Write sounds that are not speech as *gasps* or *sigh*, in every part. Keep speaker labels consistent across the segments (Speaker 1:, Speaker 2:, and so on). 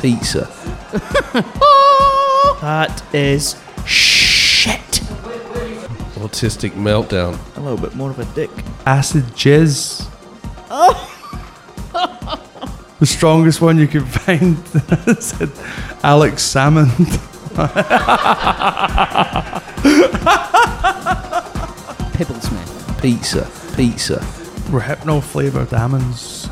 Speaker 1: pizza. *laughs*
Speaker 2: That is shit.
Speaker 1: Autistic meltdown.
Speaker 2: A little bit more of a dick.
Speaker 3: Acid jizz. Oh. the strongest one you could find said *laughs* Alex Salmond.
Speaker 4: Pibblesmith.
Speaker 1: Pizza. Pizza.
Speaker 3: Hypno flavored almonds.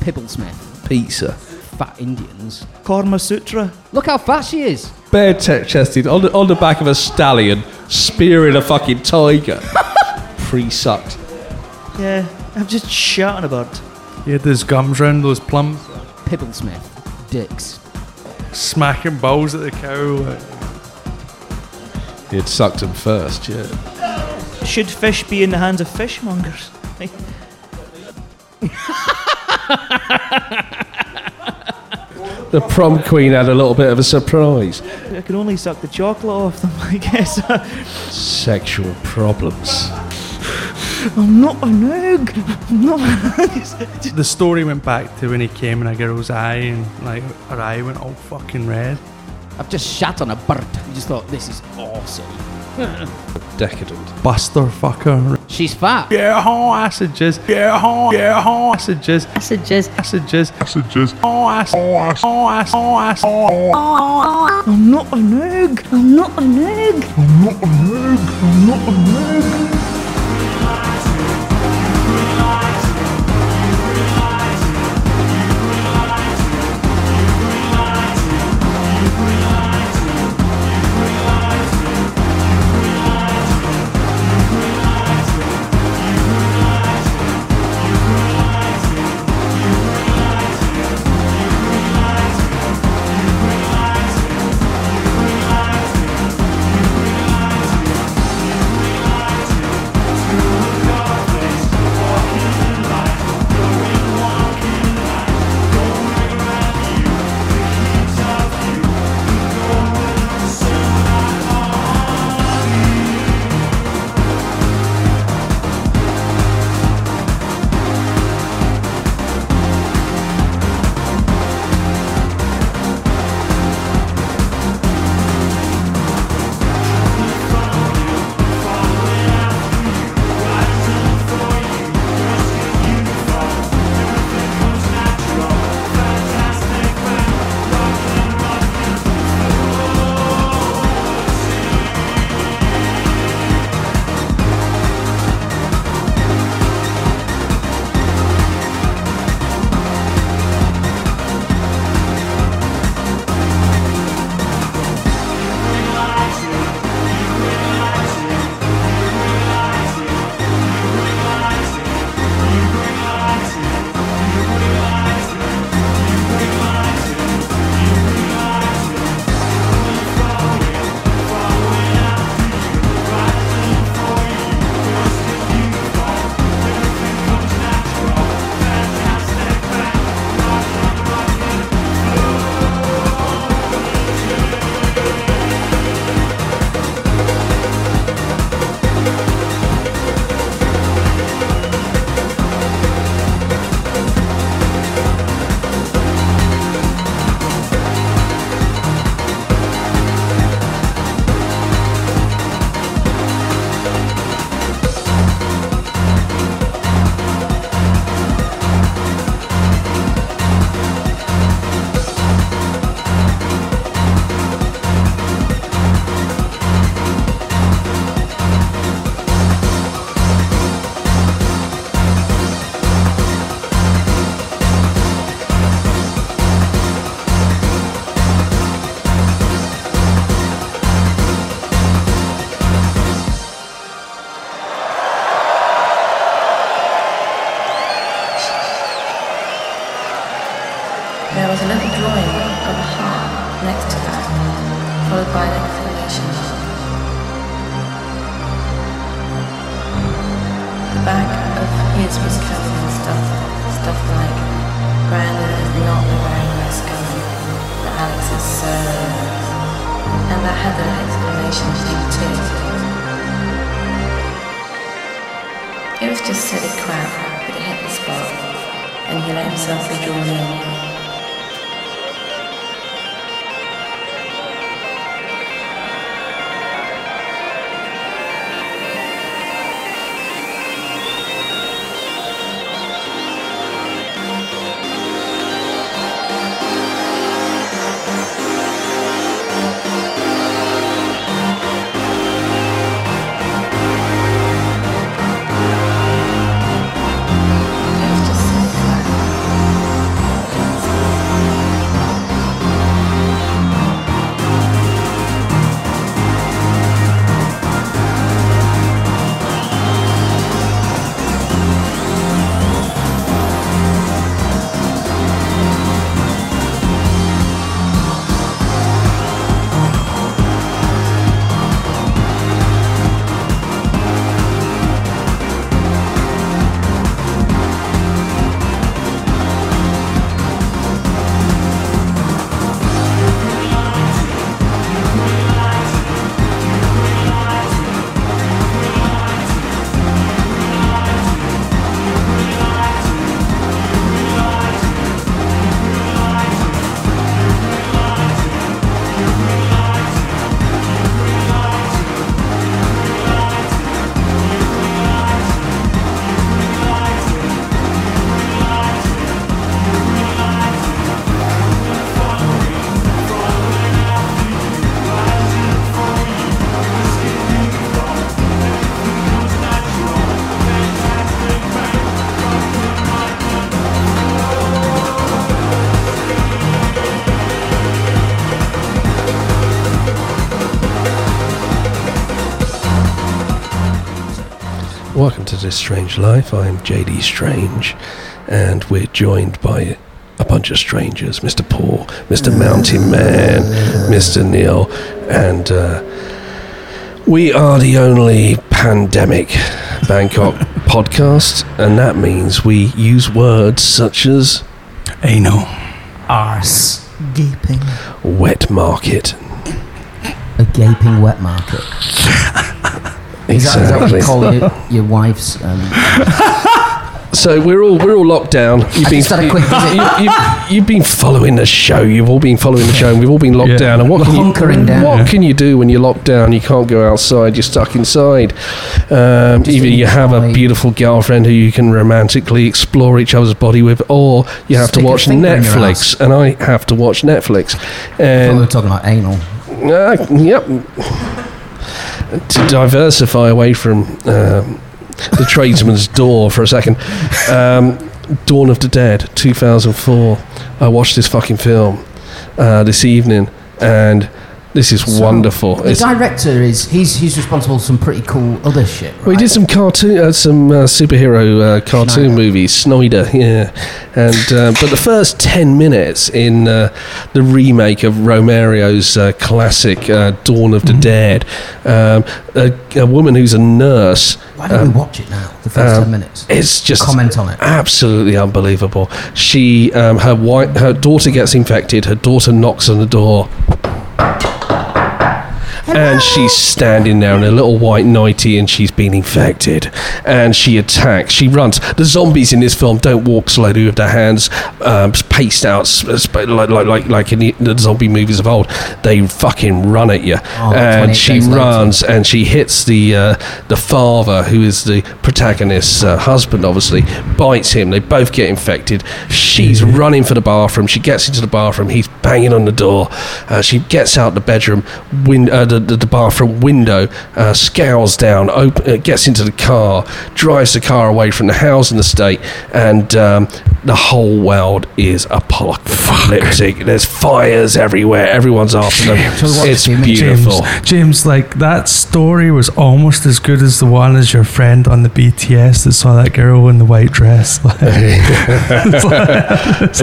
Speaker 4: Pibblesmith.
Speaker 1: Pizza.
Speaker 4: Fat Indians.
Speaker 2: Karma Sutra.
Speaker 4: Look how fat she is.
Speaker 1: Bare chested on the, on the back of a stallion, spearing a fucking tiger. *laughs* Pre sucked.
Speaker 2: Yeah, I'm just shouting about.
Speaker 3: He had his gums round those plums,
Speaker 4: Pibblesmith. Dicks.
Speaker 3: smacking balls at the cow. like,
Speaker 1: He had sucked him first, yeah.
Speaker 2: Should fish be in the hands of fishmongers? *laughs*
Speaker 1: The prom queen had a little bit of a surprise.
Speaker 2: I can only suck the chocolate off them, I guess.
Speaker 1: Sexual problems.
Speaker 2: I'm not an egg. I'm not an egg.
Speaker 3: The story went back to when he came in a girl's eye and like her eye went all fucking red.
Speaker 4: I've just shat on a bird. I just thought this is awesome. *laughs*
Speaker 1: Decadent.
Speaker 3: Buster fucker.
Speaker 4: She's fat.
Speaker 3: Yeah, huh, acid jizz. Yeah, huh, yeah, huh, acid jizz.
Speaker 5: Acid jizz.
Speaker 3: Acid jizz. Acid jizz. Oh, acid. Oh, acid. Oh, acid. Oh, acid. Oh,
Speaker 2: I'm not an egg.
Speaker 5: I'm not an egg.
Speaker 6: There to
Speaker 1: this strange life. I'm JD Strange, and we're joined by a bunch of strangers: Mr. Paul, Mr. Mountain Man, Mr. Neil, and uh, we are the only pandemic Bangkok *laughs* podcast, and that means we use words such as
Speaker 3: Anal.
Speaker 2: Arse. Gaping.
Speaker 1: wet market.
Speaker 4: A gaping wet market. *laughs* Is that, is that what you call your, your wife's? Um, *laughs*
Speaker 1: So we're all we're all locked down. You've
Speaker 4: I just had a quick visit.
Speaker 1: you, have you've been following the show. You've all been following the show, and we've all been locked
Speaker 3: Yeah.
Speaker 1: down. And what
Speaker 4: We're
Speaker 1: can you
Speaker 4: down.
Speaker 1: what can you do when you're locked down? You can't go outside. You're stuck inside. Um, either you have a beautiful girlfriend who you can romantically explore each other's body with, or you have
Speaker 4: Stick
Speaker 1: to watch
Speaker 4: finger in your
Speaker 1: Netflix. And I have to watch Netflix.
Speaker 4: I thought we
Speaker 1: And
Speaker 4: were talking about anal.
Speaker 1: uh, yep. To diversify away from um, the tradesman's *laughs* door for a second. Um, Dawn of the Dead, 2004. I watched this fucking film uh, this evening, and this is wonderful.
Speaker 4: The
Speaker 1: It's,
Speaker 4: director is he's he's responsible for some pretty cool other shit. Right?
Speaker 1: we did some cartoon, uh, some uh, superhero uh, cartoon
Speaker 4: Schneider.
Speaker 1: movies, Snyder, *laughs* yeah. And uh, but the first ten minutes in uh, the remake of Romero's uh, classic uh, Dawn of the Dead, um, a, a woman who's a nurse.
Speaker 4: Why don't we watch it now? The first
Speaker 1: um,
Speaker 4: ten minutes.
Speaker 1: It's just
Speaker 4: Comment on it.
Speaker 1: absolutely unbelievable. She, um, her wife, her daughter gets infected. Her daughter knocks on the door, and she's standing there in a little white nightie, and she's been infected. And she attacks. She runs. The zombies in this film don't walk slowly with their hands um, paced out, like like like, like in the, the zombie movies of old. They fucking run at you,
Speaker 4: Oh,
Speaker 1: and she
Speaker 4: days later.
Speaker 1: runs and she hits the uh, the father, who is the protagonist's uh, husband. Obviously, bites him. They both get infected. She's running for the bathroom. She gets into the bathroom. He's banging on the door. Uh, she gets out the bedroom, win- uh, the, the, the bathroom window, uh, scowls down, op- uh, gets into the car, drives the car away from the housing estate, and um, the whole world is apocalyptic. There's fires everywhere. Everyone's after them. It's beautiful.
Speaker 3: James, James, like that story was almost as good as the one as your friend on the BTS that saw that girl in the white dress. *laughs*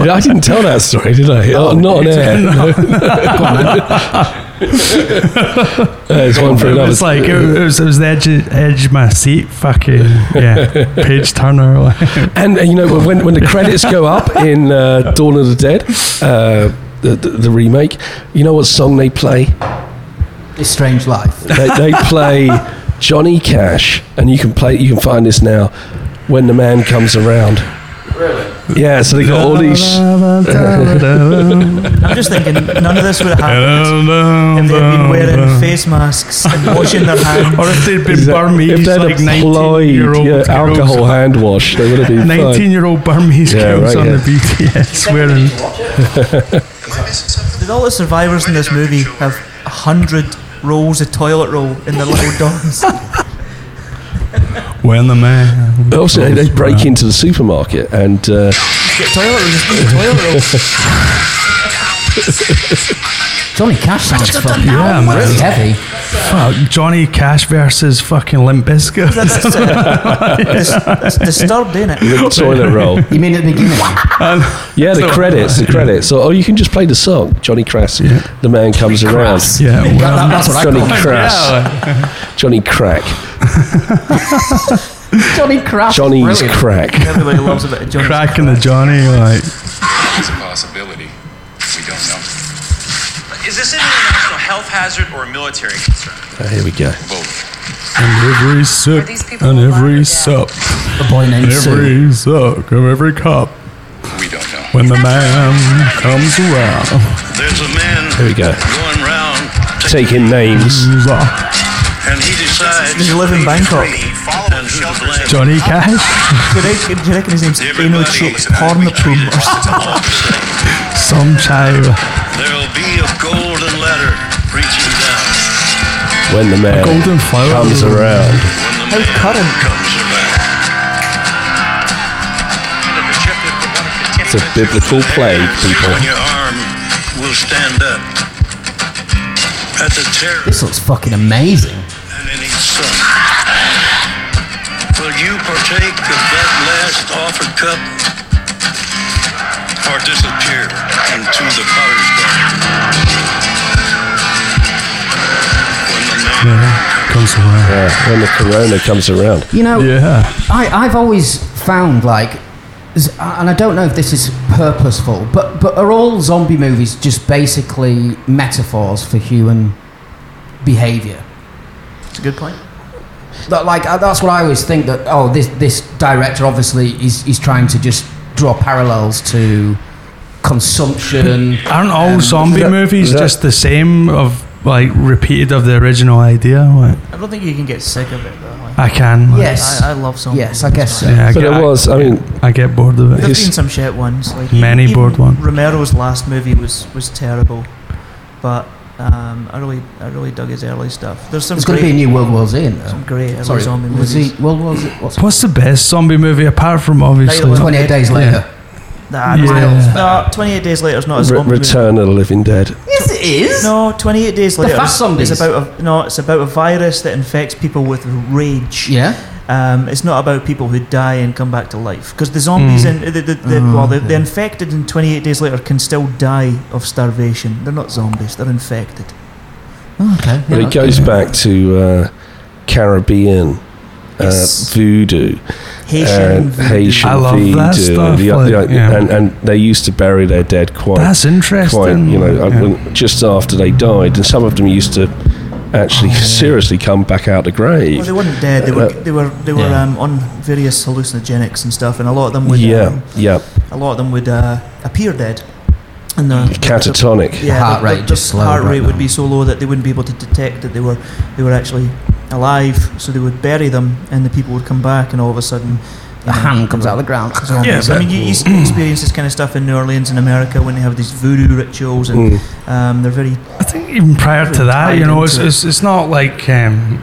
Speaker 3: Like,
Speaker 1: I didn't tell that story, did I? Not on air. Uh, *laughs* it's one for
Speaker 3: it
Speaker 1: another.
Speaker 3: was like it was, it was the edge, edge of my seat, fucking yeah, *laughs* page turner. *laughs* Like.
Speaker 1: and uh, you know when when the credits go up in uh, Dawn of the Dead, uh, the, the the remake, you know what song they play?
Speaker 4: This strange life.
Speaker 1: They, they play Johnny Cash, and you can play. You can find this now. When the man comes around. Really? Yeah. So they got all these. *laughs*
Speaker 2: I'm just thinking none of this would have happened if they had been wearing face masks and washing their hands.
Speaker 3: Or if they'd been
Speaker 1: If
Speaker 3: Burmese,
Speaker 1: they'd
Speaker 3: like 19-year-old
Speaker 1: yeah, alcohol hand wash, they would have been
Speaker 3: 19-year-old Burmese
Speaker 1: Yeah,
Speaker 3: girls
Speaker 1: right,
Speaker 3: on
Speaker 1: yeah.
Speaker 3: the BTS wearing.
Speaker 2: Did all the survivors in this movie have a hundred rolls of toilet roll in their little *laughs* doors?
Speaker 3: When the man.
Speaker 1: Also, they, they break
Speaker 3: round.
Speaker 1: into the supermarket and uh,
Speaker 2: Get toilet *laughs* roll, just get toilet roll.
Speaker 4: Johnny Cash sounds fucking
Speaker 3: Yeah, man.
Speaker 4: really heavy.
Speaker 3: Fuck, Johnny Cash versus fucking Limp Bizkit.
Speaker 2: That's, *laughs* uh, it's, it's disturbed, ain't it?
Speaker 1: the toilet roll.
Speaker 4: You mean at the beginning?
Speaker 1: Yeah, the *laughs* credits, the credits. So, oh, you can just play the song. Johnny Crass, the man comes around.
Speaker 3: yeah,
Speaker 4: That- that's what I
Speaker 1: Johnny
Speaker 4: call it.
Speaker 1: Crass, Johnny Crack, *laughs*
Speaker 4: Johnny Crack.
Speaker 1: Johnny's
Speaker 4: brilliant.
Speaker 1: Crack.
Speaker 2: Everybody loves a bit of Johnny.
Speaker 3: cracking the Johnny, like.
Speaker 7: It's a possibility. We don't know.
Speaker 8: Is this an international health hazard or a military concern?
Speaker 1: Uh, here we go.
Speaker 7: Both.
Speaker 3: And every sip,
Speaker 6: these people
Speaker 3: and every
Speaker 6: dead?
Speaker 3: sup,
Speaker 4: A boy named
Speaker 3: every suck of every cup.
Speaker 7: We don't know.
Speaker 3: When the man comes around,
Speaker 9: There's a man
Speaker 1: Here we go.
Speaker 9: going round
Speaker 1: Taking names.
Speaker 9: and he decides
Speaker 2: Does he live in Bangkok?
Speaker 9: and who's.
Speaker 3: Johnny Cash.
Speaker 2: Do you reckon, do you reckon his name's Eno Chip Pornapum or something?
Speaker 3: Some child.
Speaker 9: There'll be
Speaker 1: When the man
Speaker 3: golden flower.
Speaker 1: comes around.
Speaker 9: when the
Speaker 2: How
Speaker 9: man
Speaker 2: current.
Speaker 9: comes around.
Speaker 1: It's a biblical plague, people.
Speaker 9: When your arm will stand up at the terror
Speaker 4: This looks fucking amazing.
Speaker 9: and any son will you partake of that last offered cup or disappear into the potter's
Speaker 3: Yeah, comes around.
Speaker 1: Yeah, when the corona comes around.
Speaker 4: You know,
Speaker 3: Yeah.
Speaker 4: I, I've always found like, and I don't know if this is purposeful, but but are all zombie movies just basically metaphors for human behavior?
Speaker 2: It's a good point.
Speaker 4: That, like uh, that's what I always think that oh this this director obviously is is trying to just draw parallels to consumption.
Speaker 3: Aren't all
Speaker 4: um,
Speaker 3: zombie
Speaker 1: that-
Speaker 3: movies
Speaker 1: that-
Speaker 3: just the same of like repeated of the original idea? Like,
Speaker 2: I don't think you can get sick of it though. Like,
Speaker 3: I can. Like,
Speaker 4: Yes.
Speaker 2: I, I love zombies.
Speaker 4: Yes, I guess so.
Speaker 3: Yeah, I
Speaker 1: But
Speaker 3: get,
Speaker 1: it was, I mean,
Speaker 3: I get bored of it.
Speaker 2: There's
Speaker 1: His-
Speaker 2: been some shit ones. Like
Speaker 3: Many
Speaker 2: even
Speaker 3: bored ones.
Speaker 2: Romero's last movie was was terrible, but um, I really I really dug his early stuff. There's some
Speaker 4: There's going to be a new World War Z in there.
Speaker 2: some great early
Speaker 4: Sorry,
Speaker 2: zombie
Speaker 4: was
Speaker 2: movies.
Speaker 4: he World War Z? What's
Speaker 3: What's the best zombie movie apart from obviously?
Speaker 2: Night of the
Speaker 4: 28 days later.
Speaker 2: Nah,
Speaker 3: Yeah.
Speaker 2: no, 28 Days Later is not a
Speaker 1: Re-
Speaker 2: zombie movie.
Speaker 1: Return of the Living Dead.
Speaker 4: Yes, it is.
Speaker 2: No, 28 Days
Speaker 4: The
Speaker 2: Later
Speaker 4: fast zombies.
Speaker 2: is about a, no, it's about a virus that infects people with rage.
Speaker 4: Yeah.
Speaker 2: Um, it's not about people who die and come back to life because the zombies
Speaker 3: Mm.
Speaker 2: and the, the, the,
Speaker 4: Oh,
Speaker 2: well, the, the infected in 28 Days Later can still die of starvation. They're not zombies; they're infected.
Speaker 4: Oh, okay.
Speaker 1: But
Speaker 4: Yeah,
Speaker 1: it goes back to uh, Caribbean uh,
Speaker 2: Yes.
Speaker 1: voodoo.
Speaker 2: Haitian.
Speaker 1: and. Haitian
Speaker 3: I love
Speaker 1: voodoo.
Speaker 3: that stuff,
Speaker 1: the-
Speaker 3: like,
Speaker 1: the-
Speaker 3: yeah.
Speaker 1: and, and they used to bury their dead quite,
Speaker 3: That's interesting.
Speaker 1: quite you know, uh,
Speaker 3: Yeah.
Speaker 1: just after they died. And some of them used to actually seriously come back out of the
Speaker 2: Well,
Speaker 1: grave.
Speaker 2: they weren't dead. They were
Speaker 1: Uh,
Speaker 2: they were they were
Speaker 4: yeah.
Speaker 2: um, on various hallucinogenics and stuff, and a lot of them would
Speaker 1: Yeah,
Speaker 2: um,
Speaker 1: yeah.
Speaker 2: a lot of them would uh, appear dead. And the,
Speaker 1: Catatonic.
Speaker 2: yeah,
Speaker 4: Heart
Speaker 2: the,
Speaker 4: rate
Speaker 2: the,
Speaker 4: just slowed
Speaker 2: heart
Speaker 4: right
Speaker 2: rate
Speaker 4: now.
Speaker 2: would be so low that they wouldn't be able to detect that they were they were actually alive. So they would bury them, and the people would come back, and all of a sudden,
Speaker 4: A hand comes out of the ground.
Speaker 2: Zombies. I mean, you, you experience this kind of stuff in New Orleans in America when they have these voodoo rituals, and
Speaker 1: Mm.
Speaker 2: um, they're very
Speaker 3: I think even prior to that, you know, it's, it's, it's not like. Um,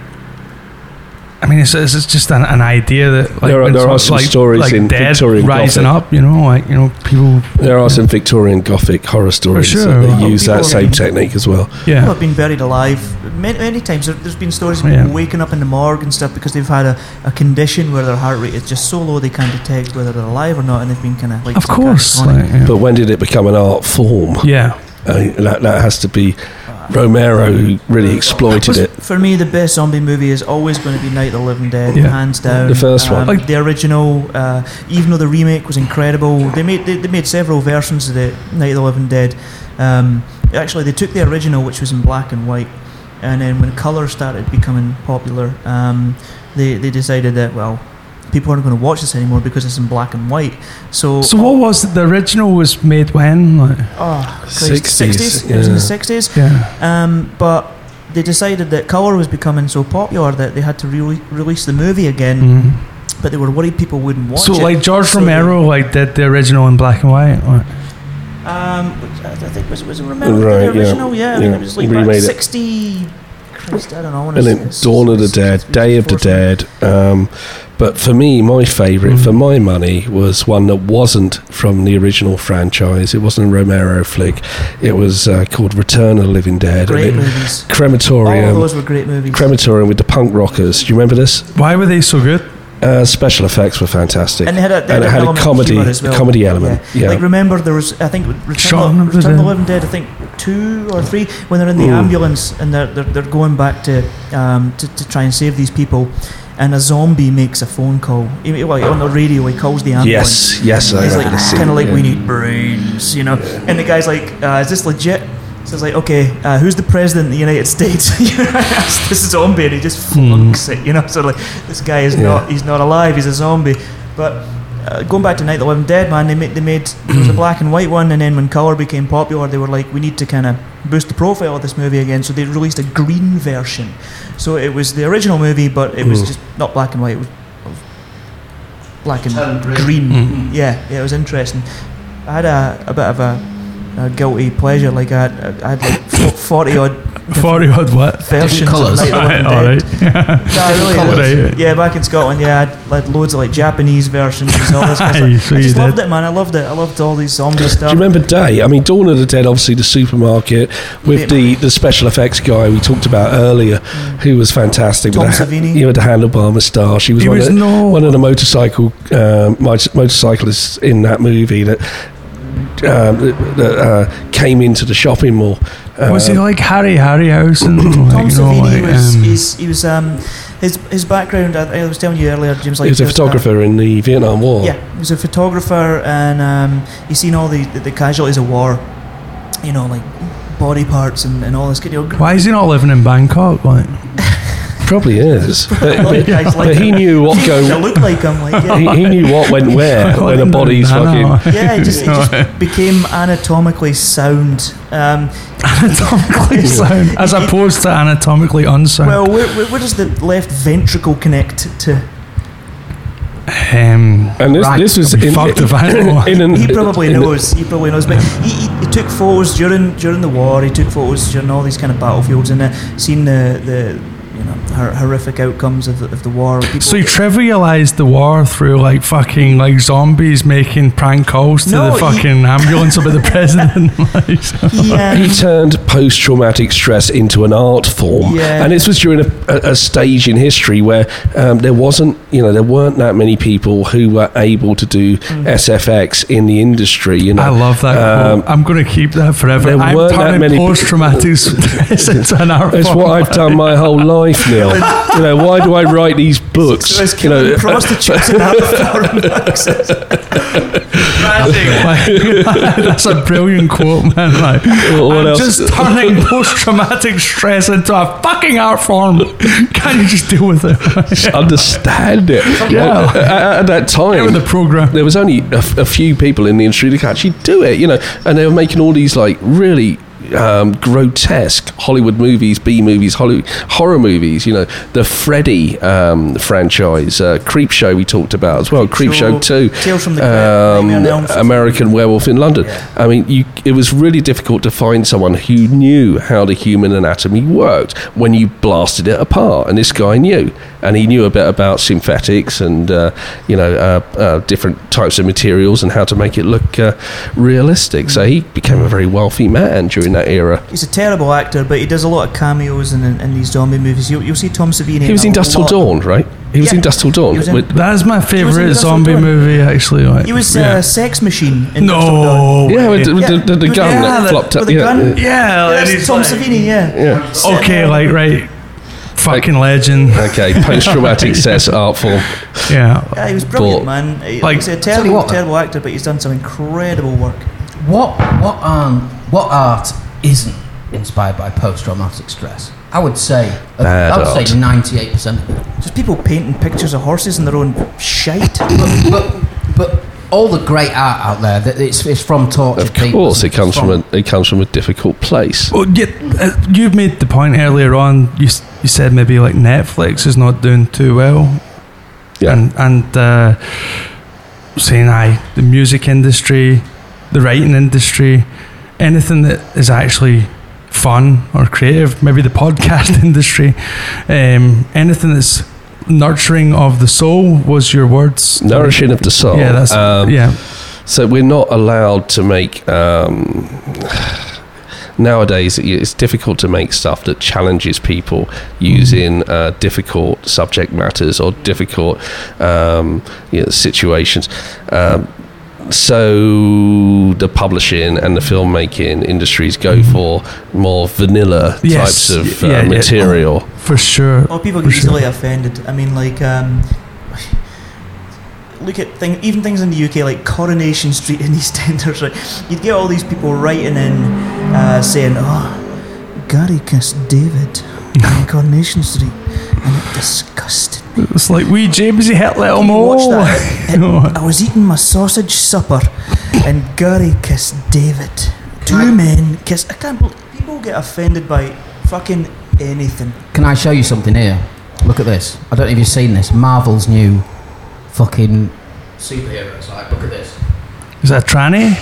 Speaker 3: I mean, it's, it's it's just an, an idea that like
Speaker 1: There are- there are some
Speaker 3: like,
Speaker 1: stories
Speaker 3: like
Speaker 1: in
Speaker 3: dead
Speaker 1: Victorian
Speaker 3: rising
Speaker 1: Gothic.
Speaker 3: up. You know, like you know, people.
Speaker 1: There are some Victorian Gothic horror stories
Speaker 3: sure.
Speaker 1: that they use that
Speaker 2: people-
Speaker 1: same technique as well.
Speaker 2: Yeah, people
Speaker 3: Yeah,
Speaker 2: have been buried alive many, many times. There, there's been stories of
Speaker 3: Yeah.
Speaker 2: waking up in the morgue and stuff because they've had a, a condition where their heart rate is just so low they can't detect whether they're alive or not, and they've been kind of like
Speaker 3: of course. Like, yeah.
Speaker 1: But when did it become an art form?
Speaker 3: yeah.
Speaker 1: Uh, that, that has to be Romero really exploited it.
Speaker 2: For me, the best zombie movie is always going to be Night of the Living Dead,
Speaker 3: Yeah.
Speaker 2: hands down.
Speaker 1: The first one.
Speaker 2: Um,
Speaker 3: Like-
Speaker 2: the original, uh, even though the remake was incredible, they made they, they made several versions of the Night of the Living Dead. Um, actually, they took the original, which was in black and white, and then when color started becoming popular, um, they they decided that well, people aren't going to watch this anymore because it's in black and white. So,
Speaker 3: So what was it? The original was made when? Like,
Speaker 2: oh,
Speaker 1: 60s,
Speaker 2: 60s. It was in the sixties.
Speaker 3: yeah.
Speaker 2: Um, but they decided that colour was becoming so popular that they had to re- release the movie again.
Speaker 3: Mhm.
Speaker 2: But they were worried people wouldn't watch
Speaker 3: So
Speaker 2: it.
Speaker 3: So, like George
Speaker 2: So
Speaker 3: Romero like did the original in black and white. Like,
Speaker 2: they- um, which I I think was was it Romero
Speaker 1: Right,
Speaker 2: the
Speaker 1: yeah,
Speaker 2: original? Yeah, I mean
Speaker 1: yeah.
Speaker 2: it was like
Speaker 1: Remade
Speaker 2: about
Speaker 1: it.
Speaker 2: sixty. Christ, I don't know. I
Speaker 1: And then Dawn of the Dead, Day of the Dead. Um, but for me, my favourite,
Speaker 3: Mm.
Speaker 1: for my money, was one that wasn't from the original franchise. It wasn't a Romero flick. It was uh, called Return of the Living Dead.
Speaker 2: Great
Speaker 1: and it,
Speaker 2: movies. All of
Speaker 1: crematorium.
Speaker 2: those were great movies.
Speaker 1: Crematorium with the punk rockers. Do you remember this?
Speaker 3: why were they so good?
Speaker 1: Uh, special effects were fantastic.
Speaker 2: and they had a,
Speaker 1: and it had a comedy,
Speaker 2: as well.
Speaker 1: a comedy element. Yeah.
Speaker 2: Like remember there was I think Return,
Speaker 3: Shaun
Speaker 2: of,
Speaker 3: of the
Speaker 2: Return of the Living Dead I think two or three when they're in the
Speaker 1: Mm.
Speaker 2: ambulance and they're, they're they're going back to um to, to try and save these people and a zombie makes a phone call. He- well, on the radio he calls the ambulance.
Speaker 1: Yes, yes, I
Speaker 2: He's like kind of like
Speaker 1: yeah.
Speaker 2: we need brains you know? And the guy's like uh, is this legit? So it's like okay uh, who's the president of the United States? *laughs* You know that's this zombie and he just flunks it you know? So like this guy is
Speaker 1: Hmm. Yeah.
Speaker 2: not he's not alive he's a zombie. But uh, going back to Night of the Living Dead, man, they made they made *clears throat* there was a black and white one, and then when color became popular, they were like, we need to kind of boost the profile of this movie again, so they released a green version. So it was the original movie, but it was
Speaker 1: Mm.
Speaker 2: just not black and white. It was black and
Speaker 4: Turned green.
Speaker 2: green.
Speaker 3: Mhm.
Speaker 2: Yeah, yeah, it was interesting. I had a, a bit of a, a guilty pleasure. Like I had, I had like forty odd
Speaker 3: Forty odd what?
Speaker 2: versions
Speaker 4: colours.
Speaker 2: of Night of the Living Dead.
Speaker 3: right.
Speaker 2: No, *laughs* really
Speaker 4: colours.
Speaker 3: Right.
Speaker 2: Yeah, back in Scotland, yeah, I had, I loads of like Japanese versions and all this kind of *laughs* stuff. I
Speaker 3: you
Speaker 2: just
Speaker 3: did.
Speaker 2: loved it, man. I loved it. I loved all these zombie stuff.
Speaker 1: Do you remember Day? I mean, Dawn of the Dead, obviously the supermarket with the, the special effects guy we talked about earlier, who was fantastic.
Speaker 2: Tom
Speaker 1: with the, ha-
Speaker 2: Savini.
Speaker 1: You know, the handlebar moustache. He was,
Speaker 3: He
Speaker 1: one,
Speaker 3: was
Speaker 1: of, the-
Speaker 3: no-
Speaker 1: one of the motorcycle um, mot- motorcyclists in that movie that. Um, that, that, uh, came into the shopping mall.
Speaker 3: Was he like Harry Harryhausen?
Speaker 2: Tom
Speaker 3: you know,
Speaker 2: Savini
Speaker 3: like,
Speaker 2: was
Speaker 3: um,
Speaker 2: he's, he was um his his background. I, I was telling you earlier, James. Like
Speaker 1: he was a
Speaker 2: uh,
Speaker 1: photographer in the Vietnam War.
Speaker 2: Yeah, he was a photographer, and um, he's seen all the, the the casualties of war. You know, like body parts and, and all this. You know,
Speaker 3: Why is he not living in Bangkok? Like, *laughs*
Speaker 1: Probably is. *laughs* But,
Speaker 2: a lot
Speaker 1: but-
Speaker 2: like
Speaker 1: but he knew what
Speaker 2: I
Speaker 1: go.
Speaker 2: look like him. Like, yeah.
Speaker 1: He, he knew what went where *laughs* when a body's fucking.
Speaker 2: Yeah, he just, he just *laughs* became anatomically sound. Um,
Speaker 3: anatomically sound, as opposed to anatomically unsound.
Speaker 2: well, where, where, where does the left ventricle connect to?
Speaker 3: um,
Speaker 1: And this,
Speaker 4: Right.
Speaker 1: this was in,
Speaker 3: Fucked if I know.
Speaker 1: in an,
Speaker 2: He probably
Speaker 1: in the-
Speaker 2: knows. He probably knows. But he, he, he took photos during during the war. He took photos during all these kind of battlefields and uh, seen the the you know hor- horrific outcomes of the, of the war. People,
Speaker 3: so he trivialized the war through like fucking like zombies making prank calls to
Speaker 2: No,
Speaker 3: the
Speaker 2: he-
Speaker 3: fucking ambulance about the *laughs* president. like, so-
Speaker 2: he,
Speaker 1: he turned post-traumatic stress into an art form,
Speaker 2: Yeah.
Speaker 1: and this was during a, a, a stage in history where um, there wasn't, you know, there weren't that many people who were able to do SFX in the industry. You know,
Speaker 3: I love that
Speaker 1: Um,
Speaker 3: quote. I'm going to keep that forever.
Speaker 1: there
Speaker 3: I'm
Speaker 1: weren't that
Speaker 3: turning
Speaker 1: many-
Speaker 3: post-traumatic *laughs* stress into an art
Speaker 1: It's
Speaker 3: form.
Speaker 1: what I've done my whole *laughs* life, Neil. you know, why do I write these books?
Speaker 2: so
Speaker 1: you know,
Speaker 2: prostitutes and *laughs* foreign access. *laughs*
Speaker 3: That's a brilliant quote, man. Like,
Speaker 1: What
Speaker 3: I'm
Speaker 1: else?
Speaker 3: just turning post-traumatic stress into a fucking art form. Can you just deal with it? *laughs*
Speaker 1: understand it.
Speaker 3: Yeah.
Speaker 1: At, at that time,
Speaker 3: With the program.
Speaker 1: there was only a, f- a few people in the industry that could actually do it, you know, and they were making all these like really um, grotesque Hollywood movies, B movies, Holly, horror movies. You know, the Freddy um, franchise, uh, Creep Show we talked about as well, Creep Show Two,
Speaker 2: Tales from the Crypt, Nightmare on Elm Street.
Speaker 1: American Werewolf in London. I mean, you, it was really difficult to find someone who knew how the human anatomy worked when you blasted it apart, and this guy knew, and he knew a bit about synthetics and uh, you know uh, uh, different types of materials and how to make it look uh, realistic. So he became a very wealthy man during that era.
Speaker 2: He's a terrible actor, but he does a lot of cameos in, in, in these zombie movies. You'll, you'll see Tom Savini.
Speaker 1: He was in
Speaker 2: a
Speaker 1: Dusk Till. Dawn, right? He was
Speaker 2: Yeah.
Speaker 1: in Dusk Till Dawn.
Speaker 2: In-
Speaker 3: That is my favourite zombie
Speaker 2: Dawn.
Speaker 3: movie, actually. Like,
Speaker 2: He was
Speaker 3: yeah.
Speaker 2: uh, Sex Machine in Dusk Till Dawn.
Speaker 3: no.
Speaker 1: yeah, with the, with
Speaker 2: Yeah.
Speaker 1: the, the, the gun
Speaker 2: yeah,
Speaker 1: that
Speaker 2: the-
Speaker 1: flopped up.
Speaker 2: with the
Speaker 1: yeah,
Speaker 2: gun?
Speaker 3: Yeah,
Speaker 2: Yeah,
Speaker 3: and
Speaker 2: that's
Speaker 3: he's
Speaker 2: Tom
Speaker 3: like-
Speaker 2: Savini, yeah.
Speaker 1: yeah.
Speaker 3: Okay, like right, fucking legend.
Speaker 1: Okay, post-traumatic *laughs* *laughs* stress art form.
Speaker 3: Yeah,
Speaker 2: Yeah, he was brilliant,
Speaker 1: But-
Speaker 2: man. He-
Speaker 3: Like-
Speaker 2: he's a terrible, terrible actor, but he's done some incredible work.
Speaker 4: What what um what art isn't inspired by post-traumatic stress? I would say
Speaker 1: Bad
Speaker 4: I would
Speaker 1: art.
Speaker 4: say ninety-eight percent of it.
Speaker 2: Just people painting pictures of horses in their own shite. *laughs*
Speaker 4: But, but but all the great art out there, that it's, it's from tortured
Speaker 1: Of
Speaker 4: people.
Speaker 1: course, it comes from a it comes from a difficult place.
Speaker 3: Well, yeah, uh, you made the point earlier on. You s- you said maybe like Netflix is not doing too well,
Speaker 1: Yeah,
Speaker 3: and and uh, saying aye, the music industry, the writing industry, anything that is actually fun or creative, maybe the podcast *laughs* industry, um, anything that's nurturing of the soul was your words.
Speaker 1: nourishing of the soul.
Speaker 3: Yeah, that's
Speaker 1: Um,
Speaker 3: yeah.
Speaker 1: So we're not allowed to make. Um, nowadays, it's difficult to make stuff that challenges people using uh, difficult subject matters or difficult um, you know, situations. Um, so the publishing and the filmmaking industries go for more vanilla
Speaker 3: Yes,
Speaker 1: types of
Speaker 3: yeah,
Speaker 1: uh,
Speaker 3: yeah.
Speaker 1: material.
Speaker 3: For sure.
Speaker 2: Oh, people
Speaker 3: For
Speaker 2: get
Speaker 3: sure.
Speaker 2: easily offended. I mean, like, um, *sighs* look at thing, even things in the UK like Coronation Street in *laughs* EastEnders. Right, you'd get all these people writing in uh, saying, "Oh, Gary kissed David on *laughs* Coronation Street, and it disgusted me."
Speaker 3: It's like we Jamesy hit little
Speaker 2: You
Speaker 3: more.
Speaker 2: watch that. *laughs* It- I was eating my sausage supper, and Gary kissed David. Two men kiss. I can't believe people get offended by fucking anything.
Speaker 4: Can I show you something here? Look at this. I don't know if you've seen this. Marvel's new fucking superheroes. Like, look at this.
Speaker 3: Is that tranny?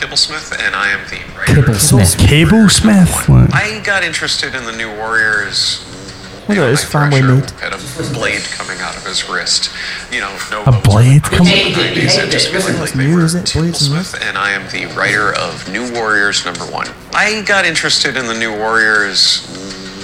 Speaker 10: Kibblesmith, and I am the writer.
Speaker 4: Kibble Smith.
Speaker 3: Cable Smith.
Speaker 10: I got interested in the New Warriors.
Speaker 2: Look at his family
Speaker 10: Thrasher
Speaker 2: made.
Speaker 10: Had a blade coming out of his wrist. You know, no
Speaker 3: A blade? Come
Speaker 10: Come
Speaker 3: on.
Speaker 10: and just feeling like
Speaker 2: new,
Speaker 10: were
Speaker 2: is it? Blades
Speaker 10: Smith, and I am the writer of New Warriors number one. I got interested in the New Warriors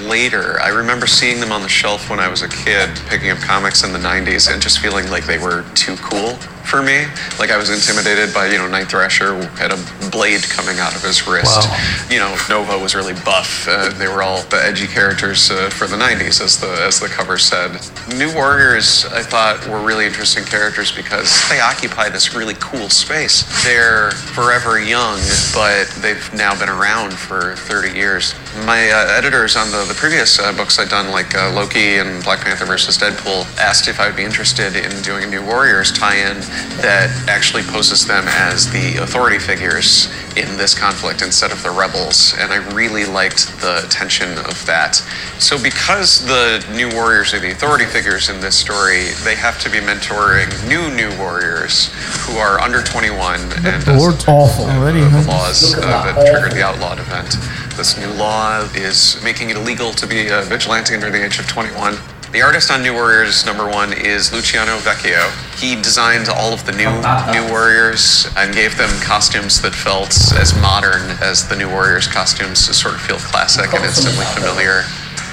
Speaker 10: later. I remember seeing them on the shelf when I was a kid, picking up comics in the 90s, and just feeling like they were too cool for me. Like I was intimidated by, you know, Night Thrasher had a blade coming out of his wrist. You know, Nova was really buff. Uh, they were all the edgy characters uh, for the 90s, as the as the cover said. New Warriors, I thought, were really interesting characters because they occupy this really cool space. They're forever young, but they've now been around for 30 years. My uh, editors on the, the previous uh, books I'd done, like uh, Loki and Black Panther versus Deadpool, asked if I would be interested in doing a New Warriors tie-in that actually poses them as the authority figures in this conflict instead of the rebels, and I really liked the tension of that. So, because the new warriors are the authority figures in this story, they have to be mentoring new new warriors who are under 21 and
Speaker 2: bored
Speaker 4: Awful.
Speaker 2: already.
Speaker 10: the
Speaker 2: huh?
Speaker 10: laws uh, that triggered the outlawed event. This new law is making it illegal to be a vigilante under the age of 21. The artist on New Warriors number one is Luciano Vecchio. He designed all of the new New Warriors and gave them costumes that felt as modern as the New Warriors costumes to sort of feel classic and instantly familiar.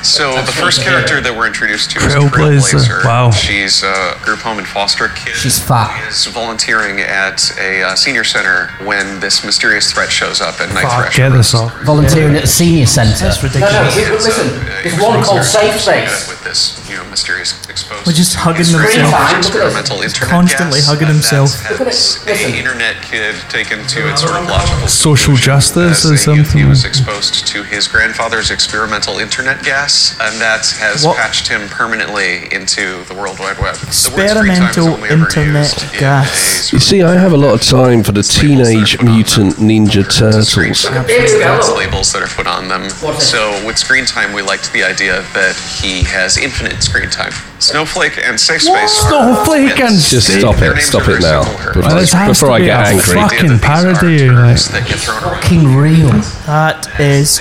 Speaker 10: So the first character that we're introduced to is
Speaker 3: Trailblazer.
Speaker 10: Trailblazer.
Speaker 3: Wow.
Speaker 10: She's a group home and foster kid.
Speaker 4: She's fat.
Speaker 10: Is volunteering at a uh, senior center when this mysterious threat shows up at Night
Speaker 3: Fuck,
Speaker 10: Thrasher.
Speaker 3: get this off.
Speaker 4: Volunteering at a senior centre.
Speaker 2: That's ridiculous.
Speaker 4: No, no, listen, there's one called Safe Space.
Speaker 10: With this, you know, mysterious exposed.
Speaker 2: We're just hugging
Speaker 10: Screen
Speaker 2: themselves.
Speaker 10: time, experimental internet
Speaker 2: Constantly
Speaker 10: gas,
Speaker 2: hugging himself.
Speaker 10: that has internet kid taken to its sort of logical
Speaker 3: Social justice
Speaker 10: as
Speaker 3: or
Speaker 10: a youth He was exposed to his grandfather's experimental internet gas, and that has
Speaker 2: What?
Speaker 10: patched him permanently into the World Wide Web. The word screen time is
Speaker 2: Experimental
Speaker 10: only
Speaker 2: internet
Speaker 10: used in
Speaker 2: gas.
Speaker 1: You see, I have a lot of time for the Teenage Mutant Ninja Turtles.
Speaker 10: That's labels that are put on them. So with screen time, we liked the idea that he has infinite screen time. Snowflake and Safe Space. are
Speaker 3: Snowflake and
Speaker 10: twins.
Speaker 1: Just stop it, stop it now.
Speaker 10: similar.
Speaker 1: Before,
Speaker 3: Well, this
Speaker 1: before
Speaker 3: to
Speaker 1: I
Speaker 3: be
Speaker 1: get
Speaker 3: a
Speaker 1: angry.
Speaker 3: fuck- Fucking
Speaker 10: The idea that these are
Speaker 3: parody, like-
Speaker 10: that get thrown around.
Speaker 4: Fucking real.
Speaker 2: That is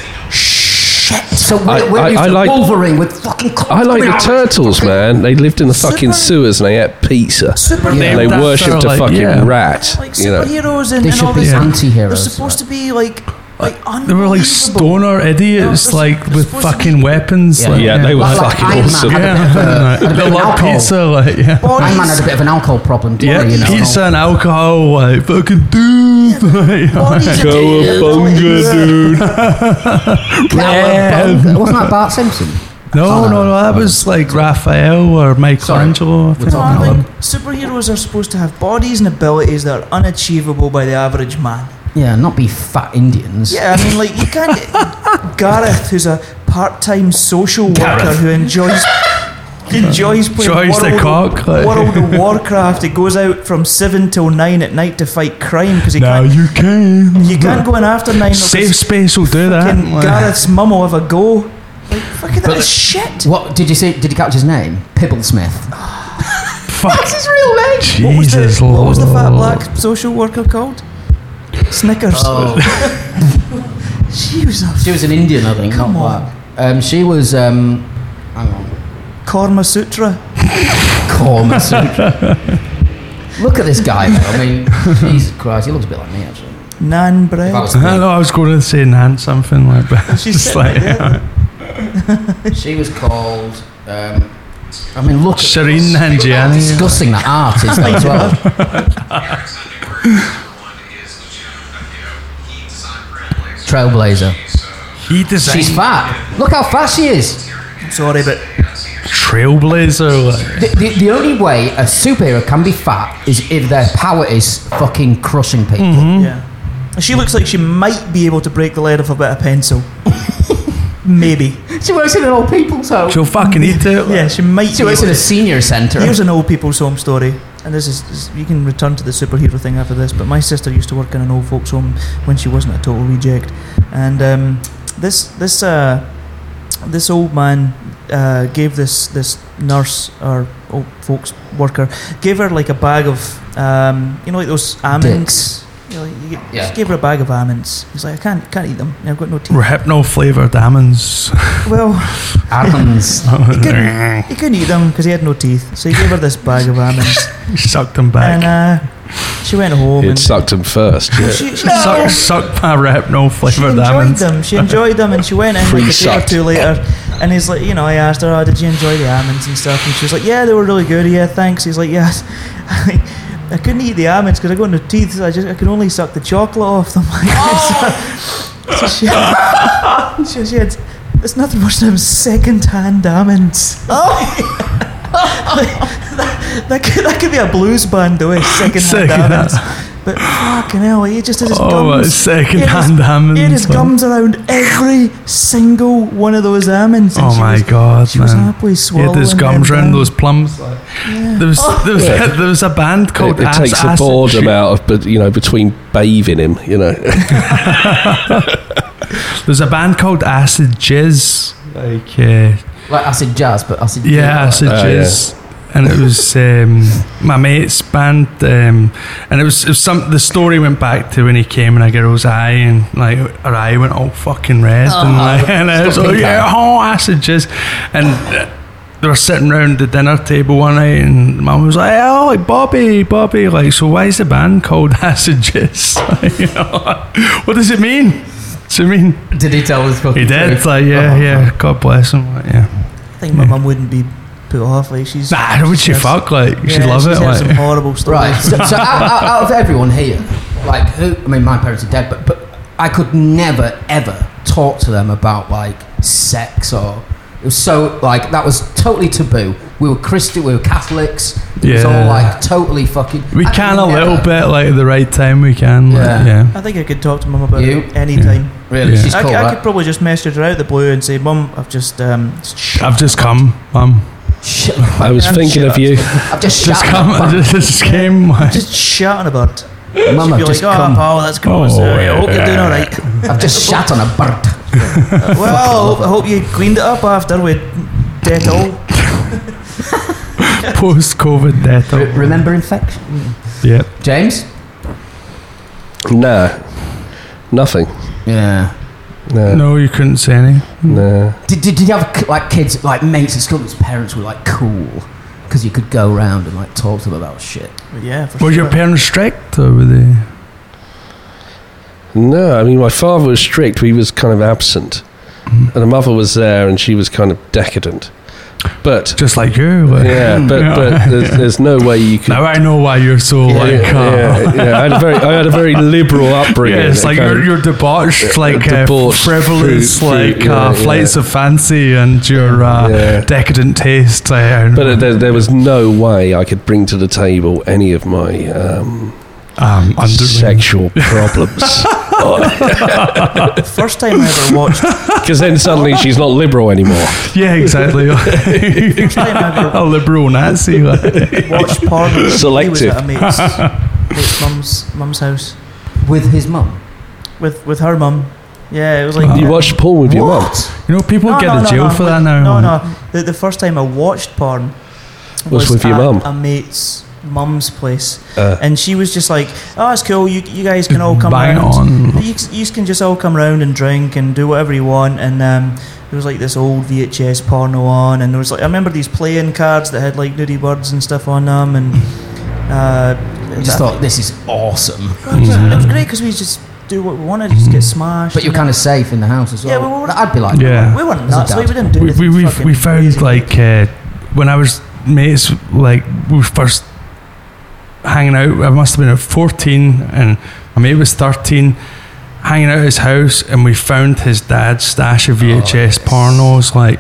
Speaker 2: shit.
Speaker 4: So
Speaker 1: I-
Speaker 4: we're, we're
Speaker 1: I- I
Speaker 4: to
Speaker 1: like-
Speaker 4: Wolverine with fucking.
Speaker 1: I like the turtles, man. They lived in the fucking sewers and they ate pizza.
Speaker 2: Super
Speaker 1: And they worshipped a
Speaker 3: of like-
Speaker 1: fucking
Speaker 3: yeah.
Speaker 1: rat.
Speaker 2: like
Speaker 1: You know.
Speaker 2: superheroes and,
Speaker 4: They
Speaker 2: and
Speaker 4: should
Speaker 2: all
Speaker 4: be
Speaker 2: this.
Speaker 4: anti-heroes,
Speaker 2: They're supposed to be like like
Speaker 3: They were like stoner idiots,
Speaker 2: they're
Speaker 3: like with fucking weapons.
Speaker 4: Yeah.
Speaker 3: like,
Speaker 1: Yeah, they were
Speaker 4: Like- like
Speaker 1: fucking
Speaker 4: Iron Man
Speaker 1: awesome.
Speaker 4: a bit of
Speaker 3: Yeah,
Speaker 4: had a bit
Speaker 3: they
Speaker 4: of an
Speaker 3: love
Speaker 4: alcohol.
Speaker 3: pizza, like yeah.
Speaker 4: Iron Man had a bit of an alcohol problem, didn't
Speaker 3: Yeah,
Speaker 4: he? You know,
Speaker 3: pizza and alcohol, like fucking dude. like,
Speaker 2: Bodies are
Speaker 1: Cowabunga, dude. *laughs*
Speaker 4: Cowabunga. Wasn't that Bart Simpson?
Speaker 3: No, oh, no, no, that was like Raphael or Michelangelo. I
Speaker 4: We're
Speaker 3: think.
Speaker 4: talking
Speaker 2: Darling,
Speaker 4: about-
Speaker 2: superheroes are supposed to have bodies and abilities that are unachievable by the average man.
Speaker 4: Yeah, not be fat Indians.
Speaker 2: Yeah, I mean, like you can't. *laughs* Gareth, who's a part-time social worker
Speaker 3: Gareth.
Speaker 2: who enjoys enjoys playing
Speaker 3: Enjoys the
Speaker 2: World,
Speaker 3: cock, like-
Speaker 2: World of *laughs* Warcraft. He goes out from seven till nine at night to fight crime because he
Speaker 3: Now
Speaker 2: can't.
Speaker 3: you can.
Speaker 2: You can't go in after nine.
Speaker 3: Safe space will do that.
Speaker 2: Fucking
Speaker 3: like-
Speaker 2: Gareth's mum will have a go. Like fucking that
Speaker 4: But-
Speaker 2: is shit.
Speaker 4: What did you see? Did you catch his name? Pibblesmith.
Speaker 3: Fuck. *sighs*
Speaker 4: That's his real name.
Speaker 2: What was, the,
Speaker 3: Jesus
Speaker 2: what was the fat black social worker called? Snickers.
Speaker 4: Oh, *laughs*
Speaker 2: She was a
Speaker 4: she was an Indian, I think.
Speaker 2: Come on.
Speaker 4: Um, she was. Um, hang on.
Speaker 2: Karma Sutra.
Speaker 4: Korma Sutra. Look at this guy. Though. I mean, *laughs* Jesus Christ, he looks a bit like me actually.
Speaker 2: Nan
Speaker 4: If I
Speaker 2: bread.
Speaker 4: was
Speaker 3: I know I was going to say Nan something like that.
Speaker 2: She's
Speaker 3: like,
Speaker 2: right *laughs* there.
Speaker 4: She was called. Um, I mean, look. at
Speaker 3: Shireen
Speaker 4: how
Speaker 3: Nanjiani.
Speaker 4: disgusting the art is though, as well. Trailblazer.
Speaker 3: He designed
Speaker 4: She's fat. Look how fat she is.
Speaker 2: Sorry, but
Speaker 3: Trailblazer. Like.
Speaker 4: The, the, the only way a superhero can be fat is if their power is fucking crushing people. Mm-hmm.
Speaker 2: yeah. She looks like she might be able to break the lead off a bit of pencil. *laughs* Maybe.
Speaker 4: She works in an old people's home.
Speaker 3: She'll fucking eat it.
Speaker 2: Yeah, she might.
Speaker 4: She
Speaker 2: be
Speaker 4: works in
Speaker 2: able
Speaker 4: a senior centre.
Speaker 2: Here's an old people's home story, and this is, is you can return to the superhero thing after this. But my sister used to work in an old folks' home when she wasn't a total reject, and um, this this uh, this old man uh, gave this this nurse or old folks worker gave her like a bag of um, you know like those almonds.
Speaker 4: Dicks.
Speaker 2: You, know, you g-
Speaker 4: Yeah.
Speaker 2: she gave her a bag of almonds. He's like, I can't can't eat them. I've got no teeth.
Speaker 3: Hypno flavored almonds.
Speaker 2: Well, *laughs*
Speaker 4: Almonds. *laughs*
Speaker 2: he couldn't, he couldn't eat them because he had no teeth. So he gave her this bag of almonds, *laughs* he
Speaker 3: Sucked them
Speaker 2: and
Speaker 3: back.
Speaker 2: uh, she went home
Speaker 1: It
Speaker 2: and
Speaker 1: sucked him first. Yeah.
Speaker 2: she, she,
Speaker 3: Suck, sucked my hypno
Speaker 2: she
Speaker 3: flavored
Speaker 2: enjoyed
Speaker 3: almonds.
Speaker 2: them. She enjoyed them, and she went in like a day or two later. And he's like, you know, I asked her, "Oh, did you enjoy the almonds and stuff?" And she was like, "Yeah, they were really good. Yeah, thanks." He's like, "Yes." I couldn't eat the almonds because I got no teeth. So I just I can only suck the chocolate off them. so, oh. *laughs* so she, she, *laughs* she had. It's nothing worse than second-hand almonds. Oh. *laughs* that, that, could, that could be a blues band, though. Second-hand
Speaker 3: Second-hand.
Speaker 2: almonds. But fucking hell, he just has his
Speaker 3: Oh,
Speaker 2: gums.
Speaker 3: it's second-hand
Speaker 2: he had his-
Speaker 3: almonds,
Speaker 2: He had his gums around every single one of those almonds. and
Speaker 3: Oh my
Speaker 2: was-
Speaker 3: god,
Speaker 2: she
Speaker 3: man!
Speaker 2: was happily
Speaker 3: He had
Speaker 2: swallowing
Speaker 3: those gums
Speaker 2: them
Speaker 3: round
Speaker 2: down.
Speaker 3: those plums.
Speaker 2: Yeah.
Speaker 3: There was there was,
Speaker 1: Yeah.
Speaker 3: there was a band called
Speaker 1: it, it takes the boredom out of, but you know, between bathing him, you know. *laughs*
Speaker 3: There's a band called Acid Jizz. Like uh,
Speaker 4: Like acid jazz, but acid.
Speaker 3: yeah, Acid
Speaker 1: Oh,
Speaker 3: Jizz. And it was um, my mate's band, um, and it was, it was some. The story went back to when he came in a girl's eye, and like her eye went all fucking red, and like, and I was
Speaker 4: got
Speaker 3: like, yeah, oh, acid and uh, they were sitting round the dinner table one night, and mum was like, oh, like, Bobby, Bobby, like, so why is the band called *laughs* Acid Jizz? *laughs* you know, *laughs* what does it mean? Does it mean
Speaker 4: Did he tell us? fucking
Speaker 3: he did?
Speaker 4: truth?
Speaker 3: Like, yeah,
Speaker 4: Oh,
Speaker 3: yeah. God bless him. Like, yeah.
Speaker 2: I think my mum wouldn't be put off. Like she's.
Speaker 3: Nah, would she
Speaker 2: has-
Speaker 3: fuck? Like, she'd love
Speaker 2: she's
Speaker 3: it.
Speaker 2: had some
Speaker 3: Like,
Speaker 2: horrible stories.
Speaker 4: Right. So, so *laughs* out, out, out of everyone here, like who? I mean, my parents are dead, but but I could never ever talk to them about like sex or. It was so like that was totally taboo. We were Christian, we were Catholics. It was all like totally fucking.
Speaker 3: we
Speaker 4: I
Speaker 3: can
Speaker 4: could
Speaker 3: a little
Speaker 4: never-
Speaker 3: bit, like at the right time. We can. Like,
Speaker 4: Yeah.
Speaker 3: yeah.
Speaker 2: I think I could talk to mum about
Speaker 4: You?
Speaker 2: it any time.
Speaker 4: Really,
Speaker 3: Yeah.
Speaker 4: she's
Speaker 2: I,
Speaker 4: cool,
Speaker 2: c- I
Speaker 4: right?
Speaker 2: could probably just message her out the blue and say, "Mum, I've just um,
Speaker 3: I've just come, mum.
Speaker 4: Shit,
Speaker 1: I was
Speaker 2: I'm
Speaker 1: thinking
Speaker 2: shit
Speaker 1: of you.
Speaker 4: I've just
Speaker 3: Just come. I
Speaker 4: bum.
Speaker 3: just, just came. Like,
Speaker 2: just shouting about."
Speaker 4: Mum,
Speaker 2: She'd
Speaker 4: I've just
Speaker 2: like, "Oh,
Speaker 4: come.
Speaker 2: that's cool.
Speaker 3: Oh,
Speaker 2: so I hope you're
Speaker 3: yeah.
Speaker 2: doing all right."
Speaker 4: I've just shat on a bird. *laughs*
Speaker 2: well, I hope, I hope you cleaned it up after with Dettol. *laughs*
Speaker 3: Post COVID death.
Speaker 4: Re- remember infection?
Speaker 3: Yeah.
Speaker 4: James?
Speaker 1: Nah, nothing.
Speaker 4: Yeah.
Speaker 1: No,
Speaker 3: No, you couldn't say any.
Speaker 1: no.
Speaker 4: Did, did, did you have like kids, like mates at school whose parents were like cool? Because you could go around and like talk to them about shit.
Speaker 2: Yeah, for
Speaker 3: Were
Speaker 2: sure.
Speaker 3: your parents strict or were they?
Speaker 1: No, I mean, my father was strict, but he was kind of absent. Mm-hmm. And the mother was there, and she was kind of decadent. But,
Speaker 3: Just like you. Like,
Speaker 1: yeah, *laughs* but,
Speaker 3: Yeah.
Speaker 1: but there's, there's no way you can.
Speaker 3: Now I know why you're so
Speaker 1: yeah,
Speaker 3: like. uh,
Speaker 1: yeah, yeah, I had a very, I had a very liberal upbringing.
Speaker 3: Yeah, it's like you're, you're debauched,
Speaker 1: uh,
Speaker 3: like uh, frivolous,
Speaker 1: fruit-
Speaker 3: like uh, flights of fancy, and your uh, decadent taste.
Speaker 1: But there, there was no way I could bring to the table any of my um,
Speaker 3: um, underling.
Speaker 1: sexual problems. *laughs*
Speaker 2: First time I ever watched.
Speaker 1: Because then suddenly she's not liberal anymore.
Speaker 3: Yeah, exactly. *laughs*
Speaker 2: First time I ever
Speaker 3: a liberal Nazi. Like.
Speaker 2: watched porn. He was
Speaker 1: Selective.
Speaker 2: at a mate's, mate's mum's mum's house
Speaker 4: With his mum.
Speaker 2: with with her mum. Yeah, it was like
Speaker 1: You watched porn with your mum?
Speaker 3: You know, people
Speaker 2: No,
Speaker 3: get
Speaker 2: no,
Speaker 3: to jail
Speaker 2: no,
Speaker 3: for
Speaker 2: with-
Speaker 3: that now.
Speaker 2: No, no. The, the first time I watched porn
Speaker 1: Was with your mum?
Speaker 2: A mate's mum's place,
Speaker 1: Uh.
Speaker 2: and she was just like, "Oh, it's cool. You you guys can all come
Speaker 3: Bang
Speaker 2: round.
Speaker 3: on.
Speaker 2: You, you can just all come round and drink and do whatever you want." And um, there was like this old VHS porno on, and there was like I remember these playing cards that had like nudie birds and stuff on them, and uh,
Speaker 4: You just thought, this is awesome.
Speaker 2: it was, it was great because we just do what we wanted, just get smashed.
Speaker 4: But you're
Speaker 2: and-
Speaker 4: kind of safe in the house as well.
Speaker 2: Yeah, we were-
Speaker 4: I'd be like,
Speaker 3: Yeah.
Speaker 2: we weren't
Speaker 4: As a
Speaker 2: nuts. Like, we didn't do
Speaker 3: we, we, we, we found
Speaker 2: crazy.
Speaker 3: like uh, when I was mates like we were first hanging out I must have been at 14 and my mate was 13 hanging out at his house and we found his dad's stash of VHS pornos like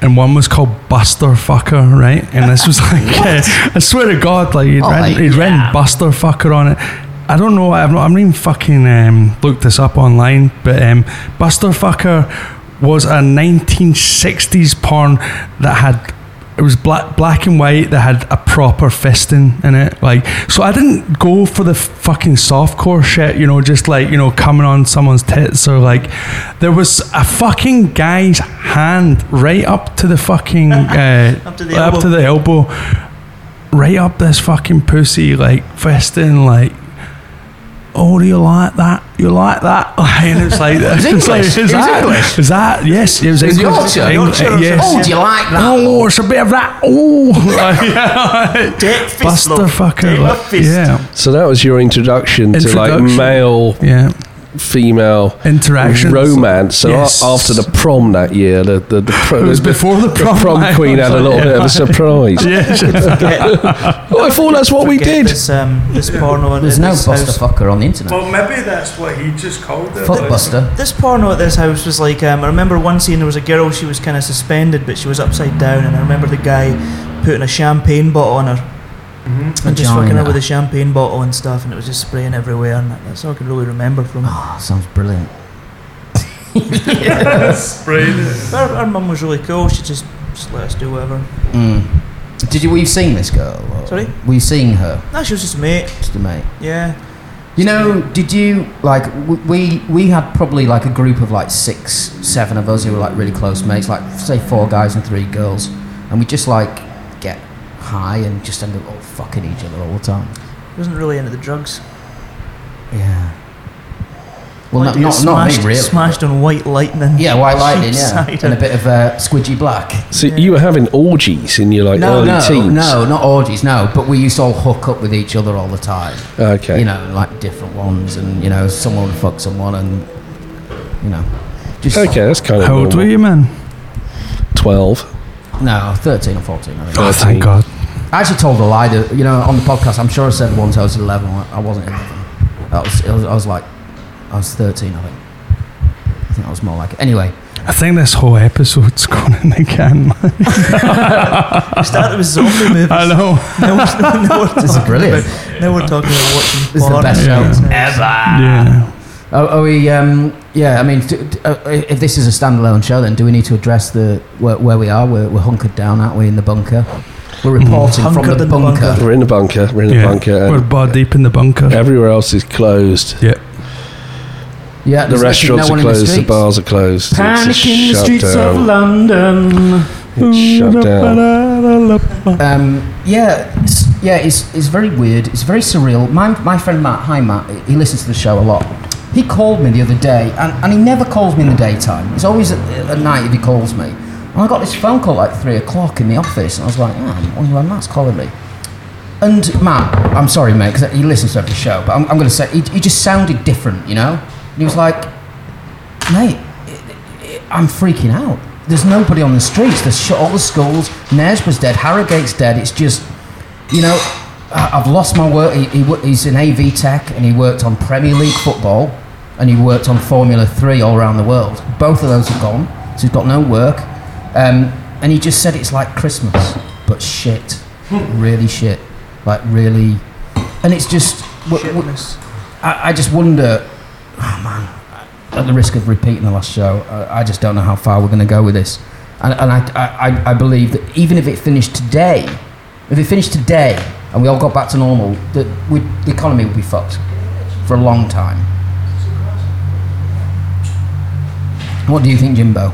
Speaker 3: and one was called Buster Fucker, right? And this was *laughs* like, uh, I swear to God, like he'd,
Speaker 4: Oh,
Speaker 3: written, he'd written Buster Fucker on it. I don't know. I've not. I've not even fucking um, looked this up online. But um, Buster Fucker was a 1960s porn that had it was black black and white that had a proper fisting in it. Like so, I didn't go for the fucking softcore shit. You know, just like you know, coming on someone's tits or like there was a fucking guy's hand right up to the fucking *laughs* uh,
Speaker 2: Up to the
Speaker 3: up to the elbow, right up this fucking pussy, like fisting, like "Oh, do you like that? You like that?" *laughs* And it's like,
Speaker 4: was
Speaker 3: it's like, is
Speaker 4: It was
Speaker 3: that,
Speaker 4: English.
Speaker 3: Is that yes? It was,
Speaker 4: It was
Speaker 3: English.
Speaker 4: Yorkshire.
Speaker 3: Eng-
Speaker 2: Yorkshire
Speaker 3: yes.
Speaker 4: Oh, do you like that?
Speaker 3: Oh, it's a bit of that. Oh, *laughs*
Speaker 2: Dead *laughs* fist,
Speaker 3: Buster
Speaker 2: love.
Speaker 3: fucker. Like, yeah,
Speaker 1: So that was your introduction, to like male,
Speaker 3: yeah.
Speaker 1: Female
Speaker 3: interaction
Speaker 1: romance. So
Speaker 3: Yes.
Speaker 1: after the prom that year, the the, the, pro, *laughs*
Speaker 3: It was
Speaker 1: the,
Speaker 3: before the prom.
Speaker 1: prom queen had a little bit of a surprise.
Speaker 3: Yes. *laughs*
Speaker 1: Oh, I thought that's what we did.
Speaker 2: This, um, this porno.
Speaker 4: There's no Buster fucker on the internet.
Speaker 3: Well, maybe that's what he just called it.
Speaker 4: Footbuster.
Speaker 2: This porno at this house was like um, I remember one scene there was a girl she was kind of suspended but she was upside down and I remember the guy putting a champagne bottle on her Mm-hmm. and just fucking her uh,
Speaker 4: Vagina.
Speaker 2: with a champagne bottle and stuff and it was just spraying everywhere and that's all I can really remember from it.
Speaker 4: Oh, sounds brilliant. *laughs*
Speaker 2: Our, our mum was really cool. She just just let us do whatever.
Speaker 4: Mm. Did you? Were you seeing this girl? or-
Speaker 2: Sorry?
Speaker 4: Were you seeing her?
Speaker 2: No, she was just a mate.
Speaker 4: Just a mate.
Speaker 2: Yeah.
Speaker 4: You know, did you like w- we we had probably like a group of like six, seven of us who were like really close mates, like say four guys and three girls, and we just like get high and just end up all fucking each other all the time.
Speaker 2: Wasn't really into the drugs.
Speaker 4: Yeah. Well,
Speaker 2: Like
Speaker 4: not
Speaker 2: to get
Speaker 4: not, not me
Speaker 2: smashed,
Speaker 4: really.
Speaker 2: Smashed on white lightning.
Speaker 4: Yeah, white *laughs* lightning, yeah,
Speaker 2: Cheap
Speaker 4: and a bit of uh, squidgy black.
Speaker 1: So you were having orgies in your like
Speaker 4: no,
Speaker 1: early
Speaker 4: no,
Speaker 1: teens.
Speaker 4: no, not orgies, no. But we used to all hook up with each other all the time.
Speaker 1: Okay.
Speaker 4: You know, like different ones, and you know, someone would fuck someone, and you know, just
Speaker 1: Okay, that's kind of
Speaker 3: How old were you, man?
Speaker 1: Twelve.
Speaker 4: no, thirteen or fourteen. I think.
Speaker 3: Oh, thank God.
Speaker 4: I actually told a lie. That, you know, on the podcast, I'm sure I said once I was 11. I wasn't 11. That was, I was, I was like, I was 13, I think. I think I was more like it. Anyway,
Speaker 3: I think this whole episode's *laughs* going in *laughs* the can.
Speaker 2: We started with zombie movies.
Speaker 3: I know.
Speaker 2: Now we're, now we're
Speaker 4: This is
Speaker 2: talking
Speaker 4: brilliant.
Speaker 2: About, now we're talking about watching
Speaker 4: This is the
Speaker 2: porn.
Speaker 4: best
Speaker 3: show
Speaker 2: ever.
Speaker 3: Yeah.
Speaker 4: are, are we? Um, yeah, I mean, d d- uh, if this is a standalone show, then do we need to address the where, where we are? We're, we're hunkered down, aren't we, in the bunker? We're reporting from the
Speaker 2: in the
Speaker 4: bunker.
Speaker 2: bunker.
Speaker 1: We're in the bunker. We're in the
Speaker 3: yeah.
Speaker 1: bunker.
Speaker 3: We're bar deep in the bunker.
Speaker 1: everywhere else is closed.
Speaker 3: Yeah.
Speaker 4: Yeah,
Speaker 1: The restaurants
Speaker 4: no
Speaker 1: are
Speaker 4: one in the
Speaker 1: closed. The, bars are closed.
Speaker 4: Panic in the streets
Speaker 1: down.
Speaker 4: of London.
Speaker 1: It's shut down.
Speaker 4: Um, yeah, it's, yeah, it's, it's very weird. It's very surreal. My, my friend Matt, hi Matt, he listens to the show a lot. He called me the other day, and, and he never calls me in the daytime. It's always at, at night if he calls me. And I got this phone call like three o'clock in the office, and I was like, ah, oh, I wonder why Matt's calling me. And Matt, I'm sorry, mate, because he listens to every show, but I'm, I'm going to say, he, he just sounded different, you know? And he was like, mate, I'm freaking out. There's nobody on the streets. There's shut all the schools. Knaresborough's dead. Harrogate's dead. It's just, you know, I- I've lost my work. He, he, he's in AV Tech and he worked on Premier League football and he worked on Formula 3 all around the world. Both of those are gone. So he's got no work. Um, and he just said it's like Christmas, but shit. really shit. Like, really. And it's just. w- w-. I, I just wonder, oh man, at the risk of repeating the last show, I, I just don't know how far we're going to go with this. And, and I, I, I- I believe that even if it finished today, if it finished today and we all got back to normal, that we, the economy would be fucked for a long time. What do you think, Jimbo?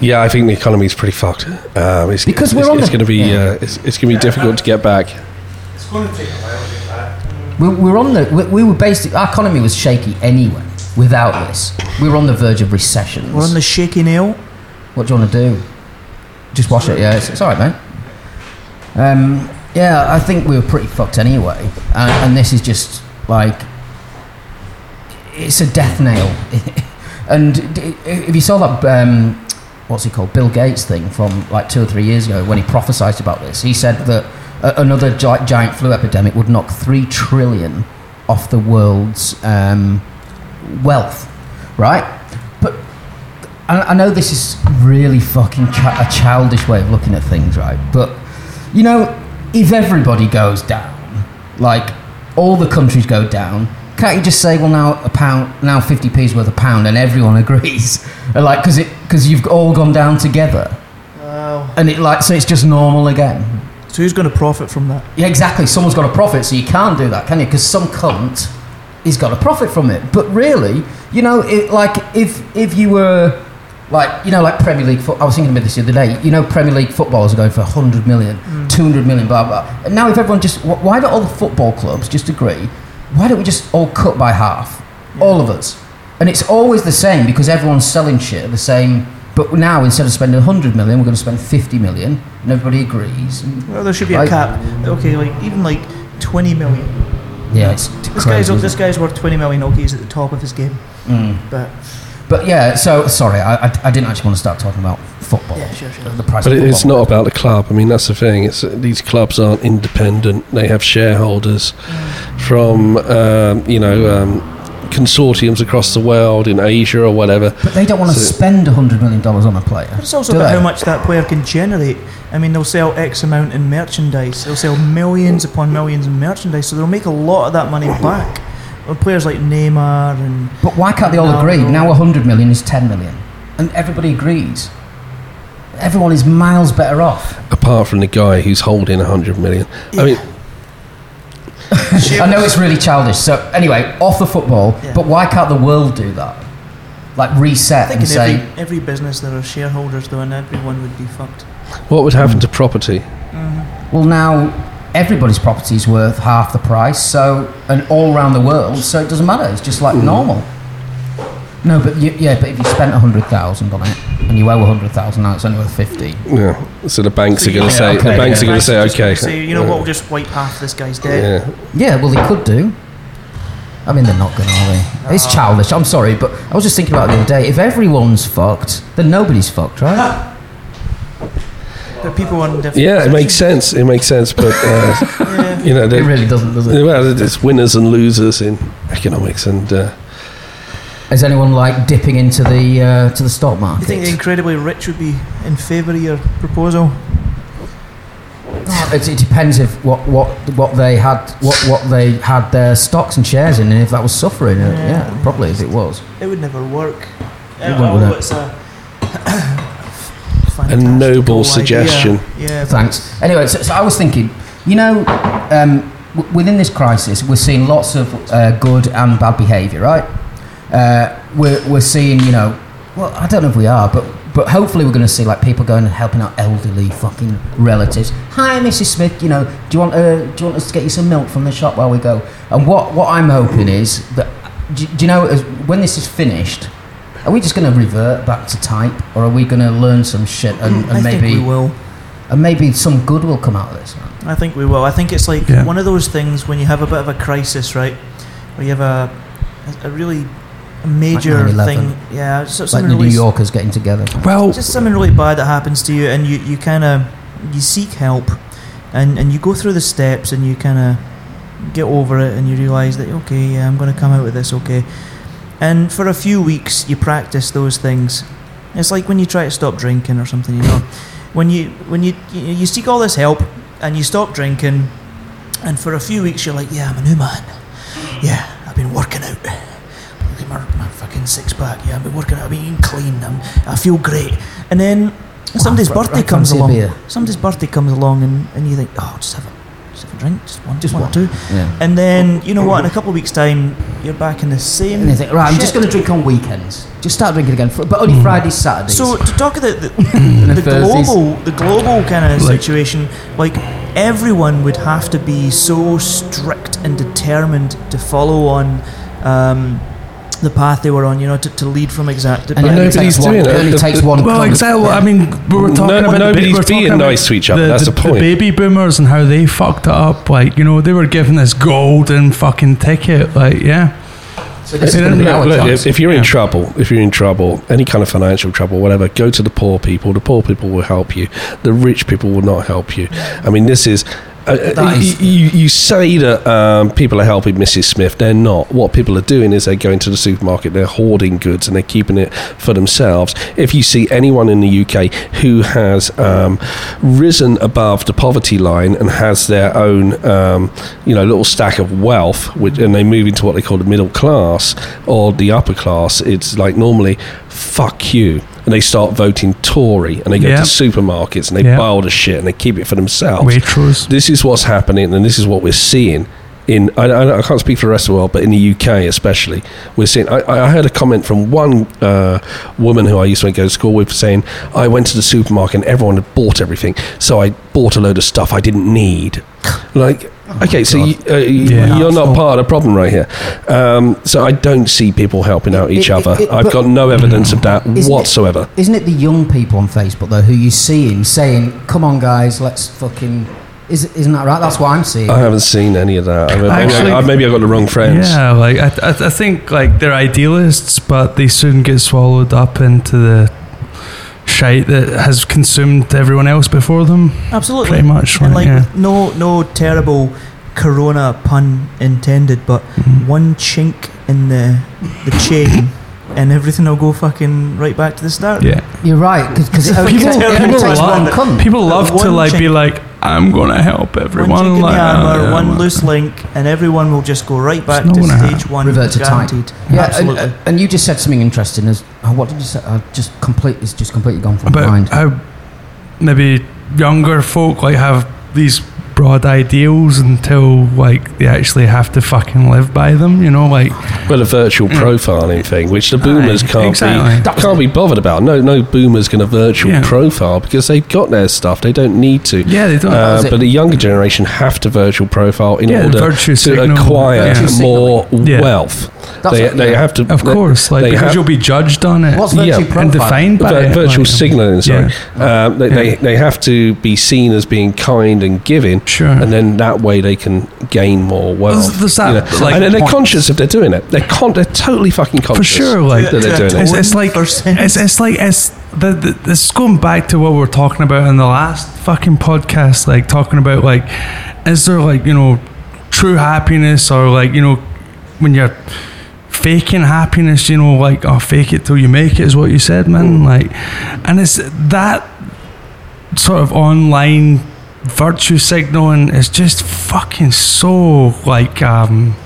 Speaker 1: Yeah, I think the economy is pretty fucked. Um, it's,
Speaker 4: Because
Speaker 1: it's,
Speaker 4: we're on
Speaker 1: it's
Speaker 4: the-
Speaker 1: going to be
Speaker 4: yeah.
Speaker 1: uh, it's, it's going to be difficult to get back. It's going to take a while.
Speaker 4: We, we were on the. We, we were basically. Our economy was shaky anyway. Without this, we were on the verge of recessions.
Speaker 2: We're on the shaky nail.
Speaker 4: What do you want to do? Just wash it, yeah. It's, it's all right, mate. Um, yeah, I think we were pretty fucked anyway, and, and this is just like it's a death nail. *laughs* and if you saw that, um, what's he called, Bill Gates thing from like two or three years ago when he prophesied about this, he said that another gi- giant flu epidemic would knock three trillion off the world's um, wealth, right? But I, I know this is really fucking a childish way of looking at things, right? But you know, if everybody goes down, like all the countries go down, can't you just say, well, now a pound, now fifty p's worth a pound, and everyone *laughs* agrees, like because it because you've all gone down together,
Speaker 2: Wow.
Speaker 4: and it like so it's just normal again.
Speaker 2: So who's going to profit from that?
Speaker 4: Yeah, exactly. Someone's got a profit, so you can't do that, can you? Because some cunt is got to profit from it. But really, you know, it, like if if you were like you know like Premier League I was thinking about this the other day. You know, Premier League footballers are going for 100 million, mm. 200 million, blah blah. And now if everyone just why don't all the football clubs just agree why don't we just all cut by half, all of us? And it's always the same because everyone's selling shit at the same. But now instead of spending 100 million, we're going to spend 50 million, and everybody agrees. and-
Speaker 2: Well, there should be a cap. Okay, like even like 20 million.
Speaker 4: Yeah, it's
Speaker 2: This
Speaker 4: crazy,
Speaker 2: guy's this guy's worth 20 million. Okay, he's at the top of his game.
Speaker 4: Mm.
Speaker 2: But
Speaker 4: But yeah, so sorry, I, I, I didn't actually want to start talking about football.
Speaker 2: Yeah, sure, sure.
Speaker 4: The price
Speaker 1: But
Speaker 4: of
Speaker 1: it, it's not about the club. I mean, that's the thing. It's these clubs aren't independent. They have shareholders from um, you know um, consortiums across the world in Asia or whatever.
Speaker 4: But they don't want to
Speaker 1: So-
Speaker 4: spend $100 million on a player.
Speaker 2: But it's also
Speaker 4: do
Speaker 2: about
Speaker 4: they?
Speaker 2: how much that player can generate. I mean, they'll sell X amount in merchandise. They'll sell millions upon millions in merchandise, so they'll make a lot of that money back. Well, players like Neymar and
Speaker 4: But why can't they all
Speaker 2: No,
Speaker 4: agree? Now 100 million is 10 million. And everybody agrees. Everyone is miles better off.
Speaker 1: Apart from the guy who's holding hundred million. I mean, *laughs*
Speaker 4: I know it's really childish. So, anyway, off the football,
Speaker 2: Yeah.
Speaker 4: but why can't the world do that? Like reset
Speaker 2: I think
Speaker 4: and
Speaker 2: in
Speaker 4: say,
Speaker 2: every, every business there are shareholders though, and everyone would be fucked.
Speaker 1: what would happen to property? Mm-hmm.
Speaker 4: well, now everybody's property is worth half the price, so, and all around the world, so it doesn't matter. It's just like hmm. normal. No, but you, yeah, but if you spent 100,000 on it and you owe 100,000 now, it's only worth 50.
Speaker 1: Yeah. So the banks
Speaker 2: So
Speaker 1: are going
Speaker 2: you-
Speaker 1: to say.
Speaker 4: okay,
Speaker 1: the banks
Speaker 4: yeah.
Speaker 1: are going to say,
Speaker 2: just
Speaker 1: okay.
Speaker 2: say, you know
Speaker 1: uh,
Speaker 2: what? We'll just wipe half this guy's debt.
Speaker 1: Yeah.
Speaker 4: Yeah, well, they could do. I mean, they're not going to, are they? It's childish. I'm sorry, but I was just thinking about it the other day. If everyone's fucked, then nobody's fucked, right?
Speaker 2: But people are in different.
Speaker 1: Yeah, it makes sense. It makes sense, but uh, *laughs*
Speaker 2: Yeah.
Speaker 1: you know,
Speaker 4: It
Speaker 1: they-
Speaker 4: really doesn't, does it?
Speaker 1: well, it's winners and losers in economics, and uh,
Speaker 4: Is anyone like dipping into the uh, to the stock market?
Speaker 2: You think the incredibly rich would be in favour of your proposal?
Speaker 4: It, it depends if what, what what they had what what they had their stocks and shares in, and if that was suffering. uh,
Speaker 2: Yeah.
Speaker 4: Yeah, probably if it was.
Speaker 2: It would never work.
Speaker 4: It
Speaker 2: Uh,
Speaker 4: won't, would
Speaker 2: although
Speaker 4: it?
Speaker 2: it's a *coughs*
Speaker 1: a
Speaker 2: fantastical
Speaker 1: noble
Speaker 2: idea.
Speaker 1: suggestion.
Speaker 2: Yeah,
Speaker 4: Thanks. Anyway, so, so I was thinking, you know, um, w- within this crisis, we're seeing lots of uh, good and bad behaviour, right? Uh, we're, we're seeing, you know, well, I don't know if we are, but but hopefully we're going to see like people going and helping out elderly fucking relatives. Hi, Mrs. Smith. You know, do you want uh, do you want us to get you some milk from the shop while we go? And what what I'm hoping is that do, do you know as, when this is finished. Are we just going to revert back to type, or are we going to learn some shit and, and
Speaker 2: I
Speaker 4: maybe
Speaker 2: think we will.
Speaker 4: and maybe some good will come out of this, man.
Speaker 2: I think we will. I think it's like
Speaker 3: Yeah.
Speaker 2: one of those things when you have a bit of a crisis, right? Where you have a a really major
Speaker 4: 9/11.
Speaker 2: thing. Yeah, so,
Speaker 4: Like
Speaker 2: something
Speaker 4: the New Yorkers getting together.
Speaker 3: Well,
Speaker 2: just something really bad that happens to you and you, you kind of you seek help and, and you go through the steps and you kind of get over it and you realize that okay yeah i'm going to come out of this okay and for a few weeks you practice those things it's like when you try to stop drinking or something you know *laughs* when you when you you, you seek all this help and you stop drinking and for a few weeks you're like yeah i'm a new man yeah i've been working out Look at my, six pack. Yeah, I've been working out. I've been clean. I'm, I feel great. And then somebody's birthday comes along. Somebody's birthday comes along, and, and you think, oh, just have a just have a drink, just one,
Speaker 4: Just
Speaker 2: one,
Speaker 4: one.
Speaker 2: two.
Speaker 4: Yeah.
Speaker 2: And then you know what? In a *clears throat* couple of weeks' time, you're back in the same.
Speaker 4: And they think, right, I'm just going to drink on weekends. Just start drinking again, but only Fridays, Saturdays.
Speaker 2: So to talk about the, the, *clears throat* the global, the global kind of
Speaker 3: Like-
Speaker 2: situation, like everyone would have to be so strict and determined to follow on. Um, the path they were on, you know, to, to lead from exact.
Speaker 4: and it only
Speaker 1: nobody's doing
Speaker 4: It
Speaker 1: it.
Speaker 4: only takes one.
Speaker 3: Well,
Speaker 4: cunt.
Speaker 3: exactly. I mean, we were talking
Speaker 1: No-
Speaker 3: about
Speaker 1: nobody's
Speaker 3: we're
Speaker 1: being
Speaker 3: about
Speaker 1: nice to each other, that's the point.
Speaker 3: The baby boomers and how they fucked it up. Like, you know, they were given this golden fucking ticket. Like, yeah.
Speaker 4: So this is going
Speaker 1: Look,
Speaker 4: our
Speaker 1: look,
Speaker 4: chance.
Speaker 1: if, if you're in trouble, if you're in trouble, any kind of financial trouble, whatever, go to the poor people. The poor people will help you. The rich people will not help you. I mean, this is. Uh,
Speaker 4: That is-
Speaker 1: you, you, you say that um, people are helping Mrs. Smith. They're not. What people are doing is they're going to the supermarket, they're hoarding goods, and they're keeping it for themselves. If you see anyone in the UK who has um, risen above the poverty line and has their own, um, you know, little stack of wealth, which, and they move into what they call the middle class or the upper class, it's like normally, fuck you. And they start voting Tory, and they go
Speaker 3: Yeah.
Speaker 1: to supermarkets and they
Speaker 3: Yeah.
Speaker 1: buy all the shit and they keep it for themselves
Speaker 3: Waitrose.
Speaker 1: this is what's happening and this is what we're seeing in I, I, I can't speak for the rest of the world but in the UK especially we're seeing I, I heard a comment from one uh, woman who I used to go to school with saying I went to the supermarket and everyone had bought everything so I bought a load of stuff I didn't need like Okay, so you, uh,
Speaker 3: yeah.
Speaker 1: you're not part of the problem right here. Um, so I don't see people helping out each
Speaker 4: It- it-
Speaker 1: other.
Speaker 4: it-
Speaker 1: I've got no evidence of that
Speaker 4: Isn't
Speaker 1: whatsoever.
Speaker 4: Isn't it the young people on Facebook though who you seeing saying, "Come on, guys, let's fucking." Is, isn't that right? That's what I'm seeing.
Speaker 1: I haven't seen any of that. I mean, maybe, I, maybe I got the wrong friends.
Speaker 3: Yeah, like I, I, I think like they're idealists, but they soon get swallowed up into the shite that has consumed everyone else before them.
Speaker 2: Absolutely.
Speaker 3: Pretty much,
Speaker 2: And
Speaker 3: right,
Speaker 2: like
Speaker 3: yeah.
Speaker 2: no no terrible corona pun intended, but
Speaker 3: Mm-hmm.
Speaker 2: one chink in the the chain *coughs* and everything will go fucking right back to the start.
Speaker 3: Yeah.
Speaker 4: You're right because it only
Speaker 3: People,
Speaker 4: takes- it only
Speaker 3: people, love, people love to
Speaker 2: One
Speaker 3: like be like, I'm gonna help everyone.
Speaker 2: chink in
Speaker 3: like,
Speaker 2: the armor,
Speaker 3: uh,
Speaker 2: one
Speaker 3: uh,
Speaker 2: loose link, and everyone will just go right back to stage
Speaker 3: happen.
Speaker 2: one.
Speaker 4: Revert to type.
Speaker 2: guaranteed.
Speaker 4: Yeah,
Speaker 2: Absolutely.
Speaker 4: and, and you just said something interesting. As oh, what did you say? I just complete. It's just completely gone from my
Speaker 3: about
Speaker 4: mind.
Speaker 3: how maybe younger folk like have these broad ideals until like they actually have to fucking live by them. You know, like
Speaker 1: Well, a virtual profiling thing, which the boomers
Speaker 3: Aye,
Speaker 1: can't
Speaker 3: exactly.
Speaker 1: be can't be bothered about. No, no boomers going to virtual
Speaker 3: Yeah.
Speaker 1: profile because they've got their stuff. They don't need to.
Speaker 3: yeah, they don't.
Speaker 1: Uh, but the younger generation have to virtual profile in
Speaker 3: Yeah,
Speaker 1: order to
Speaker 3: signal.
Speaker 1: acquire
Speaker 3: Virtue
Speaker 1: more
Speaker 3: Yeah.
Speaker 1: wealth.
Speaker 4: That's
Speaker 1: They,
Speaker 4: what-
Speaker 1: they
Speaker 4: yeah.
Speaker 1: have to,
Speaker 3: of
Speaker 1: they-
Speaker 3: course, like because
Speaker 1: have-
Speaker 3: you'll be judged on it.
Speaker 4: What's
Speaker 1: yeah,
Speaker 3: and defined by
Speaker 1: Vir-
Speaker 3: it,
Speaker 1: virtual
Speaker 3: like,
Speaker 1: signaling. Sorry, um, they,
Speaker 3: Yeah.
Speaker 1: they they have to be seen as being kind and giving,
Speaker 3: Sure.
Speaker 1: and then that way they can gain more wealth.
Speaker 3: There's- there's that,
Speaker 1: you know.
Speaker 3: like,
Speaker 1: and then they're
Speaker 3: point-
Speaker 1: conscious if they're doing it. They're con- they're totally fucking conscious for
Speaker 3: sure, like
Speaker 1: that they're doing
Speaker 3: it's,
Speaker 1: it.
Speaker 3: it's like it's, it's like it's the, the it's going back to what we were talking about in the last fucking podcast, like talking about like is there like you know true happiness or like you know when you're faking happiness, you know like oh fake it till you make it is what you said, man. Like, and it's that sort of online virtue signaling is just fucking so like um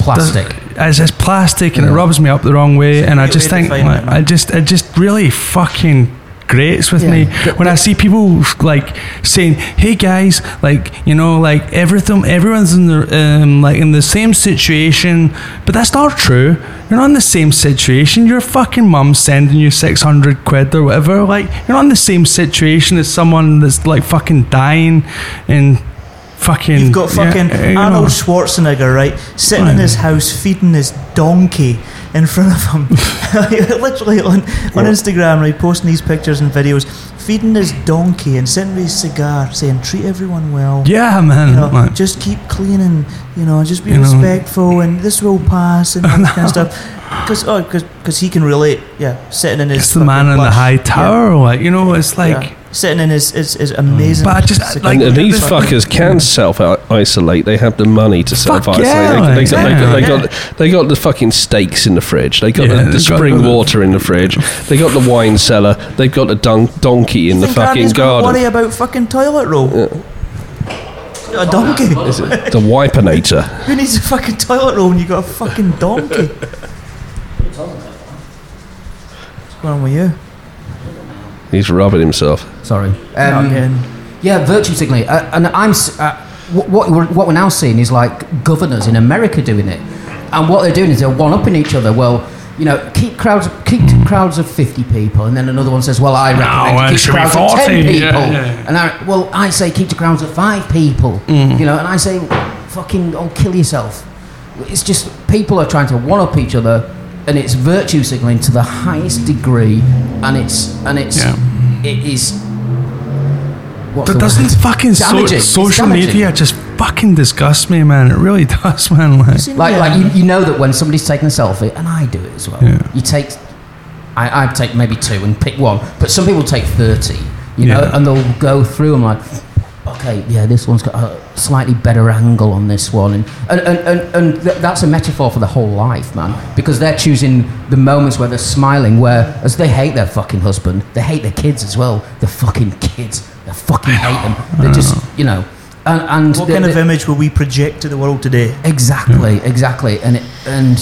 Speaker 4: Plastic.
Speaker 3: It's, it's plastic and it rubs me up the wrong way, and I just think like. I just it just really fucking grates with
Speaker 4: Yeah.
Speaker 3: me when I see people like saying, "Hey guys, like you know, like everything, everyone's in the um, like in the same situation," but that's not true. You're not in the same situation. Your fucking mum sending you six hundred quid or whatever. Like you're not in the same situation as someone that's like fucking dying and fucking.
Speaker 2: You've got
Speaker 3: yeah, eh,
Speaker 2: fucking
Speaker 3: you know.
Speaker 2: Arnold Schwarzenegger, right, sitting in his house feeding his donkey in front of him. *laughs* *laughs* Literally on, on Instagram, right, posting these pictures and videos, feeding his donkey and sitting with his cigar, saying, treat everyone well.
Speaker 3: Yeah, man.
Speaker 2: You know,
Speaker 3: like-
Speaker 2: just keep cleaning, you know, just be
Speaker 3: You know.
Speaker 2: respectful and this will pass and *laughs* that kind of stuff. Because oh, cause, 'cause he can relate, yeah, sitting in his
Speaker 3: it's the man in the high
Speaker 2: yeah,
Speaker 3: tower, like you know, it's like.
Speaker 2: yeah, sitting in his, his, his amazing
Speaker 3: But I just-
Speaker 2: cigar.
Speaker 1: And, and these fuckers can self isolate. They have the money to self isolate.
Speaker 3: yeah,
Speaker 1: they, they,
Speaker 3: like,
Speaker 1: got, they, got, they, got, they got the fucking steaks in the fridge. They got
Speaker 3: Yeah,
Speaker 1: the, the
Speaker 3: they've got
Speaker 1: spring water in the fridge. They got the wine cellar. They've got the dun- donkey in
Speaker 2: You
Speaker 1: the
Speaker 2: think
Speaker 1: fucking
Speaker 2: Andy's gonna
Speaker 1: garden.
Speaker 2: worry about fucking toilet roll? A donkey. *laughs*
Speaker 1: Is it the wipenator? *laughs*
Speaker 2: Who needs a fucking toilet roll when you got a fucking donkey? *laughs* What's going on with you?
Speaker 1: He's rubbing himself.
Speaker 4: Sorry. Um,
Speaker 2: again.
Speaker 4: Yeah, virtue signaling, uh, and I'm uh, what we're, what we're now seeing is like governors in America doing it, and what they're doing is they're one upping each other. Well, you know, keep crowds keep crowds of fifty people, and then another one says, "Well, I recommend
Speaker 3: well,
Speaker 4: keep
Speaker 3: it should
Speaker 4: crowds of ten people,"
Speaker 3: yeah.
Speaker 4: and I well, I say keep to crowds of five people, you know, and I say, "Fucking, oh, kill yourself." It's just people are trying to one up each other, and it's virtue signaling to the highest degree, and it's and it's
Speaker 3: Yeah.
Speaker 4: it is. What's
Speaker 3: But
Speaker 4: the
Speaker 3: doesn't
Speaker 4: word?
Speaker 3: fucking so- social media just fucking disgusts me, man? It really *laughs* does, man. Like,
Speaker 4: Like, like you, you know that when somebody's taking a selfie, and I do it as well.
Speaker 3: Yeah.
Speaker 4: You take, I, I take maybe two and pick one, but some people take thirty. You know,
Speaker 3: Yeah.
Speaker 4: and they'll go through. I'm like, okay, yeah, this one's got a slightly better angle on this one, and and and, and, and th- that's a metaphor for the whole life, man. Because they're choosing the moments where they're smiling, where as they hate their fucking husband, they hate their kids as well. The fucking kids, they fucking hate them. They just, you know, and, and
Speaker 2: what
Speaker 4: the-
Speaker 2: kind of
Speaker 4: the-
Speaker 2: image will we project to the world today?
Speaker 4: Exactly, exactly, and it, and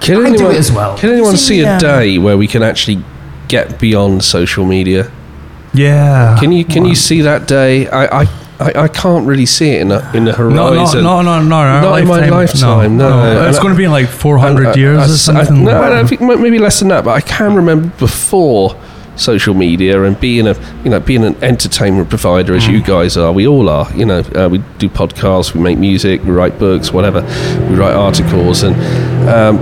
Speaker 1: Can
Speaker 4: I do
Speaker 1: anyone,
Speaker 4: it as well.
Speaker 1: Can anyone
Speaker 2: See,
Speaker 1: see a
Speaker 2: um,
Speaker 1: day where we can actually get beyond social media?
Speaker 3: Yeah.
Speaker 1: Can you can you see that day? I I, I, I can't really see it in the in the
Speaker 3: No, no,
Speaker 1: horizon.
Speaker 3: no, no, no, our
Speaker 1: Not in my lifetime, no.
Speaker 3: It's
Speaker 1: And
Speaker 3: going to be in like 400
Speaker 1: I- I-
Speaker 3: years
Speaker 1: I
Speaker 3: or something.
Speaker 1: no, I think maybe less than that, but I can remember before social media and being a you know being an entertainment provider as you guys are we all are you know uh, we do podcasts we make music we write books whatever we write articles and um,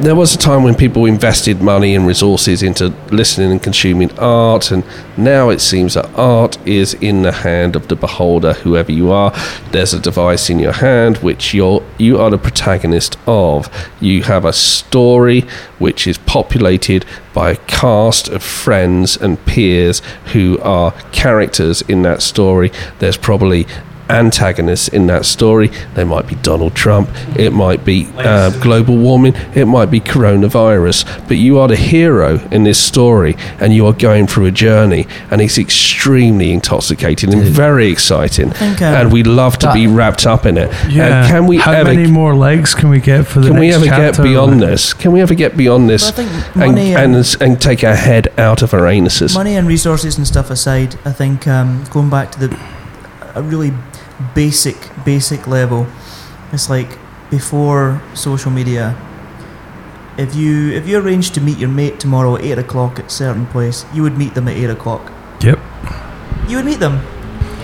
Speaker 1: there was a time when people invested money and resources into listening and consuming art, and now it seems that art is in the hand of the beholder, whoever you are. There's a device in your hand which you're you are the protagonist of. You have a story which is populated by a cast of friends and peers who are characters in that story. There's probably antagonists in that story. They might be Donald Trump, it might be uh, global warming, it might be coronavirus, but you are the hero in this story and you are going through a journey and it's extremely intoxicating and very exciting.
Speaker 2: think, um,
Speaker 1: and we love to be wrapped up in it.
Speaker 3: Yeah.
Speaker 1: And can we
Speaker 3: How
Speaker 1: ever
Speaker 3: many more legs can we get for the
Speaker 1: can
Speaker 3: next
Speaker 1: we ever
Speaker 3: chapter?
Speaker 1: get beyond this? Can we ever get beyond this
Speaker 2: Well, I think
Speaker 1: and,
Speaker 2: money
Speaker 1: and,
Speaker 2: and-
Speaker 1: and take our head out of our anuses?
Speaker 2: Money and resources and stuff aside, I think um, going back to the a really basic basic level, it's like before social media. If you if you arranged to meet your mate tomorrow at eight o'clock at a certain place, you would meet them at eight o'clock.
Speaker 3: Yep.
Speaker 2: You would meet them.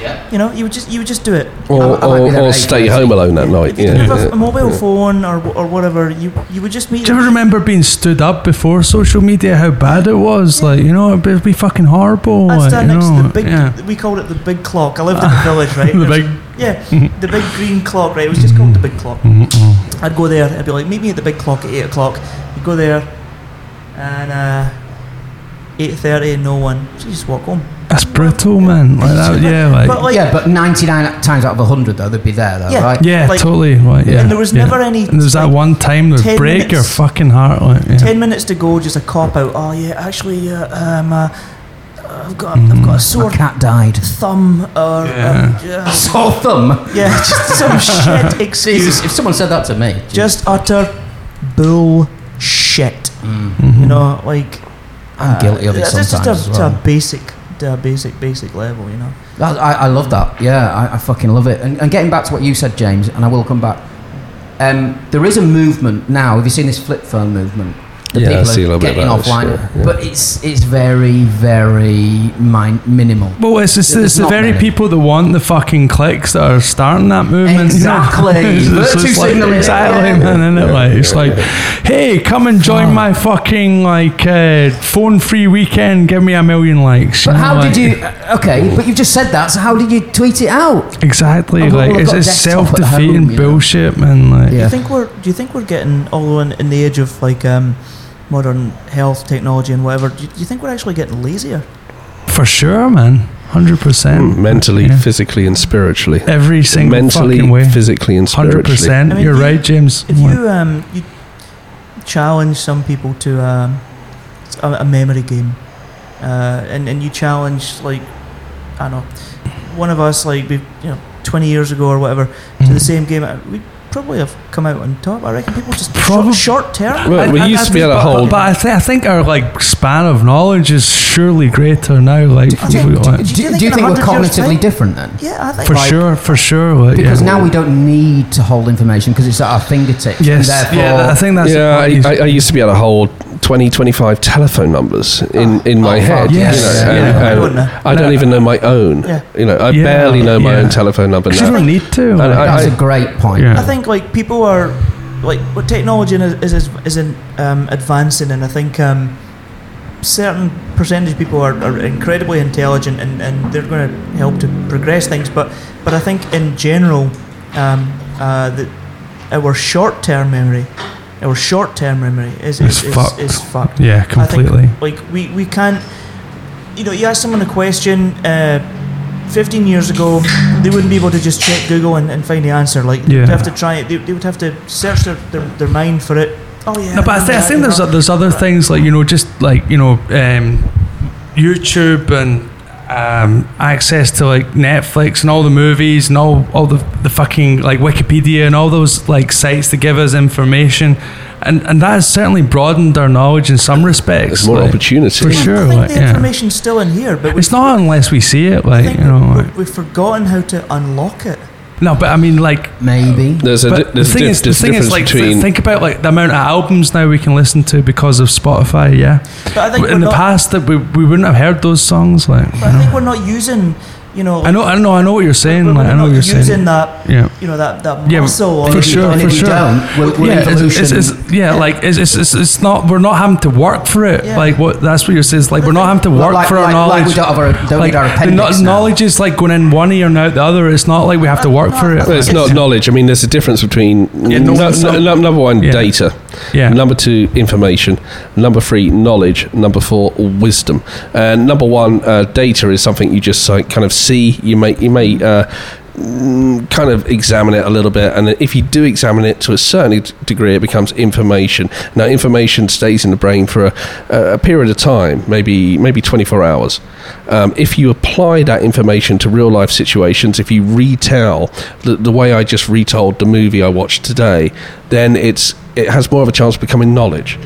Speaker 4: Yeah.
Speaker 2: You know, you would just you would just do it.
Speaker 1: Or,
Speaker 4: I- I
Speaker 1: or, or stay home alone that night.
Speaker 2: If you
Speaker 1: Yeah,
Speaker 2: didn't have a,
Speaker 1: yeah.
Speaker 2: a mobile phone or or whatever, you you would just meet.
Speaker 3: Do you ever remember being stood up before social media? How bad it was? Like you know, it'd be fucking horrible.
Speaker 2: I'd
Speaker 3: like,
Speaker 2: stand
Speaker 3: you
Speaker 2: next
Speaker 3: know,
Speaker 2: to the big.
Speaker 3: yeah.
Speaker 2: We called it the big clock. I lived in the *laughs* village, right?
Speaker 3: The big-
Speaker 2: Yeah, *laughs* the big green clock, right? It was just called the big clock. I'd go there. I'd be like, meet me at the big clock at eight o'clock. You go there, and uh, eight thirty, no one. So you just walk home.
Speaker 3: That's brutal, man. Like that, yeah, like,
Speaker 2: But like,
Speaker 4: yeah, but 99 times out of 100, though, they'd be there, though,
Speaker 2: Yeah.
Speaker 4: right?
Speaker 3: yeah,
Speaker 2: like-
Speaker 3: totally. Like, yeah,
Speaker 2: and there was
Speaker 3: yeah.
Speaker 2: never any,
Speaker 3: And there's that one time that
Speaker 2: 10
Speaker 3: break your fucking heart. Like, yeah.
Speaker 2: ten minutes to go, just a cop out. Oh yeah, actually, uh, um, uh, I've got, I've got a
Speaker 4: My
Speaker 2: sore
Speaker 4: cat died.
Speaker 2: thumb, or
Speaker 3: Yeah.
Speaker 2: uh, *laughs* yeah,
Speaker 4: Sore thumb.
Speaker 2: yeah, *laughs* just some shit excuse.
Speaker 4: Jesus, if someone said that to me. Jesus.
Speaker 2: just utter bullshit.
Speaker 3: Mm-hmm.
Speaker 2: You know, like
Speaker 4: I'm guilty of it
Speaker 2: uh,
Speaker 4: sometimes
Speaker 2: just a,
Speaker 4: as
Speaker 2: to
Speaker 4: well.
Speaker 2: a basic, to basic, basic level. You know.
Speaker 4: I, I I love that. Yeah, I, I fucking love it. And, and getting back to what you said, James, and I will come back. Um, there is a movement now. Have you seen this flip phone movement? The
Speaker 1: Yeah, I
Speaker 4: people
Speaker 1: see a
Speaker 4: are
Speaker 1: little bit
Speaker 4: getting
Speaker 1: about this,
Speaker 4: offline,
Speaker 1: yeah, yeah.
Speaker 4: but it's it's very very min- minimal.
Speaker 3: Well, it's, it's,
Speaker 4: There's
Speaker 3: it's the very
Speaker 4: many.
Speaker 3: people that want the fucking clicks that are starting that movement. you know?
Speaker 4: Exactly. *laughs*
Speaker 3: It's
Speaker 4: Virtue
Speaker 3: just like-
Speaker 4: signalling.
Speaker 3: exactly,
Speaker 4: Yeah.
Speaker 3: man. Isn't it? Like, it's like, hey, come and join
Speaker 4: Oh.
Speaker 3: my fucking like uh, phone-free weekend. Give me a million likes.
Speaker 4: But
Speaker 3: know,
Speaker 4: how
Speaker 3: like-
Speaker 4: did you? uh, Okay, but you've just said that. So how did you tweet it out?
Speaker 3: Exactly.
Speaker 4: Oh, well,
Speaker 3: like,
Speaker 4: I've
Speaker 3: it's,
Speaker 4: got
Speaker 3: it's self-defeating
Speaker 4: home, you know.
Speaker 3: bullshit, man. Like,
Speaker 2: Do you think we're Do you think we're getting all in, in the age of like um, modern health technology and whatever? Do you, do you think we're actually getting lazier?
Speaker 3: for sure, man. Hundred percent.
Speaker 1: Mm, mentally,
Speaker 3: Yeah.
Speaker 1: physically, and spiritually.
Speaker 3: Every single
Speaker 1: Mentally,
Speaker 3: fucking way.
Speaker 1: physically, and spiritually.
Speaker 3: 100%.
Speaker 2: I mean,
Speaker 3: You're
Speaker 2: if you-
Speaker 3: right, James.
Speaker 2: If you um you challenge some people to um a, a memory game, uh, and and you challenge like I don't know one of us like you know twenty years ago or whatever to
Speaker 3: Mm.
Speaker 2: the same game, uh, we probably have come out on top. I reckon people just
Speaker 3: Probably-
Speaker 2: short, short term.
Speaker 1: Well, we
Speaker 3: I- I
Speaker 1: used to be
Speaker 3: think-
Speaker 1: able to
Speaker 3: but-
Speaker 1: hold.
Speaker 3: But, I, th- I think our like span of knowledge is surely greater now. Like,
Speaker 2: I think-
Speaker 3: we- like-
Speaker 2: do
Speaker 4: Do,
Speaker 2: you
Speaker 4: do
Speaker 2: think
Speaker 4: you think we're cognitively different then?
Speaker 2: Yeah, I think
Speaker 3: for
Speaker 4: like-
Speaker 3: sure, for sure. Like,
Speaker 4: Because
Speaker 3: yeah.
Speaker 4: now we don't need to hold information because it's at our fingertips.
Speaker 3: yes,
Speaker 4: and therefore,
Speaker 3: yeah, I think that's
Speaker 1: yeah. I, I, I used to be able to hold 20, 25 telephone numbers in, in my
Speaker 4: Oh,
Speaker 1: head.
Speaker 4: fuck,
Speaker 1: you
Speaker 3: yes,
Speaker 1: know,
Speaker 3: yeah.
Speaker 1: and-
Speaker 2: I
Speaker 1: and
Speaker 2: don't know.
Speaker 1: I don't even know my own.
Speaker 2: Yeah.
Speaker 1: You know, I
Speaker 3: Yeah,
Speaker 1: barely know my
Speaker 3: yeah.
Speaker 1: own telephone number
Speaker 3: 'Cause you
Speaker 1: now.
Speaker 3: don't need to.
Speaker 1: And I-
Speaker 4: that's a great point.
Speaker 3: Yeah.
Speaker 2: I think like people are like what technology is is is, is in, um, advancing, and I think um, certain percentage of people are, are incredibly intelligent, and, and they're going to help to progress things. But but I think in general, um, uh, that our short term memory, our short term memory is is,
Speaker 3: It's
Speaker 2: is,
Speaker 3: fucked.
Speaker 2: is fucked.
Speaker 3: yeah,
Speaker 2: I think,
Speaker 3: completely.
Speaker 2: like we, we can't you know you ask someone a question uh, 15 years ago they wouldn't be able to just check google and, and find the answer like they would have to try it they, they would have to search their, their, their mind for it oh yeah
Speaker 3: No, but I,
Speaker 2: know
Speaker 3: th- I think there's
Speaker 2: know.
Speaker 3: there's other things like you know just like you know um, YouTube and um, access to like Netflix and all the movies and all all the, the fucking like Wikipedia and all those like sites that give us information and and that has certainly broadened our knowledge in some respects.
Speaker 1: There's more
Speaker 3: like,
Speaker 1: opportunity.
Speaker 3: for
Speaker 2: I
Speaker 3: sure.
Speaker 2: think
Speaker 3: Like,
Speaker 2: the
Speaker 3: yeah.
Speaker 2: information's still in here but
Speaker 3: It's not unless we see it,
Speaker 2: I
Speaker 3: like
Speaker 2: think
Speaker 3: you know.
Speaker 2: we-
Speaker 3: like-
Speaker 2: we've, we've forgotten how to unlock it
Speaker 3: No, but I mean, like
Speaker 4: maybe.
Speaker 1: There's a, di-
Speaker 3: the
Speaker 1: there's a
Speaker 3: thing
Speaker 1: dif-
Speaker 3: is, the thing is,
Speaker 1: difference
Speaker 3: like, th-
Speaker 1: between.
Speaker 3: think about like the amount of albums now we can listen to because of Spotify. Yeah,
Speaker 2: But I think
Speaker 3: in
Speaker 2: we're
Speaker 3: the
Speaker 2: not-
Speaker 3: past that we, we wouldn't have heard those songs. Like,
Speaker 2: But I think we're not using, you know.
Speaker 3: I know, I know, I know what you're saying.
Speaker 2: We're,
Speaker 3: Like,
Speaker 2: we're
Speaker 3: I know what you're
Speaker 2: using
Speaker 3: saying.
Speaker 2: that,
Speaker 3: Yeah.
Speaker 2: you know, that that
Speaker 3: Yeah,
Speaker 2: muscle. or
Speaker 3: for
Speaker 2: the-
Speaker 3: sure,
Speaker 4: and
Speaker 3: for sure.
Speaker 4: don't, we'll, we'll
Speaker 3: yeah, it's, it's, yeah, like it's, it's, it's, it's not. We're not having to work for it.
Speaker 2: Yeah.
Speaker 3: Like what? That's what you're saying. It's like we're not having to work
Speaker 4: like-
Speaker 3: for our knowledge.
Speaker 4: like we don't have our- don't need our
Speaker 3: the
Speaker 4: now.
Speaker 3: knowledge is like going in one ear and out the other. It's not like we have to work for it.
Speaker 1: Well, it's not knowledge. I mean, there's a difference between
Speaker 3: Yeah, no,
Speaker 1: no- no- number one,
Speaker 3: Yeah.
Speaker 1: data.
Speaker 3: Yeah.
Speaker 1: Number two, information. Number three, knowledge. Number four, wisdom. And number one, uh, data is something you just like kind of see. You may you may uh, kind of examine it a little bit, and if you do examine it to a certain degree, it becomes information. Now, information stays in the brain for a, a period of time, maybe maybe 24 hours. Um, if you apply that information to real life situations, if you retell the, the way I just retold the movie I watched today, then it's it has more of a chance of becoming knowledge.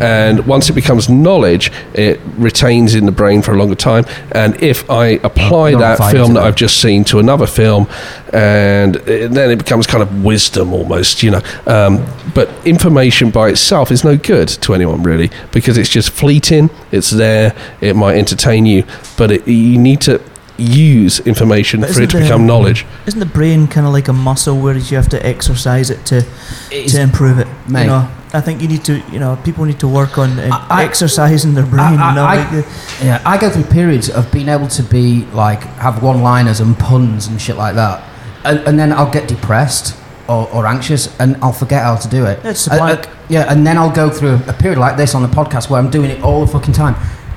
Speaker 1: And once it becomes knowledge, it retains in the brain for a longer time. And if I apply
Speaker 4: Not
Speaker 1: that film that. I've just seen to another film, and it, then it becomes kind of wisdom almost, you know. Um, but information by itself is no good to anyone really because it's just fleeting. It's there. It might entertain you, but it, you need to use information
Speaker 2: But
Speaker 1: for it
Speaker 2: isn't
Speaker 1: to
Speaker 2: the-
Speaker 1: become knowledge.
Speaker 2: Isn't the brain kind of like a muscle, whereas you have to exercise it to
Speaker 4: It's-
Speaker 2: to improve it?
Speaker 4: Mate.
Speaker 2: You know, I think you need to. You know, people need to work on uh,
Speaker 4: I- I-
Speaker 2: exercising their brain.
Speaker 4: I-
Speaker 2: you know,
Speaker 4: I-
Speaker 2: like, uh,
Speaker 4: Yeah, I go through periods of being able to be like have one-liners and puns and shit like that, and, and then I'll get depressed or, or anxious and I'll forget how to do it.
Speaker 2: It's a
Speaker 4: Uh,
Speaker 2: blank.
Speaker 4: uh, yeah, and then I'll go through a period like this on the podcast where I'm doing it all the fucking time,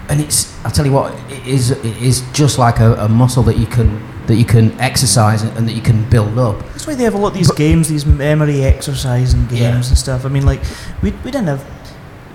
Speaker 4: and it's I tell you what, it is it is just like a, a muscle that you can that you can exercise and that you can build up.
Speaker 2: That's why they have a lot of these games, these memory exercising games
Speaker 4: Yeah.
Speaker 2: and stuff. I mean, like we we didn't have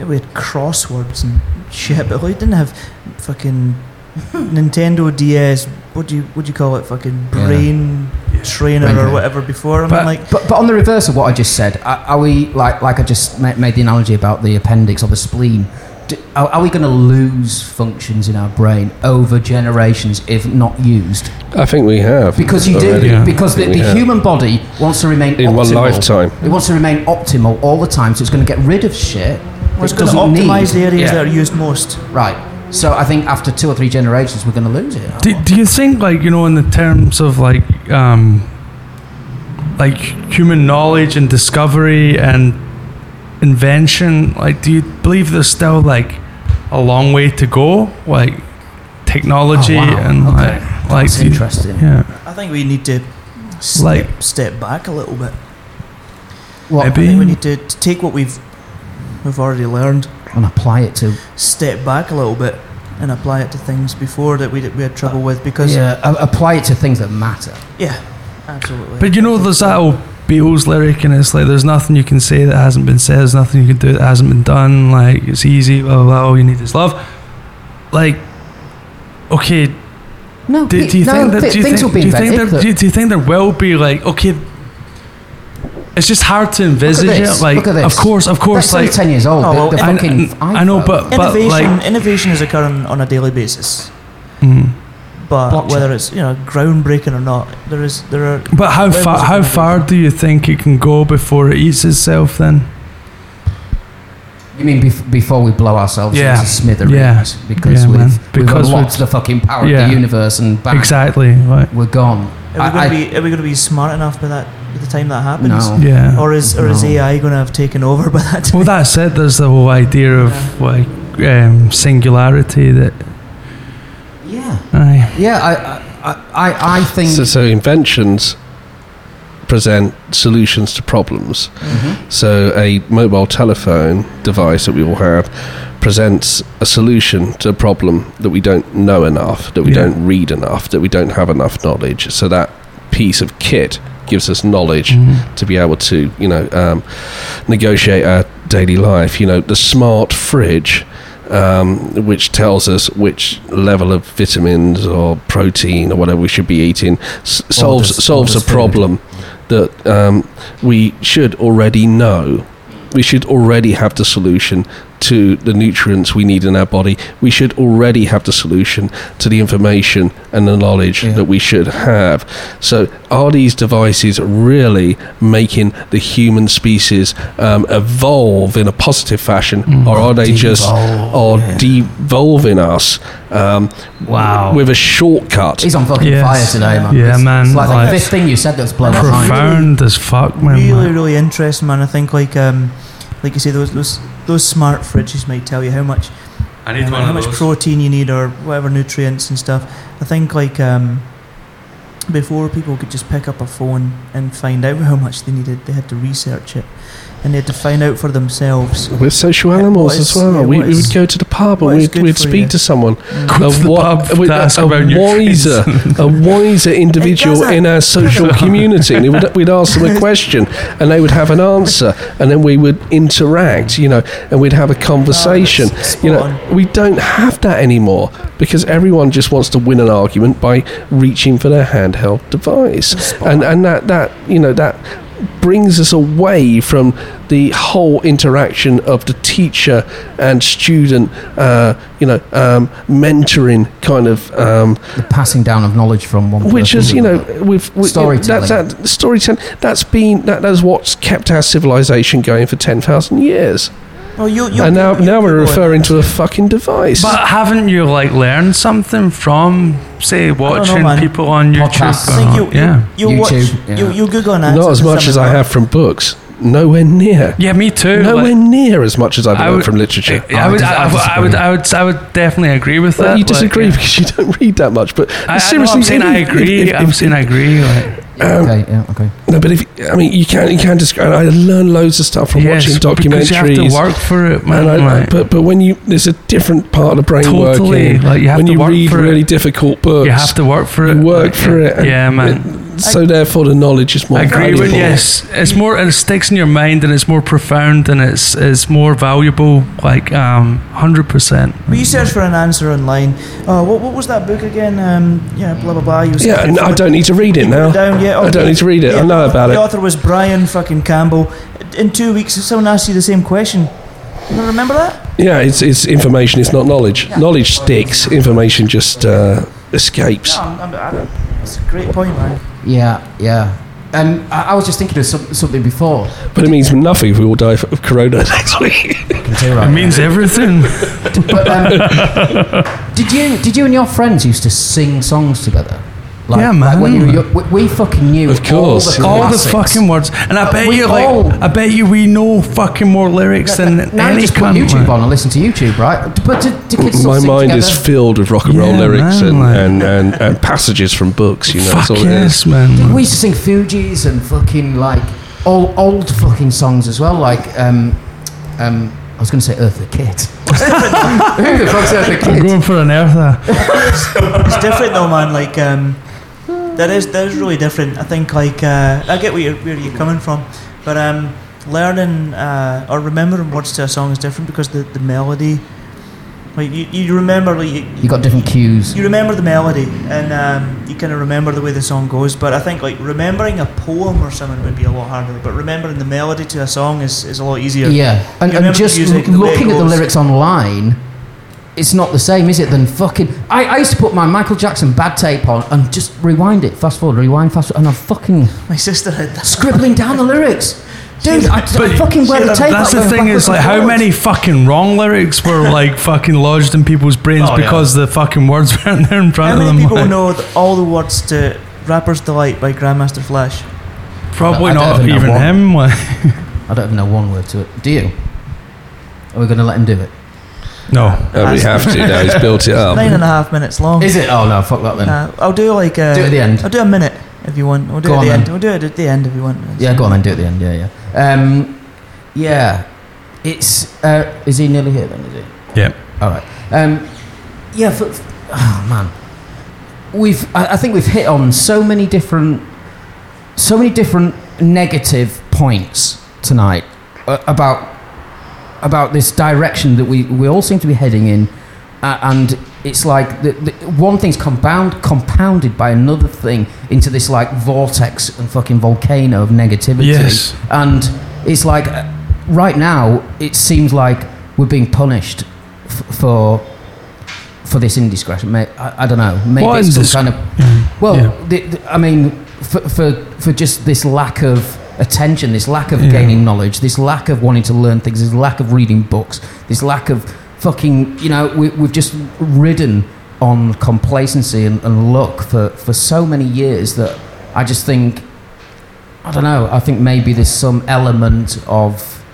Speaker 2: we had crosswords and shit, but we didn't have fucking *laughs* Nintendo DS. What do you what do you call it? Fucking
Speaker 4: Yeah.
Speaker 2: brain trainer
Speaker 4: Brain
Speaker 2: or whatever before. I mean, like
Speaker 4: But, but on the reverse of what I just said, are, are we like like I just made the analogy about the appendix or the spleen? Do, are, are we going to lose functions in our brain over generations if not used?
Speaker 1: I think we have
Speaker 4: Because you
Speaker 1: already.
Speaker 4: do,
Speaker 3: Yeah.
Speaker 4: because the, the human body wants to remain
Speaker 1: in one
Speaker 4: optimal.
Speaker 1: lifetime.
Speaker 4: It wants to remain optimal all the time, so it's going to get rid of shit.
Speaker 2: it's
Speaker 4: it
Speaker 2: going to
Speaker 4: doesn't
Speaker 2: optimize
Speaker 4: need.
Speaker 2: the areas
Speaker 3: Yeah.
Speaker 2: that are used most.
Speaker 4: Right. So I think after two or three generations, we're going to lose it.
Speaker 3: Do, do you think, like, you know, in the terms of like, um, like human knowledge and discovery and invention, like, do you believe there's still like a long way to go, like technology
Speaker 4: Oh, wow.
Speaker 3: and
Speaker 4: Okay.
Speaker 3: like, like,
Speaker 4: That's
Speaker 3: you-
Speaker 4: interesting.
Speaker 3: yeah,
Speaker 2: I think we need to step,
Speaker 3: Like-
Speaker 2: step back a little bit.
Speaker 4: What,
Speaker 2: I think we need to, to take what we've we've already learned,
Speaker 4: and apply it to
Speaker 2: step back a little bit, and apply it to things before that we, we had trouble with. Because
Speaker 4: yeah, a- apply it to things that matter.
Speaker 2: yeah, absolutely.
Speaker 3: But you know, there's that old Beatles lyric, and it's like, there's nothing you can say that hasn't been said, there's nothing you can do that hasn't been done. Like, it's easy, blah, blah, blah, all you need is love. Like, okay,
Speaker 4: No,
Speaker 3: do, do you
Speaker 4: no,
Speaker 3: think that, do you
Speaker 4: things
Speaker 3: think,
Speaker 4: will be
Speaker 3: do you think there, do, you, do you think there will be, like, okay, it's just hard to envisage
Speaker 4: this,
Speaker 3: it. Like,
Speaker 4: look at this.
Speaker 3: of course, of course,
Speaker 4: They're
Speaker 3: like,
Speaker 4: ten years old.
Speaker 2: Oh,
Speaker 4: the,
Speaker 2: well,
Speaker 4: the
Speaker 3: I,
Speaker 4: fucking
Speaker 3: I, I know, but, but
Speaker 2: innovation
Speaker 3: like,
Speaker 2: innovation is occurring on a daily basis.
Speaker 3: mm.
Speaker 2: But
Speaker 4: Blockchain.
Speaker 2: whether it's you know groundbreaking or not, there is there are.
Speaker 3: but how far, how far do you think it can go before it eats itself? Then,
Speaker 4: You mean bef- before we blow ourselves
Speaker 3: Yeah.
Speaker 4: into smithereens?
Speaker 3: Yeah.
Speaker 4: Because
Speaker 3: Yeah,
Speaker 4: we've,
Speaker 3: man.
Speaker 4: we've
Speaker 3: Because
Speaker 4: unlocked
Speaker 3: we've-
Speaker 4: the fucking power
Speaker 3: Yeah.
Speaker 4: of the universe and bang,
Speaker 3: exactly, right?
Speaker 4: we're gone.
Speaker 2: Are we
Speaker 4: I-
Speaker 2: going to be are we going to be smart enough by that by the time that happens?
Speaker 4: No.
Speaker 3: Yeah.
Speaker 2: Or is or is AI going to have taken over by that time?
Speaker 3: Well, that's it. There's the whole idea of like um, singularity. That
Speaker 4: Yeah.
Speaker 3: aye.
Speaker 4: Yeah, I, I, I, I think.
Speaker 1: So, so inventions present solutions to problems.
Speaker 4: Mhm.
Speaker 1: So a mobile telephone device that we all have presents a solution to a problem that we don't know enough, that we
Speaker 3: Yeah.
Speaker 1: don't read enough, that we don't have enough knowledge. So that piece of kit gives us knowledge
Speaker 3: Mhm.
Speaker 1: to be able to, you know, um, negotiate our daily life. You know, the smart fridge, um, which tells us which level of vitamins or protein or whatever we should be eating, s- solves
Speaker 4: does-
Speaker 1: solves a
Speaker 4: does food.
Speaker 1: problem that um, we should already know. We should already have the solution to the nutrients we need in our body, we should already have the solution to the information and the knowledge that we should have. So, are these devices really making the human species um, evolve in a positive fashion, or are they just or devolving us? Um,
Speaker 3: Wow.
Speaker 1: with a shortcut.
Speaker 4: He's on fucking
Speaker 3: Yes.
Speaker 4: fire today, man.
Speaker 3: Yeah,
Speaker 4: it's,
Speaker 3: man,
Speaker 4: It's like,
Speaker 3: like-
Speaker 4: the fifth thing you said that's blown my mind.
Speaker 3: Profound as fuck, man.
Speaker 2: really,
Speaker 3: like-
Speaker 2: really interesting, man. I think like um, like you say, those those those smart fridges might tell you how much
Speaker 3: I need
Speaker 2: um,
Speaker 3: one
Speaker 2: how much
Speaker 3: those.
Speaker 2: protein you need or whatever nutrients and stuff. I think like um, before people could just pick up a phone and find out how much they needed, they had to research it and they had to find out for themselves.
Speaker 1: We're social animals as well.
Speaker 2: yeah,
Speaker 1: we, we would go to the pub and we'd, we'd speak
Speaker 2: you?
Speaker 1: to someone. *laughs*
Speaker 3: The pub
Speaker 1: with *laughs* a, wiser, a wiser individual in our social *laughs* community. And we'd, we'd ask them a question and they would have an answer and then we would interact, you know, and we'd have a conversation.
Speaker 2: Oh,
Speaker 1: you know, we don't have that anymore because everyone just wants to win an argument by reaching for their handheld device. And, and that, that, you know, that brings us away from the whole interaction of the teacher and student, uh, you know, um, mentoring kind of, um,
Speaker 4: The passing down of knowledge from one
Speaker 1: which is, you know, with
Speaker 4: Storytelling.
Speaker 1: That, that storytelling. That's been that, that's what's kept our civilization going for ten thousand years.
Speaker 2: Well, you, you,
Speaker 1: and now,
Speaker 2: you-
Speaker 1: now we're referring to a fucking device.
Speaker 3: But haven't you like learned something from, say, watching
Speaker 2: man.
Speaker 3: people on YouTube?
Speaker 4: Podcasts.
Speaker 2: I think
Speaker 3: Uh,
Speaker 2: you,
Speaker 3: yeah.
Speaker 2: you, you watch,
Speaker 4: yeah.
Speaker 2: you, you Google an
Speaker 1: Not as much as I have from books. Nowhere near.
Speaker 3: Yeah, me too.
Speaker 1: Nowhere
Speaker 3: like-
Speaker 1: near as much as I've
Speaker 3: I
Speaker 1: learned
Speaker 3: would-
Speaker 1: from literature.
Speaker 3: I, would, I,
Speaker 4: I
Speaker 3: would, I would. I would, I would definitely agree with
Speaker 1: Well,
Speaker 3: that.
Speaker 1: you
Speaker 3: like,
Speaker 1: disagree
Speaker 3: yeah.
Speaker 1: because you don't read that much. But
Speaker 3: I, I, no,
Speaker 1: seriously,
Speaker 3: I'm saying I agree.
Speaker 1: if- if-
Speaker 3: I'm saying I agree. Like, um,
Speaker 4: okay, yeah, okay.
Speaker 1: No, but if I mean, you can't, you can't describe. I learn loads of stuff from
Speaker 3: yes,
Speaker 1: watching
Speaker 3: because you have to work for it, man.
Speaker 1: I,
Speaker 3: like,
Speaker 1: but but when you there's a different part of the brain
Speaker 3: Totally,
Speaker 1: working.
Speaker 3: like, you have
Speaker 1: when
Speaker 3: to
Speaker 1: you
Speaker 3: work
Speaker 1: read
Speaker 3: for it.
Speaker 1: really difficult books,
Speaker 3: you have to work for it.
Speaker 1: you work
Speaker 3: like,
Speaker 1: for
Speaker 3: yeah.
Speaker 1: it.
Speaker 3: Yeah, man.
Speaker 1: it- so therefore, the knowledge is more
Speaker 3: I agree
Speaker 1: valuable.
Speaker 3: with yes. It's more and it sticks in your mind and it's more profound and it's it's more valuable. Like um, hundred percent.
Speaker 2: Well, you search for an answer online. Oh, what, what was that book again? Um, yeah, blah blah blah. You
Speaker 1: Yeah, and I don't need to read it now.
Speaker 2: Down, yeah,
Speaker 1: I don't need to read it. I know about
Speaker 2: the
Speaker 1: it.
Speaker 2: The author was Brian fucking Campbell. In two weeks, if someone asks you the same question, you don't remember that?
Speaker 1: Yeah, it's it's information. It's not knowledge. Knowledge sticks. Information just uh, escapes.
Speaker 2: No, I'm, I'm, I'm, that's a great point, man.
Speaker 4: Yeah, yeah. And I, I was just thinking of some, something before.
Speaker 1: But it means nothing if we all die of corona *laughs* next week.
Speaker 3: It means everything.
Speaker 4: But um, did you did you and your friends used to sing songs together? Like,
Speaker 3: Yeah,
Speaker 4: like when
Speaker 3: man.
Speaker 4: you were, we, we fucking knew
Speaker 1: Of course,
Speaker 4: all the,
Speaker 3: All the fucking words, and I bet
Speaker 4: We
Speaker 3: you like,
Speaker 4: all-
Speaker 3: I bet you we know fucking more lyrics than
Speaker 4: now you
Speaker 3: any
Speaker 4: just put YouTube
Speaker 3: like.
Speaker 4: on and listen to YouTube, right? But do, do kids
Speaker 1: My mind
Speaker 4: together?
Speaker 1: is filled with rock and roll
Speaker 3: Yeah,
Speaker 1: lyrics
Speaker 3: man,
Speaker 1: and,
Speaker 3: like-
Speaker 1: and, and, and passages from books. You know,
Speaker 3: Fuck
Speaker 1: all it
Speaker 3: yes,
Speaker 1: is.
Speaker 3: man.
Speaker 4: We used to sing Fugees and fucking like old old fucking songs as well, like um um. I was going to say Eartha Kitt. *laughs* Who the fuck's Eartha
Speaker 3: I'm going for an Eartha.
Speaker 2: It's different though, man. Like, um, that is that is really different. I think like uh, I get where you're, where you're coming from, but um, learning uh, or remembering words to a song is different because the, the melody, like you, you remember like you,
Speaker 4: You got different cues.
Speaker 2: you remember the melody and um, you kind of remember the way the song goes. But I think like remembering a poem or something would be a lot harder. But remembering the melody to a song is, is a lot easier.
Speaker 4: Yeah, and, and just
Speaker 2: music, the way it
Speaker 4: looking at the lyrics online, it's not the same, is it? Than fucking. I, I used to put my Michael Jackson bad tape on and just rewind it, fast forward, rewind, fast forward, and I'm fucking
Speaker 2: My sister had that.
Speaker 4: scribbling down the lyrics. Dude, I, I
Speaker 3: But
Speaker 4: fucking wear the tape.
Speaker 3: That's the thing is like how
Speaker 4: forwards.
Speaker 3: many fucking wrong lyrics were *laughs* like fucking lodged in people's brains
Speaker 2: Oh, yeah.
Speaker 3: because the fucking words *laughs* weren't there in front
Speaker 2: How
Speaker 3: of
Speaker 2: many
Speaker 3: them.
Speaker 2: people
Speaker 3: like,
Speaker 2: know th- all the words to "Rapper's Delight" by Grandmaster Flash?
Speaker 3: Probably
Speaker 4: I don't
Speaker 3: not
Speaker 4: even know
Speaker 3: even
Speaker 4: one.
Speaker 3: him. *laughs* Like,
Speaker 4: I don't even know one word to it. Do you? Are we going to let him do it?
Speaker 3: No.
Speaker 1: Oh, we have to now. He's built it up.
Speaker 2: Nine and a half minutes long.
Speaker 4: Is it? Oh no, fuck that then.
Speaker 2: Uh, I'll do like uh,
Speaker 4: Do it at the end.
Speaker 2: I'll do a minute if you want. We'll do
Speaker 4: Go
Speaker 2: it at
Speaker 4: on
Speaker 2: the
Speaker 4: then.
Speaker 2: end. We'll do it at the end if you want.
Speaker 4: Yeah, go on then, do it at the end. Yeah, yeah. Um, yeah, it's. Uh, is he nearly here then? Is he?
Speaker 3: Yeah.
Speaker 4: All right. Um, yeah. For, oh man, we've. I, I think we've hit on so many different, so many different negative points tonight uh, about about this direction that we we all seem to be heading in, uh, and it's like the, the, one thing's compound compounded by another thing into this like vortex and fucking volcano of negativity.
Speaker 3: Yes.
Speaker 4: And it's like uh, right now it seems like we're being punished f- for for this indiscretion. May, I, I don't know. Maybe
Speaker 3: What
Speaker 4: it's some
Speaker 3: indisc-
Speaker 4: kind of well,
Speaker 3: Yeah.
Speaker 4: the, I mean, for, for for just this lack of attention, this lack of
Speaker 3: Yeah.
Speaker 4: gaining knowledge, this lack of wanting to learn things, this lack of reading books, this lack of fucking, you know, we, we've just ridden on complacency and, and luck for, for so many years that I just think, I don't know, I think maybe there's some element of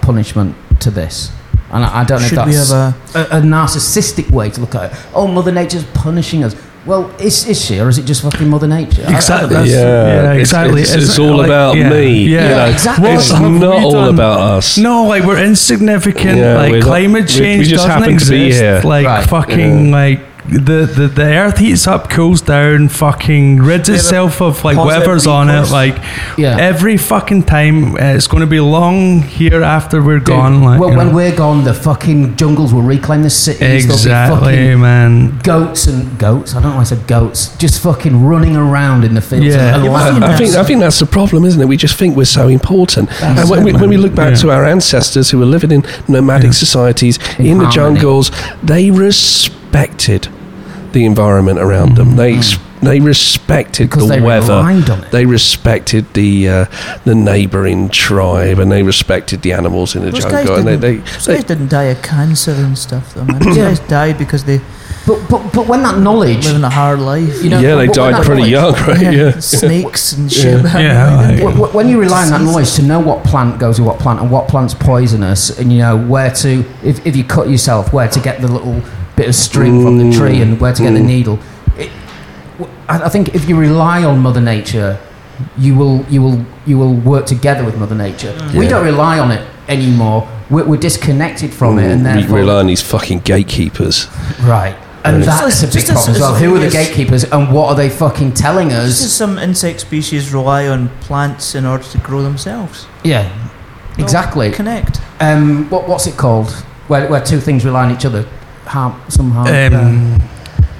Speaker 4: punishment to this. And I, I don't know
Speaker 2: Should
Speaker 4: if that's
Speaker 2: have
Speaker 4: a, a narcissistic way to look at it. Oh, Mother Nature's punishing us. Well, is, is she, or is it just fucking Mother Nature? I- I
Speaker 3: Exactly.
Speaker 1: Yeah,
Speaker 3: Yeah, exactly.
Speaker 1: It's,
Speaker 3: It's
Speaker 1: it's all
Speaker 3: like-
Speaker 1: about
Speaker 3: yeah,
Speaker 1: me.
Speaker 3: yeah.
Speaker 1: you know.
Speaker 4: exactly.
Speaker 1: It's
Speaker 3: What have
Speaker 1: not all
Speaker 3: done?
Speaker 1: about us.
Speaker 3: No, like we're insignificant.
Speaker 1: Yeah,
Speaker 3: like
Speaker 1: we're
Speaker 3: climate
Speaker 1: we-
Speaker 3: change
Speaker 1: we just
Speaker 3: doesn't
Speaker 1: happen to be
Speaker 3: exist.
Speaker 1: here.
Speaker 3: Like
Speaker 4: Right.
Speaker 3: fucking like the, the the earth heats up, cools down, fucking rids
Speaker 2: We
Speaker 3: itself of like whatever's on it. Like
Speaker 4: Yeah.
Speaker 3: every fucking time, uh, it's going to be long here after we're
Speaker 4: Dude,
Speaker 3: gone. Like
Speaker 4: when, when
Speaker 3: know.
Speaker 4: we're gone, the fucking jungles will reclaim the cities. There'll be
Speaker 3: exactly, man.
Speaker 4: goats and goats. I don't know why I said goats. Just fucking running around in the fields.
Speaker 3: Yeah.
Speaker 4: and, and
Speaker 2: Yeah,
Speaker 4: laughing
Speaker 2: but
Speaker 1: I think. I think that's the problem, isn't it? We just think we're so important.
Speaker 4: That's
Speaker 1: and when
Speaker 4: it,
Speaker 1: we, when we look back
Speaker 3: Yeah.
Speaker 1: to our ancestors who were living in nomadic
Speaker 3: Yeah.
Speaker 1: societies
Speaker 4: In
Speaker 1: in, the jungles, they respected the environment around them. They ex- they respected
Speaker 4: because
Speaker 1: the
Speaker 4: they
Speaker 1: weather.
Speaker 4: on it.
Speaker 1: They respected the uh, the neighbouring tribe, and they respected the animals in the
Speaker 2: Those guys,
Speaker 1: jungle. And they,
Speaker 2: didn't,
Speaker 1: they,
Speaker 2: those
Speaker 1: they
Speaker 2: guys didn't die of cancer and stuff, though, man. *coughs* Those
Speaker 4: Yeah.
Speaker 2: guys died because they
Speaker 4: But, but, but when that knowledge,
Speaker 2: living a hard life.
Speaker 4: you know,
Speaker 1: yeah, they
Speaker 4: when- when
Speaker 1: died pretty young, right? Yeah.
Speaker 2: snakes and shit.
Speaker 1: Yeah.
Speaker 2: man.
Speaker 3: Yeah,
Speaker 2: They
Speaker 3: like-
Speaker 2: didn't
Speaker 4: Wh-
Speaker 2: get-
Speaker 4: wh- when you rely on that knowledge to know what plant goes with what plant and what plant's poisonous, and you know where to, if, if you cut yourself, where to get the little bit of string from the tree mm. and where to get the mm. needle. It, w- I, I think if you rely on Mother Nature, you will you will you will work together with Mother Nature. Mm.
Speaker 1: We
Speaker 4: don't rely on it anymore. We're, we're disconnected from it, and therefore we
Speaker 1: rely on these fucking gatekeepers.
Speaker 4: right. And
Speaker 1: Just
Speaker 4: that's
Speaker 2: as-
Speaker 4: a big
Speaker 2: just as-
Speaker 4: problem as well.
Speaker 2: as
Speaker 4: Who are the gatekeepers, and what are they fucking telling
Speaker 2: Just as
Speaker 4: us?
Speaker 2: some insect species rely on plants in order to grow themselves.
Speaker 4: Yeah,
Speaker 2: They'll
Speaker 4: exactly.
Speaker 2: Connect.
Speaker 4: Um, what, what's it called? Where, where two things rely on each other? Harm, some harm.
Speaker 3: Um,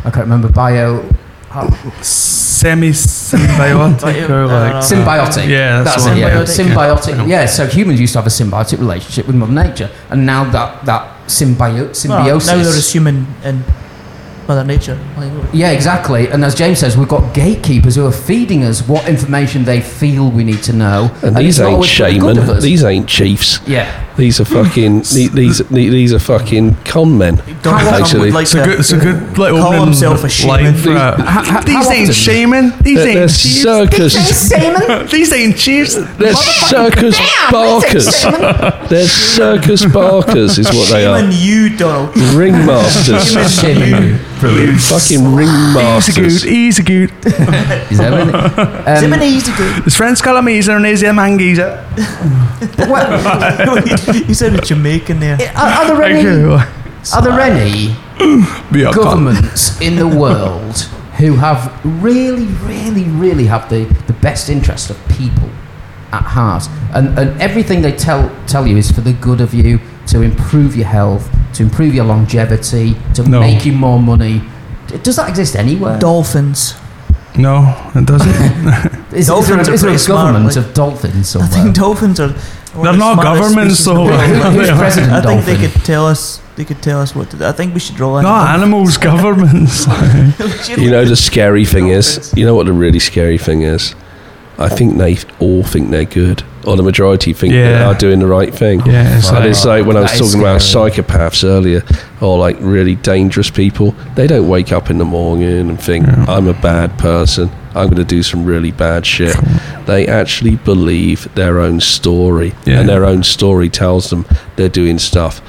Speaker 4: I can't remember. Bio. har-
Speaker 3: semi symbiotic *laughs* or like
Speaker 2: Uh,
Speaker 4: symbiotic.
Speaker 3: Yeah, that's
Speaker 4: that's
Speaker 3: the
Speaker 4: it. Yeah.
Speaker 2: Symbiotic.
Speaker 4: Symbiotic. Yeah. So humans used to have a symbiotic relationship with Mother Nature, and now that that symbio-
Speaker 2: Well,
Speaker 4: symbiosis.
Speaker 2: now they're assuming in Mother Nature.
Speaker 4: Yeah, exactly. And as James says, we've got gatekeepers who are feeding us what information they feel we need to know.
Speaker 1: And,
Speaker 4: it's
Speaker 1: these
Speaker 4: not
Speaker 1: ain't
Speaker 4: always for the good
Speaker 1: shaman. These ain't chiefs.
Speaker 4: yeah.
Speaker 1: These are fucking. *laughs* the- these these are fucking con men. Actually,
Speaker 2: like
Speaker 3: It's a
Speaker 2: to
Speaker 3: good, it's a good little
Speaker 2: call himself a shaman.
Speaker 3: for a-
Speaker 4: How- how-
Speaker 3: These ain't
Speaker 4: often?
Speaker 3: shaman. These
Speaker 1: they're,
Speaker 3: ain't
Speaker 1: they're circus.
Speaker 3: These ain't chiefs.
Speaker 1: They're circus barkers. *laughs* They're circus barkers, is what they
Speaker 2: Shaman
Speaker 1: are.
Speaker 2: you, Donald.
Speaker 1: Ringmasters.
Speaker 2: Shaman you.
Speaker 1: Fucking
Speaker 3: Easy
Speaker 1: ringmasters.
Speaker 3: good, easy good. *laughs*
Speaker 4: Is that really? Um,
Speaker 2: Zipping easy good.
Speaker 3: His friends call him Easer and he's a man geezer.
Speaker 4: but what-
Speaker 2: you said a Jamaican there.
Speaker 4: are, are there any? Are there any
Speaker 3: Be a cunt.
Speaker 4: governments in the world who have really, really, really have the, the best interest of people at heart, and, and everything they tell tell you is for the good of you, to improve your health, to improve your longevity, to
Speaker 3: No.
Speaker 4: make you more money. Does that exist anywhere?
Speaker 2: Dolphins.
Speaker 3: No, it doesn't. *laughs*
Speaker 4: Is, is there,
Speaker 2: Dolphins
Speaker 4: a-
Speaker 2: are
Speaker 4: is there a
Speaker 2: pretty smart,
Speaker 4: government
Speaker 2: like-
Speaker 4: of dolphins
Speaker 2: I think dolphins are. One
Speaker 3: They're not
Speaker 2: smartest
Speaker 3: governments,
Speaker 2: species in the
Speaker 3: though.
Speaker 4: president
Speaker 2: I think they could tell us. They could tell us what to do. I think we should rely on.
Speaker 3: no, animals, *laughs* governments. *laughs*
Speaker 1: You know the scary thing is. You know what the really scary thing is. I think they all think they're good, or the majority think they are doing the right thing.
Speaker 3: yeah, it's
Speaker 1: And
Speaker 3: like,
Speaker 1: it's like when I was
Speaker 4: That is
Speaker 1: talking about psychopaths earlier, or like really dangerous people. They don't wake up in the morning and think,
Speaker 3: Yeah.
Speaker 1: I'm a bad person. I'm going to do some really bad shit. They actually believe their own story,
Speaker 3: Yeah.
Speaker 1: and their own story tells them they're doing stuff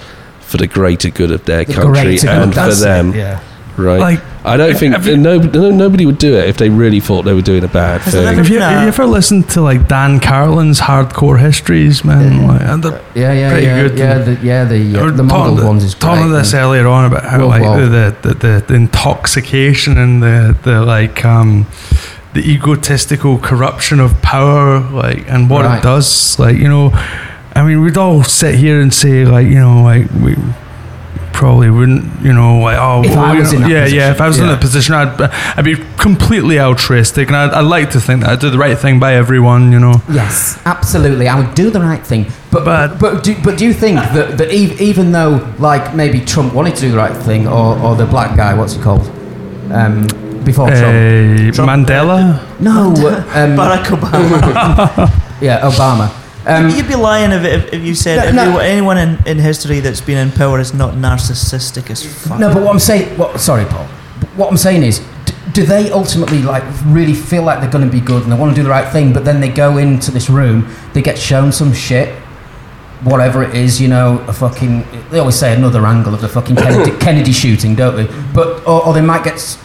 Speaker 1: for the greater good of their
Speaker 4: The
Speaker 1: country and for
Speaker 4: that's it,
Speaker 1: them.
Speaker 4: Yeah.
Speaker 1: Right?
Speaker 3: Like,
Speaker 1: I don't think
Speaker 3: you-
Speaker 1: no, no, nobody would do it if they really thought they were doing a bad thing.
Speaker 2: there
Speaker 3: have you, have you ever listened to like Dan Carlin's hardcore histories, man? Like, and
Speaker 4: Yeah, yeah, yeah,
Speaker 3: good.
Speaker 4: yeah, the, yeah, the,
Speaker 3: We
Speaker 4: uh, the Mongol ones is great.
Speaker 3: Talking this earlier on about how
Speaker 4: Whoa,
Speaker 3: like
Speaker 4: whoa.
Speaker 3: The, the, the the intoxication and the the like um the egotistical corruption of power, like and what
Speaker 4: Right.
Speaker 3: it does, like you know, I mean we'd all sit here and say like you know like we probably wouldn't, you know, like oh,
Speaker 4: If I
Speaker 3: well, you know,
Speaker 4: in
Speaker 3: yeah,
Speaker 4: position,
Speaker 3: yeah. If I was in
Speaker 4: yeah.
Speaker 3: that position, I'd I'd be completely altruistic, and I'd, I'd like to think that I'd do the right thing by everyone, you know.
Speaker 4: Yes, absolutely. I would do the right thing. But
Speaker 3: But-
Speaker 4: but do, but do you think that, that ev- even though like maybe Trump wanted to do the right thing, or, or the black guy, what's he called? Um, before Trump.
Speaker 3: Uh,
Speaker 2: Trump-
Speaker 3: Mandela.
Speaker 4: No, *laughs* um,
Speaker 2: Barack *laughs* Obama.
Speaker 4: yeah, Obama. Um,
Speaker 2: You'd be lying if, if, if you said
Speaker 4: No, no.
Speaker 2: everyone, anyone in, in history that's been in power is not narcissistic as fuck.
Speaker 4: no, but what I'm saying, what, sorry, Paul. What I'm saying is, d- do they ultimately like really feel like they're going to be good and they want to do the right thing, but then they go into this room, they get shown some shit, whatever it is, you know, a fucking. They always say another angle of the fucking Kennedy, *coughs* Kennedy shooting, don't they? But or, or they might get s-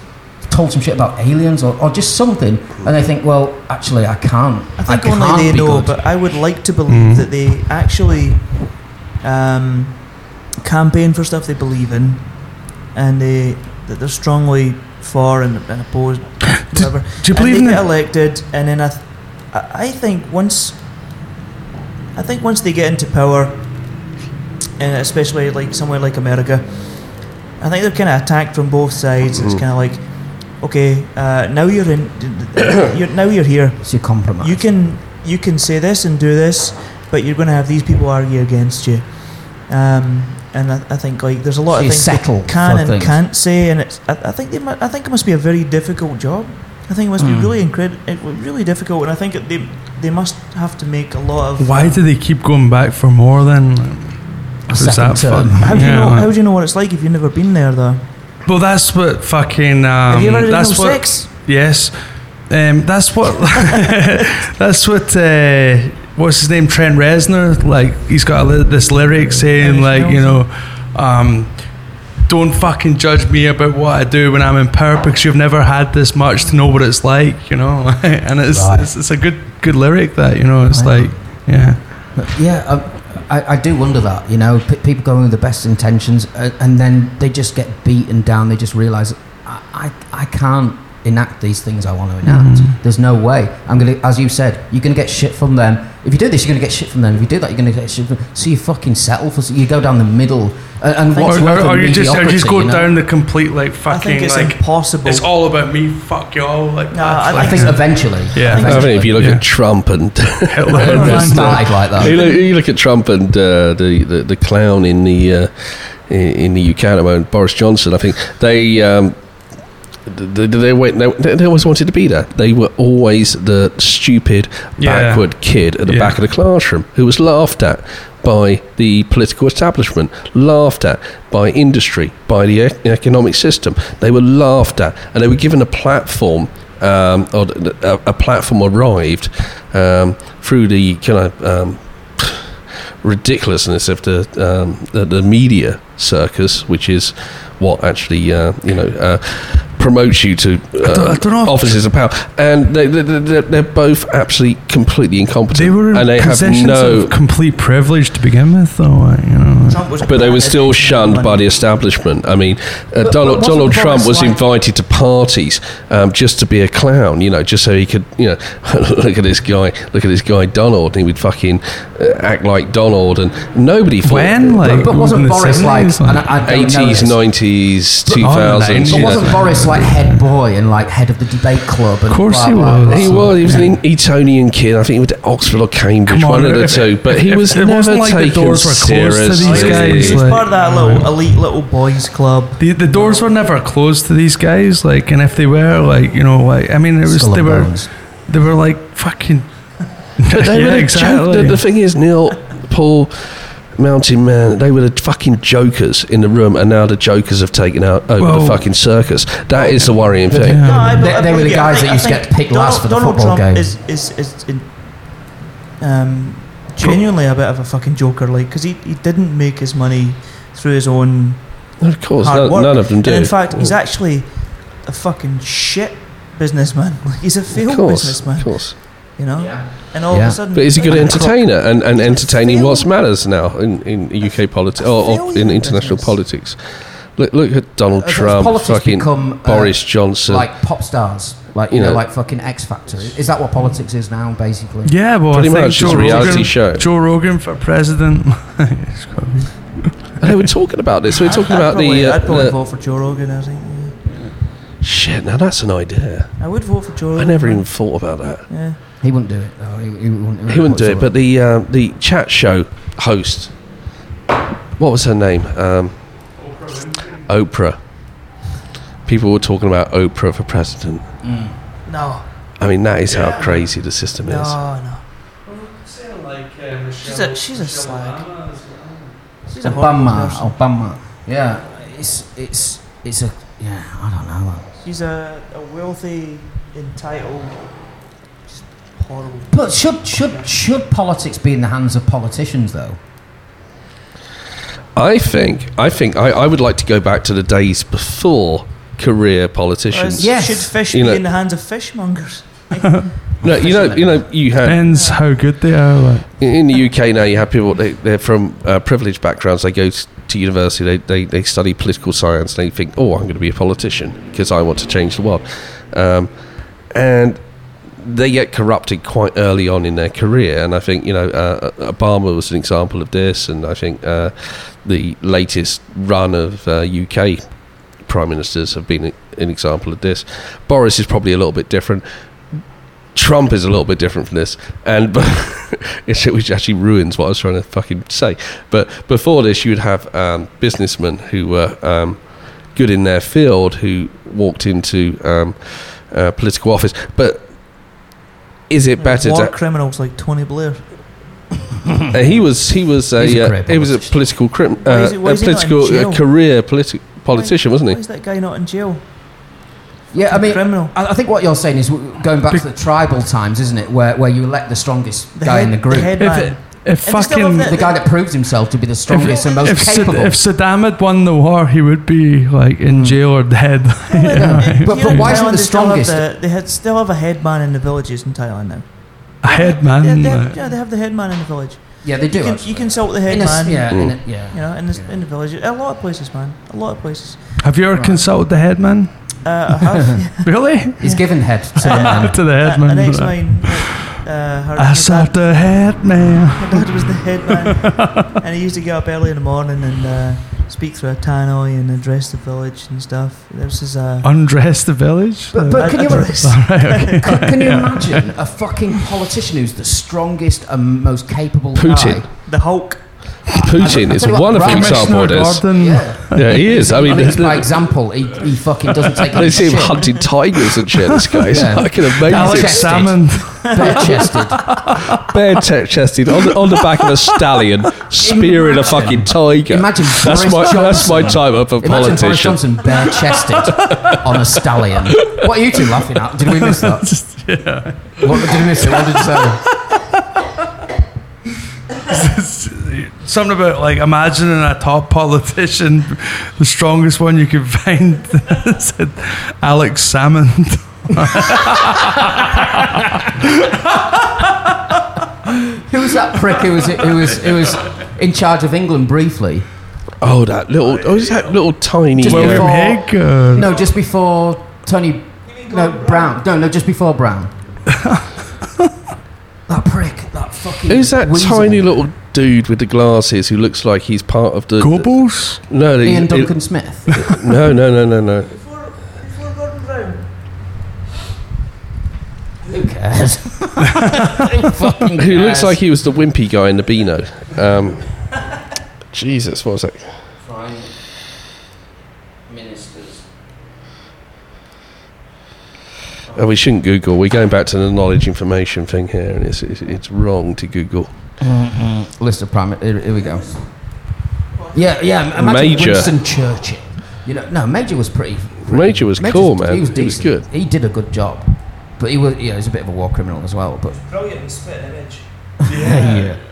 Speaker 4: told some shit about aliens or, or just something, and they think, well, actually, I can't.
Speaker 2: I think
Speaker 4: can't
Speaker 2: only they know,
Speaker 4: good.
Speaker 2: but I would like to believe
Speaker 3: Mhm.
Speaker 2: that they actually um, campaign for stuff they believe in, and they that they're strongly for and, and opposed, whatever.
Speaker 3: Do you
Speaker 2: and
Speaker 3: believe
Speaker 2: they
Speaker 3: in
Speaker 2: get
Speaker 3: the-
Speaker 2: elected, and then I, th- I I think once, I think once they get into power, and especially like somewhere like America, I think they're kind of attacked from both sides. It's kind of like, okay, uh, now you're in, *coughs* you're, now you're here.
Speaker 4: It's your compromise.
Speaker 2: You can you can say this and do this, but you're going to have these people argue against you. Um, and I, I think like there's a lot
Speaker 4: So
Speaker 2: of things
Speaker 4: settle
Speaker 2: they can and
Speaker 4: things.
Speaker 2: can't say, and it's I, I think they mu- I think it must be a very difficult job. I think it must
Speaker 4: Mm.
Speaker 2: be really incredible, really difficult, and I think it, they they must have to make a lot of.
Speaker 3: Why do they keep going back for more then? How's
Speaker 4: second
Speaker 3: that fun?
Speaker 2: How do you know? How do you know what it's like if you've never been there, though?
Speaker 3: Well, that's what fucking. Um,
Speaker 2: have you ever
Speaker 3: that's what,
Speaker 2: sex?
Speaker 3: Yes, um, that's what. *laughs* that's what. Uh, what's his name? Trent Reznor. Like he's got li- this lyric saying, like you know, um, don't fucking judge me about what I do when I'm in power because you've never had this much to know what it's like, you know. *laughs* and it's,
Speaker 4: Right.
Speaker 3: it's it's a good good lyric that you know. It's
Speaker 4: Right.
Speaker 3: like yeah.
Speaker 4: But yeah, I, I do wonder that. You know, p- people go in with the best intentions, uh, and then they just get beaten down. They just realise I, I, I can't enact these things I want to enact.
Speaker 3: Mhm.
Speaker 4: There's no way. I'm gonna, as you said, you're gonna get shit from them. If you do this, you're gonna get shit from them. If you do that, you're gonna get shit from. So you fucking settle for. You go down the middle, and, and what's
Speaker 3: Or, or, or you just or just
Speaker 4: mediocrity,
Speaker 3: go
Speaker 4: you know?
Speaker 3: down the complete like fucking,
Speaker 2: I
Speaker 3: fucking
Speaker 2: think it's
Speaker 3: like
Speaker 2: impossible.
Speaker 3: it's all about me. Fuck y'all. Like
Speaker 2: No,
Speaker 3: that.
Speaker 2: I
Speaker 4: I think
Speaker 2: so.
Speaker 4: eventually.
Speaker 3: Yeah.
Speaker 2: I
Speaker 1: I think if you look
Speaker 3: Yeah.
Speaker 1: at Trump and *laughs*
Speaker 3: Hitler.
Speaker 4: It
Speaker 1: and,
Speaker 4: started like that.
Speaker 1: you, look, you look at Trump and uh, the, the the clown in the uh, in, in the UK at the moment, Boris Johnson. I think they. Um, they, they, went, they, they always wanted to be there. They were always the stupid,
Speaker 3: Yeah.
Speaker 1: backward kid at the
Speaker 3: Yeah.
Speaker 1: back of the classroom who was laughed at by the political establishment, laughed at by industry, by the economic system. They were laughed at, and they were given a platform. Um, or a, a platform arrived um, through the kind of um, ridiculousness of the, um, the the media circus, which is what actually uh, you know uh, promotes you to uh,
Speaker 3: don't- I don't know
Speaker 1: offices of power, and they, they, they're both absolutely completely incompetent,
Speaker 3: They were in
Speaker 1: and they have no.
Speaker 3: of complete privilege to begin with, though. You know,
Speaker 1: But they were still shunned by the establishment. I mean, uh,
Speaker 4: But-
Speaker 1: Donald,
Speaker 4: but
Speaker 1: Donald Trump was
Speaker 4: like-
Speaker 1: invited to parties um, just to be a clown, you know, just so he could, you know, *laughs* look at this guy, look at this guy Donald, and he would fucking uh, act like Donald, and nobody thought.
Speaker 3: when like
Speaker 4: but, but wasn't Boris like?
Speaker 3: 70s,
Speaker 4: And I, I don't know
Speaker 1: Eighties, nineties,
Speaker 3: But-
Speaker 1: two
Speaker 3: the
Speaker 1: thousands.
Speaker 3: 90s.
Speaker 4: But wasn't
Speaker 1: know.
Speaker 4: Boris like head boy and like head of the debate club? And
Speaker 3: Of course
Speaker 4: blah,
Speaker 3: he
Speaker 4: blah,
Speaker 3: was.
Speaker 4: blah?
Speaker 1: He was. He was an Etonian kid. I think he went to Oxford or Cambridge,
Speaker 3: on,
Speaker 1: one of the two. But he
Speaker 3: if-
Speaker 1: was
Speaker 3: if it
Speaker 1: never
Speaker 3: wasn't like the
Speaker 1: taken
Speaker 3: doors were closed
Speaker 1: seriously.
Speaker 3: These
Speaker 2: He was-
Speaker 3: guys,
Speaker 2: he
Speaker 3: like-
Speaker 2: part of that little elite little boys club.
Speaker 3: The, the doors were never closed to these guys, like, and if they were, like, you know, like, I mean, it was
Speaker 4: Skull
Speaker 3: they
Speaker 4: and
Speaker 3: were
Speaker 4: bones.
Speaker 3: they were like fucking.
Speaker 1: But *laughs* they
Speaker 3: yeah,
Speaker 1: were the
Speaker 3: exactly.
Speaker 1: joke. The, the thing is, Neil, Paul, Mountain Man, they were the fucking jokers in the room, and now the jokers have taken out over
Speaker 3: Well-
Speaker 1: the fucking circus. That is the worrying thing.
Speaker 3: Yeah.
Speaker 2: No, I,
Speaker 4: They-
Speaker 2: I
Speaker 4: they were the
Speaker 2: believe- I
Speaker 4: guys
Speaker 2: think-
Speaker 4: that used to
Speaker 2: think
Speaker 4: get picked last for the
Speaker 2: Donald
Speaker 4: football
Speaker 2: Trump
Speaker 4: game.
Speaker 2: Is is is in, um, genuinely a bit of a fucking joker, like because he, he didn't make his money through his own
Speaker 1: Of course,
Speaker 2: hard work.
Speaker 1: none of them do.
Speaker 2: And in fact, he's oh. actually a fucking shit businessman. *laughs* Like he's a
Speaker 1: of
Speaker 2: failed
Speaker 1: course,
Speaker 2: businessman,
Speaker 1: of course.
Speaker 2: you know. And all
Speaker 4: Yeah.
Speaker 2: of a sudden,
Speaker 1: But is he a good entertainer and, and entertaining
Speaker 2: failed-
Speaker 1: what matters now in, in UK politics or, or in
Speaker 2: in
Speaker 1: international
Speaker 2: business.
Speaker 1: politics? Look, look at Donald
Speaker 4: Has
Speaker 1: Trump,
Speaker 4: politics
Speaker 1: fucking
Speaker 4: become, uh,
Speaker 1: Boris Johnson.
Speaker 4: like pop stars, like you,
Speaker 1: You
Speaker 4: know,
Speaker 1: know.
Speaker 4: like fucking X Factor. Is that what politics is now, basically?
Speaker 3: Yeah, well,
Speaker 1: Pretty
Speaker 3: I
Speaker 1: much,
Speaker 3: Joe
Speaker 1: it's a reality
Speaker 3: Rogan,
Speaker 1: show.
Speaker 3: Joe Rogan for president. *laughs* It's gotta be-
Speaker 1: And they were talking about this. We're talking
Speaker 2: I'd
Speaker 1: about
Speaker 2: probably,
Speaker 1: the. Uh,
Speaker 2: I'd probably
Speaker 1: the-
Speaker 2: vote for Joe Rogan. I think. yeah.
Speaker 1: shit, now that's an idea.
Speaker 2: I would vote for Joe
Speaker 1: I never even thought about that.
Speaker 2: Yeah.
Speaker 4: He wouldn't do it. though. He, he wouldn't,
Speaker 1: He wouldn't do it, but the uh, the chat show host, what was her name? Um, Oprah. People were talking about Oprah for president. Mm.
Speaker 2: No.
Speaker 1: I mean, that is how crazy the system is.
Speaker 2: No, no. She's a she's a slag. She's a horrible
Speaker 4: Obama. Obama. Yeah, it's it's it's a yeah. I don't know.
Speaker 2: She's a, a wealthy, entitled, just horrible.
Speaker 4: But should should should politics be in the hands of politicians though?
Speaker 1: I think, I think, I, I would like to go back to the days before career politicians.
Speaker 4: Yes.
Speaker 2: Should fish
Speaker 1: You
Speaker 2: be
Speaker 1: know-
Speaker 2: in the hands of fishmongers? *laughs*
Speaker 1: No, you know, you know, you had
Speaker 3: Depends how good they are. Like.
Speaker 1: in in the UK now. You have people they, they're from uh, privileged backgrounds. They go s- to university. They, they they study political science. They think, oh, I'm going to be a politician because I want to change the world, um, and they get corrupted quite early on in their career. And I think you know uh, Obama was an example of this, and I think uh, the latest run of uh, UK prime ministers have been an example of this. Boris is probably a little bit different. Trump is a little bit different from this, and *laughs* which actually ruins what I was trying to fucking say. But before this, you would have um, businessmen who were um, good in their field who walked into um, uh, political office. But is it better
Speaker 2: War
Speaker 1: to?
Speaker 2: criminals like Tony Blair.
Speaker 1: Uh, he was he was a,
Speaker 4: He's a
Speaker 1: uh,
Speaker 4: career
Speaker 1: he was a
Speaker 4: politician.
Speaker 1: political crim,
Speaker 2: Why
Speaker 1: uh,
Speaker 2: is he- why
Speaker 1: a
Speaker 2: is he not in
Speaker 1: political
Speaker 2: jail?
Speaker 1: uh, career politi- politician, wasn't
Speaker 2: Why
Speaker 1: he?
Speaker 2: is that guy not in jail?
Speaker 4: Yeah, I mean,
Speaker 2: Criminal.
Speaker 4: I, I think what you're saying is w- going back to the tribal times, isn't it? Where where you elect the strongest
Speaker 2: The
Speaker 4: guy
Speaker 2: head,
Speaker 4: in the group,
Speaker 2: The head
Speaker 3: If,
Speaker 2: man.
Speaker 3: it, if
Speaker 2: And
Speaker 3: fucking
Speaker 2: have
Speaker 4: the guy that proves himself to be the strongest and most
Speaker 3: if, Sad-
Speaker 4: capable.
Speaker 3: if Saddam had won the war, he would be like in jail or dead. *laughs*
Speaker 4: Yeah. *laughs* But-
Speaker 2: Here
Speaker 4: but
Speaker 2: in
Speaker 4: why isn't
Speaker 2: Thailand,
Speaker 4: the
Speaker 2: they still have
Speaker 4: strongest-
Speaker 2: the- they had, still have a headman in the villages in Thailand now.
Speaker 3: a head man.
Speaker 2: Yeah, they have, yeah, they have the headman in the village.
Speaker 4: yeah, they do.
Speaker 2: You can, you consult the headman.
Speaker 4: yeah, in
Speaker 1: Mm.
Speaker 4: a, yeah.
Speaker 2: You know, in the, in the village. A lot of places, man. A lot of places.
Speaker 3: Have you ever
Speaker 4: Right.
Speaker 3: consulted the headman?
Speaker 2: Uh, I have. *laughs*
Speaker 3: Really?
Speaker 4: He's given head to the man.
Speaker 3: to the
Speaker 2: Uh,
Speaker 3: head man.
Speaker 2: an ex mine. Uh, her,
Speaker 3: I
Speaker 2: her
Speaker 3: saw
Speaker 2: dad,
Speaker 3: the head man.
Speaker 2: my dad was the head man, *laughs* and he used to get up early in the morning and uh, speak through a tannoy and address the village and stuff. This is uh,
Speaker 3: Undress the village.
Speaker 4: But, but can you
Speaker 2: address.
Speaker 3: Alright, okay.
Speaker 4: can, can you imagine a fucking politician who's the strongest and most capable
Speaker 1: Putin.
Speaker 4: guy?
Speaker 2: the Hulk.
Speaker 1: Putin
Speaker 4: I
Speaker 1: is
Speaker 4: one
Speaker 1: a
Speaker 4: you what,
Speaker 1: wonderful
Speaker 4: Prime
Speaker 1: example of
Speaker 3: Commissioner
Speaker 1: this.
Speaker 3: Gordon.
Speaker 4: Yeah.
Speaker 1: Yeah, he is. I
Speaker 4: I
Speaker 1: mean,
Speaker 4: mean,
Speaker 1: the-
Speaker 4: by example, he, he fucking doesn't take *laughs*
Speaker 1: they
Speaker 4: any
Speaker 1: see him
Speaker 4: shit.
Speaker 1: hunting tigers and shit. This guy is
Speaker 4: Yeah.
Speaker 1: fucking
Speaker 3: Alex
Speaker 1: amazing.
Speaker 4: Chested.
Speaker 3: Salmond.
Speaker 4: Bare chested.
Speaker 1: bare chested on the, on the back of a stallion, *laughs* spearing a fucking tiger.
Speaker 4: Imagine
Speaker 1: that's
Speaker 4: Boris
Speaker 1: my that's my
Speaker 4: Johnson.
Speaker 1: type of a
Speaker 4: Imagine Boris
Speaker 1: politician.
Speaker 4: Johnson bare chested *laughs* on a stallion. What are you two laughing at? Did we miss that?
Speaker 3: Just, yeah.
Speaker 4: What, did we miss it? What did you say?
Speaker 3: Something about like imagining a top politician, the strongest one you could find, said *laughs* Alex Salmond.
Speaker 4: Who was that prick who was who was who was in charge of England briefly?
Speaker 1: Oh, that little, oh, is that little tiny?
Speaker 4: Just
Speaker 1: uh,
Speaker 3: William
Speaker 4: before-
Speaker 3: Hague. Or,
Speaker 4: No, just before Tony. No, Brown. No, no, just before Brown. *laughs* that prick. That fucking.
Speaker 1: Who's that
Speaker 4: weasel.
Speaker 1: tiny little dude with the glasses who looks like he's part of the?
Speaker 3: Goebbels?
Speaker 1: no, the,
Speaker 4: Ian
Speaker 1: it-
Speaker 4: Duncan Smith. *laughs*
Speaker 1: no, no, no, no, no.
Speaker 2: Before, before Gordon Brown.
Speaker 4: Who cares? *laughs* Who *laughs* fucking
Speaker 1: Who looks like he was the wimpy guy in the Beano? Um, Jesus, what was that?
Speaker 4: Prime ministers.
Speaker 1: Oh, we shouldn't Google. We're going back to the knowledge information thing here, and it's it's, it's wrong to Google.
Speaker 4: List of prime. Here, here we go. Yeah, yeah. Imagine
Speaker 1: Major.
Speaker 4: Winston Churchill. You know, no, Major was pretty. pretty
Speaker 1: Major was
Speaker 4: Major's-
Speaker 1: cool, man.
Speaker 4: He was
Speaker 1: He was
Speaker 4: decent.
Speaker 1: good.
Speaker 4: He did a good job, but he was. Yeah, he was a bit of a war criminal as well. But
Speaker 2: Brilliant and spit image. *laughs*
Speaker 4: yeah. *laughs*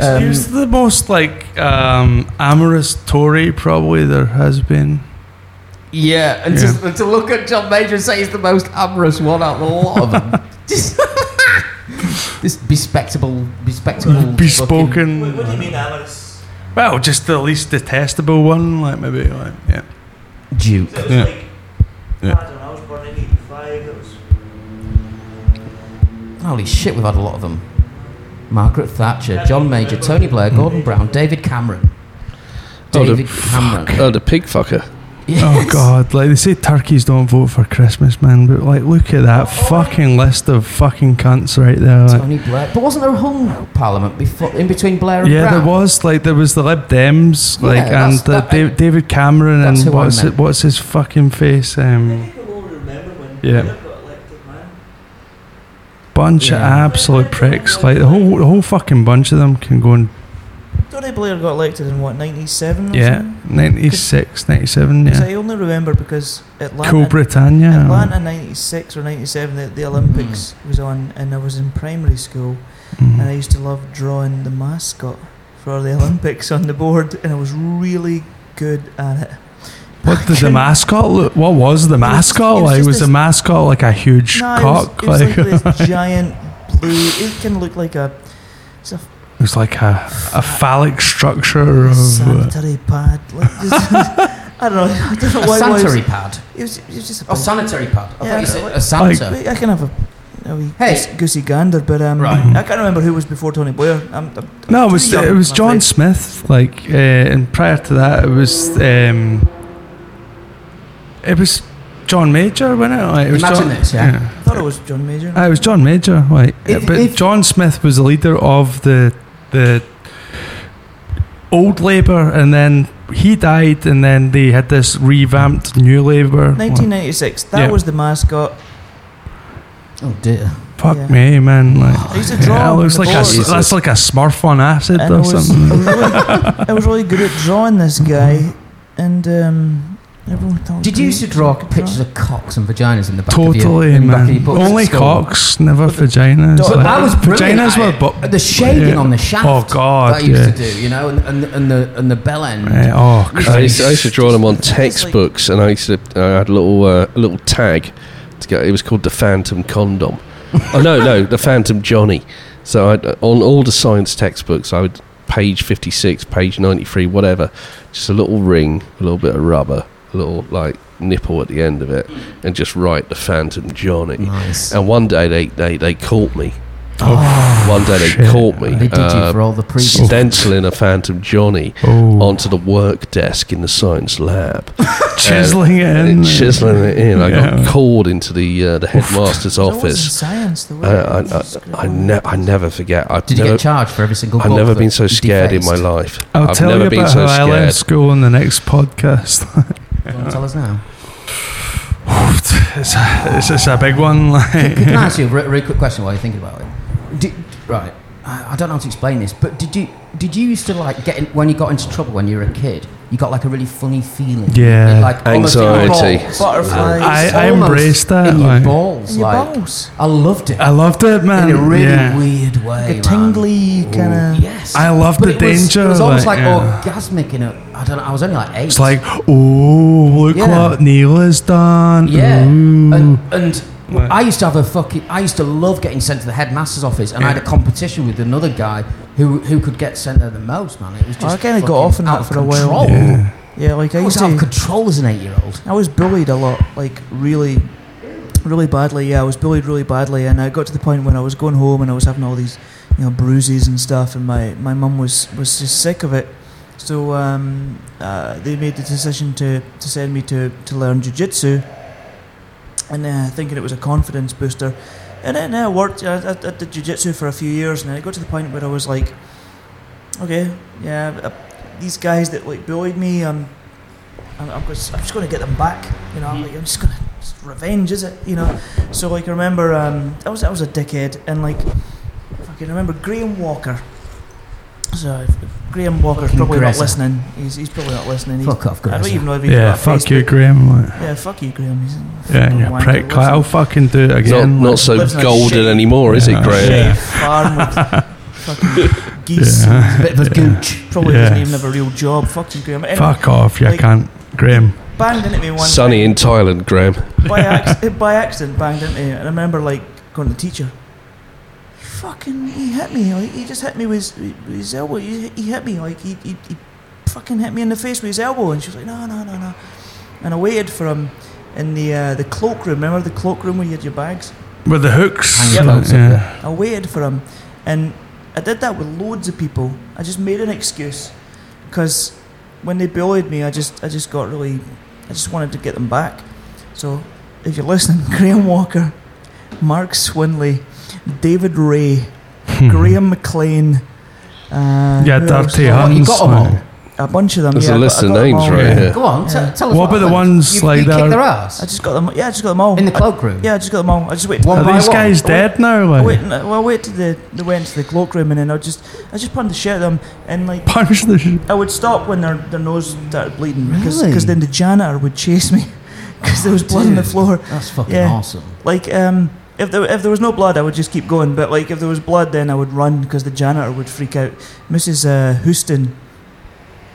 Speaker 4: Um,
Speaker 3: he was the most like um, amorous Tory probably there has been.
Speaker 4: Yeah, and,
Speaker 3: Yeah.
Speaker 4: To, to look at John Major and say he's the most amorous one out of a lot of them. *laughs* Just- *laughs* this bespectable, bespectable, *laughs* fucking-
Speaker 3: Bespoken.
Speaker 2: What, what do you mean, Alice?
Speaker 3: Well, just the least detestable one, like maybe, like yeah.
Speaker 4: Duke.
Speaker 2: It was
Speaker 3: Yeah.
Speaker 2: like,
Speaker 3: Yeah.
Speaker 2: I don't know, I was born in 85, it was...
Speaker 4: Holy shit, we've had a lot of them. Margaret Thatcher, John Major, Tony Blair, Gordon mm-hmm. Brown, David Cameron.
Speaker 1: Oh, the-
Speaker 4: David Cameron.
Speaker 1: Oh, the pig fucker.
Speaker 3: Oh God! Like they say, turkeys don't vote for Christmas, man. But like, look at that fucking list of fucking cunts right there. Like,
Speaker 4: Tony Blair. But wasn't there a hung parliament before, in between Blair and
Speaker 3: yeah,
Speaker 4: Brown?
Speaker 3: there was like there was the Lib Dems,
Speaker 4: Yeah,
Speaker 3: like, and the
Speaker 4: that-
Speaker 3: Da- David Cameron, and what's it, what's his fucking face? Um, yeah, bunch of absolute pricks. Like the whole the whole fucking bunch of them can go and
Speaker 2: Tony Blair got elected in what, 97
Speaker 3: yeah,
Speaker 2: something?
Speaker 3: 96, 97,
Speaker 2: 'Cause
Speaker 3: yeah.
Speaker 2: I only remember because Atlanta.
Speaker 3: Cool Britannia.
Speaker 2: Atlanta 96 or 97, the, the Olympics was on, and I was in primary school,
Speaker 3: Mhm.
Speaker 2: and I used to love drawing the mascot for the *laughs* Olympics on the board, and I was really good at it.
Speaker 3: What did the mascot look? What was the mascot
Speaker 2: it was
Speaker 3: like? Was the mascot like a huge
Speaker 2: No, it was,
Speaker 3: cock?
Speaker 2: it was like,
Speaker 3: like,
Speaker 2: this giant blue. It can look like a, it's a
Speaker 3: it was like a, a phallic structure of. Uh,
Speaker 2: sanitary pad. Like, *laughs* I don't know. I don't know
Speaker 4: a
Speaker 2: what
Speaker 4: sanitary
Speaker 2: it was.
Speaker 4: pad.
Speaker 2: It was, it was just a
Speaker 4: Oh, sanitary pad. I
Speaker 2: Yeah,
Speaker 4: thought you said
Speaker 2: like-
Speaker 4: a Santa.
Speaker 2: Wait, I can have a, a wee
Speaker 4: Hey.
Speaker 2: goose- goosey gander, but um,
Speaker 4: Right.
Speaker 2: I can't remember who was before Tony Blair. I'm, I'm,
Speaker 3: no, it was
Speaker 2: young,
Speaker 3: it was John
Speaker 2: afraid.
Speaker 3: Smith. Like, uh, and prior to that, it was um, it was John Major, wasn't it? Like, it was
Speaker 4: Imagine
Speaker 3: John,
Speaker 4: this, yeah.
Speaker 2: I thought it was John Major.
Speaker 3: Uh, it was John Major, like,
Speaker 4: If-
Speaker 3: but
Speaker 4: if-
Speaker 3: John Smith was the leader of the the old Labour, and then he died, and then they had this revamped new Labour.
Speaker 2: 1996. That
Speaker 3: Yeah.
Speaker 2: was the mascot.
Speaker 4: Oh dear.
Speaker 3: Fuck
Speaker 2: Yeah.
Speaker 3: me, man! Like,
Speaker 2: I used to draw
Speaker 3: yeah, looks
Speaker 2: the
Speaker 3: like a,
Speaker 2: board.
Speaker 3: that's like a Smurf on acid
Speaker 2: And
Speaker 3: or
Speaker 2: I was, I,
Speaker 3: something.
Speaker 2: was really, I was really good at drawing this guy, and um, everyone thought.
Speaker 4: Did you used to draw pictures of cocks and vaginas in the back of your,
Speaker 3: Totally,
Speaker 4: in the back of
Speaker 3: man.
Speaker 4: your books
Speaker 3: Only cocks, never vaginas.
Speaker 2: But
Speaker 4: But
Speaker 3: like-
Speaker 4: that was brilliant.
Speaker 3: vaginas were, but
Speaker 4: the shading
Speaker 3: yeah.
Speaker 4: on the shaft.
Speaker 3: Oh, God,
Speaker 4: that I used
Speaker 3: yeah.
Speaker 4: to do, you know, and, and, and the and the bell end.
Speaker 3: Yeah, oh,
Speaker 1: I used,
Speaker 3: Christ.
Speaker 1: I used to draw them on textbooks, and I used to. I had a little uh, a little tag. To get, it was called the Phantom Condom. *laughs* oh no, no, the Phantom Johnny. So I'd, on all the science textbooks, I would page fifty six, page ninety three, whatever, just a little ring, a little bit of rubber, a little like nipple at the end of it, and just write the Phantom Johnny.
Speaker 4: Nice.
Speaker 1: And one day they, they, they caught me.
Speaker 3: Oh,
Speaker 1: One day they
Speaker 3: shit.
Speaker 1: caught me.
Speaker 4: They did
Speaker 1: uh,
Speaker 4: you for all the previous.
Speaker 1: stenciling a Phantom Johnny
Speaker 3: Oh.
Speaker 1: onto the work desk in the science lab. *laughs*
Speaker 3: chiseling it
Speaker 1: And
Speaker 3: in.
Speaker 1: chiseling it in. I
Speaker 3: Yeah.
Speaker 1: got called into the uh, the headmaster's
Speaker 2: It's always in
Speaker 1: office.
Speaker 2: science, the way
Speaker 1: Uh, I. I, I, ne- I never forget. I've
Speaker 4: Did you
Speaker 1: never,
Speaker 4: get charged for every single?
Speaker 1: I've never been so
Speaker 4: you
Speaker 1: scared in my life.
Speaker 3: I'll
Speaker 1: have
Speaker 3: tell
Speaker 1: never
Speaker 3: you
Speaker 1: been
Speaker 3: about
Speaker 1: so
Speaker 3: how I left
Speaker 1: scared.
Speaker 3: school in the next podcast. *laughs*
Speaker 4: Do to tell us now? *sighs*
Speaker 3: it's, a, it's, it's a big one. Like,
Speaker 4: Can I ask you a re- really quick question while you're thinking about it? Did, right, I, I don't know how to explain this, but did you did you used to like get in, when you got into trouble when you were a kid? You got like a really funny feeling.
Speaker 3: Yeah.
Speaker 4: It, like almost in your
Speaker 1: Anxiety.
Speaker 4: balls.
Speaker 2: Butterflies.
Speaker 3: I, I embraced that.
Speaker 4: in your
Speaker 3: like-
Speaker 4: balls.
Speaker 2: in your
Speaker 4: like,
Speaker 2: balls.
Speaker 4: I loved it
Speaker 3: I loved it, man.
Speaker 4: in a really
Speaker 3: yeah.
Speaker 4: weird way.
Speaker 2: Like a tingly kind of.
Speaker 4: Yes,
Speaker 3: I loved
Speaker 4: But
Speaker 3: the
Speaker 4: it was,
Speaker 3: danger.
Speaker 4: It was almost like,
Speaker 3: yeah.
Speaker 4: orgasmic in a. I don't know. I was only like eight.
Speaker 3: It's like, oh, look
Speaker 4: Yeah.
Speaker 3: what Neil has done.
Speaker 4: Yeah,
Speaker 3: Ooh.
Speaker 4: and and
Speaker 3: Right.
Speaker 4: I used to have a fucking. I used to love getting sent to the headmaster's office, and I had a competition with another guy who who could get sent there the most. Man, it was just.
Speaker 2: I kinda got off on that
Speaker 4: out of
Speaker 2: for a while.
Speaker 3: yeah.
Speaker 2: Yeah, like I
Speaker 4: I was
Speaker 2: used
Speaker 4: out of
Speaker 2: to.
Speaker 4: control as an eight-year-old.
Speaker 2: I was bullied a lot, like really, really badly. Yeah, I was bullied really badly, and I got to the point when I was going home and I was having all these, you know, bruises and stuff, and my my mum was was just sick of it. So um, uh, they made the decision to, to send me to, to learn jujitsu, and uh, thinking it was a confidence booster. And then I worked I at the jujitsu for a few years, and then I got to the point where I was like, okay, yeah, uh, these guys that like bullied me, um, I'm, I'm, just, I'm just going to get them back. You know, I'm, like, I'm just going to revenge, is it? You know. So like, I remember um, I was I was a dickhead, and like, I can remember Graham Walker. So if Graham Walker's probably not
Speaker 4: Aggressor.
Speaker 2: listening. He's, he's probably not listening. He's,
Speaker 4: Fuck off, Graham.
Speaker 2: I don't
Speaker 4: Grayson.
Speaker 2: even know if he's
Speaker 3: Yeah,
Speaker 2: got a
Speaker 3: fuck you,
Speaker 2: Facebook.
Speaker 3: Graham. like.
Speaker 2: Yeah, fuck you, Graham. He's
Speaker 3: Yeah,
Speaker 2: fucking
Speaker 3: you
Speaker 2: wanker.
Speaker 3: prick. Like, I'll fucking do it
Speaker 1: It's
Speaker 3: again.
Speaker 1: not, not
Speaker 3: like.
Speaker 1: so
Speaker 2: Lives in a
Speaker 1: golden
Speaker 2: shitty-
Speaker 1: anymore, is it,
Speaker 3: Yeah.
Speaker 1: Graham?
Speaker 2: shitty farm with *laughs* fucking geese. *laughs*
Speaker 3: Yeah.
Speaker 4: A bit of a gooch.
Speaker 2: Probably
Speaker 3: Yeah.
Speaker 2: doesn't even have a real job. Fuck you, Graham. Anyway,
Speaker 3: Fuck off, you
Speaker 2: like-
Speaker 3: can't. Graham.
Speaker 2: banged into me one
Speaker 1: Sunny in Thailand, Graham.
Speaker 2: by, *laughs* acc- by accident banged into me. And I remember like going to the teacher. Fucking, he hit me. Like, he just hit me with his, with his elbow. He, he hit me like he, he, he fucking hit me in the face with his elbow. And she was like, no, no, no, no. And I waited for him in the uh, the cloakroom. Remember the cloakroom where you had your bags?
Speaker 3: With the hooks.
Speaker 4: Hang
Speaker 3: like, yeah.
Speaker 2: I waited for him, and I did that with loads of people. I just made an excuse because when they bullied me, I just I just got really I just wanted to get them back. So if you're listening, *laughs* Graham Walker, Mark Swinley, David Ray, Graham McLean. Uh,
Speaker 3: Yeah,
Speaker 2: who else?
Speaker 3: Dirty
Speaker 4: Oh, you got them all.
Speaker 2: A bunch of them.
Speaker 1: There's
Speaker 2: yeah,
Speaker 1: a
Speaker 2: I got-
Speaker 1: list
Speaker 2: I
Speaker 1: of
Speaker 2: got them
Speaker 1: names
Speaker 2: all.
Speaker 1: right here.
Speaker 4: Go on, t-
Speaker 2: Yeah.
Speaker 4: tell us
Speaker 3: What about the ones
Speaker 4: you,
Speaker 3: like
Speaker 4: you
Speaker 3: that
Speaker 4: kicked
Speaker 3: are-
Speaker 4: their
Speaker 2: I just got them. Yeah, I just got them all.
Speaker 4: in the
Speaker 2: I-
Speaker 4: cloakroom.
Speaker 2: Yeah, I just got them all. I just wait.
Speaker 4: One
Speaker 3: Are
Speaker 4: by
Speaker 3: these
Speaker 4: one.
Speaker 3: guys dead now?
Speaker 2: I
Speaker 3: Like,
Speaker 2: wait, well, I wait till they, they went to the cloakroom and then I just I just punched the shit at them and like
Speaker 3: punch the shit.
Speaker 2: I would stop when their, their nose started bleeding because
Speaker 4: Really?
Speaker 2: then the janitor would chase me *laughs* because there was blood on the floor.
Speaker 4: That's fucking
Speaker 2: Yeah.
Speaker 4: awesome.
Speaker 2: Like um, if there if there was no blood, I would just keep going. But like if there was blood, then I would run because the janitor would freak out. Mrs. Uh, Houston,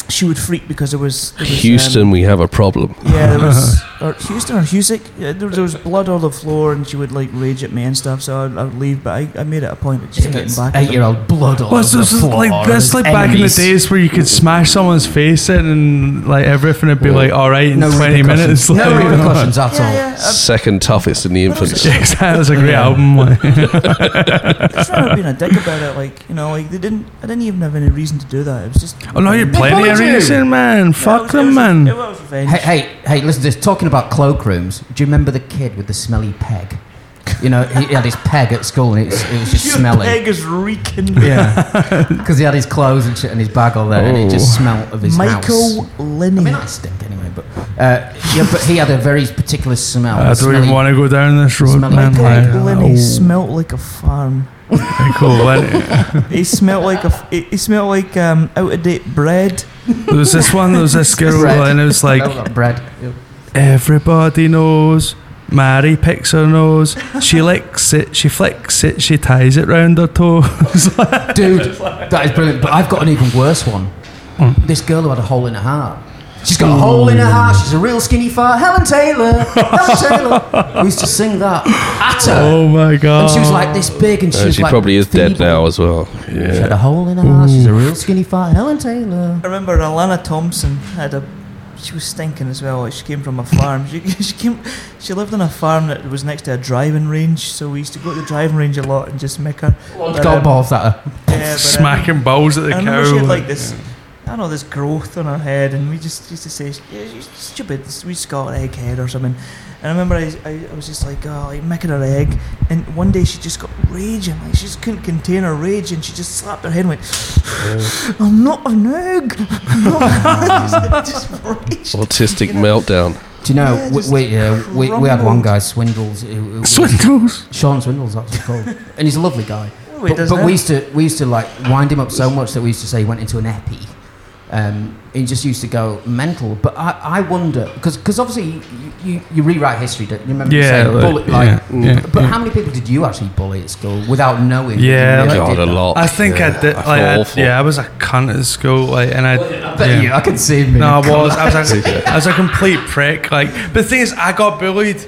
Speaker 2: she would freak because there was, there was um,
Speaker 1: Houston, we have a problem.
Speaker 2: yeah, there was *laughs* or Houston or Husick. There, there was blood on the floor, and she would like rage at me and stuff. So I'd, I'd leave, but I, I made it a point of just getting back.
Speaker 4: Eight-year-old blood all
Speaker 3: Well,
Speaker 4: over
Speaker 3: so,
Speaker 4: the
Speaker 3: so,
Speaker 4: floor.
Speaker 3: like that's like back in the days where you could smash someone's face in and like everything would be like all right in
Speaker 4: No
Speaker 3: twenty minutes.
Speaker 4: No
Speaker 3: like,
Speaker 4: repercussions at all.
Speaker 2: yeah. I-
Speaker 1: Second toughest in the infants.
Speaker 3: Yeah, exactly. That's a great album. Like. *laughs*
Speaker 2: I just remember being a dick about it. Like you know, like they didn't. I didn't even have any reason to do that. It was just.
Speaker 3: Oh no, you're
Speaker 2: Yeah,
Speaker 3: plenty of reason, man.
Speaker 2: it
Speaker 3: Fuck
Speaker 2: was- it
Speaker 3: them,
Speaker 2: was-
Speaker 3: man.
Speaker 2: It was revenge.
Speaker 4: Hey, hey, hey, listen to this. Talking about cloakrooms, do you remember the kid with the smelly peg? You know, he had his peg at school and it was, it was just *laughs*
Speaker 2: Your
Speaker 4: smelling.
Speaker 2: peg is reeking.
Speaker 4: Yeah, *laughs* because he had his clothes and shit and his bag all there, and it just smelled of his
Speaker 2: Michael
Speaker 4: house.
Speaker 2: Linney.
Speaker 4: I mean, I stink anyway, but uh, yeah, but he had a very particular smell.
Speaker 3: I don't even want to go down this road,
Speaker 4: smelly
Speaker 3: man.
Speaker 2: Michael
Speaker 3: Like,
Speaker 2: Linney
Speaker 3: oh,
Speaker 2: smelt like a farm.
Speaker 3: Michael Linney. *laughs*
Speaker 2: He smelt like a. f- He, he smelt like um, out of date bread.
Speaker 3: There was this one. There was this girl,
Speaker 4: Bread.
Speaker 3: and it was like
Speaker 4: that bread.
Speaker 3: Everybody knows. Mary picks her nose. She *laughs* licks it. She flicks it. She ties it round her toes. *laughs*
Speaker 4: Dude, that is brilliant. But I've got an even worse one. This girl who had a hole in her heart. She's got a hole in her heart. She's a real skinny fart. Helen Taylor. Helen *laughs* Taylor. We used to sing that at her.
Speaker 3: oh my god!
Speaker 4: And she was like this big, and she
Speaker 1: Uh,
Speaker 4: was
Speaker 1: she
Speaker 4: like
Speaker 1: probably is dead now as well.
Speaker 4: She had a hole in her heart. She's a real skinny fart. Helen Taylor.
Speaker 2: I remember Alana Thompson had a. She was stinking as well. She came from a farm. She, *laughs* she came. She lived on a farm that was next to a driving range. So we used to go to the driving range a lot and just make her. but,
Speaker 4: Got
Speaker 2: um,
Speaker 4: balls at her.
Speaker 2: Yeah, but, um,
Speaker 3: smacking balls at the
Speaker 2: I
Speaker 3: cow.
Speaker 2: she had like this, I don't know, this growth on her head, and we just used to say, yeah, she's stupid. We just call it egghead or something. And I remember I, I, I was just like, oh, like making her egg. And one day she just got raging, like she just couldn't contain her rage, and she just slapped her head and went, I'm not an egg. I'm not an egg." *laughs* just raged.
Speaker 1: Autistic
Speaker 2: You know?
Speaker 1: meltdown.
Speaker 4: Do you know,
Speaker 2: Yeah,
Speaker 4: we, we, uh, we, we had one guy, Swindles. Who, who *laughs*
Speaker 3: Swindles.
Speaker 4: Sean Swindles, that's what he's called. and he's a lovely guy.
Speaker 2: Oh,
Speaker 4: But, but we used to we used to like wind him up so much that we used to say he went into an epi. Um, he just used to go mental. But I, I wonder because obviously you, you, you rewrite history. Don't you remember
Speaker 3: Yeah,
Speaker 4: saying
Speaker 3: like,
Speaker 4: bully, like
Speaker 3: yeah, yeah,
Speaker 4: But
Speaker 3: yeah.
Speaker 4: how many people did you actually bully at school without knowing?
Speaker 3: Yeah,
Speaker 4: you really
Speaker 1: God, a lot.
Speaker 3: I think
Speaker 1: Yeah,
Speaker 3: I did.
Speaker 1: I
Speaker 3: Like,
Speaker 1: feel
Speaker 3: I, yeah, I was a cunt at school. Like, and I.
Speaker 4: I bet
Speaker 3: yeah.
Speaker 4: you, I can see him.
Speaker 3: No, I was. I was, a, *laughs* *laughs* I was a complete prick. Like, but the thing is, I got bullied,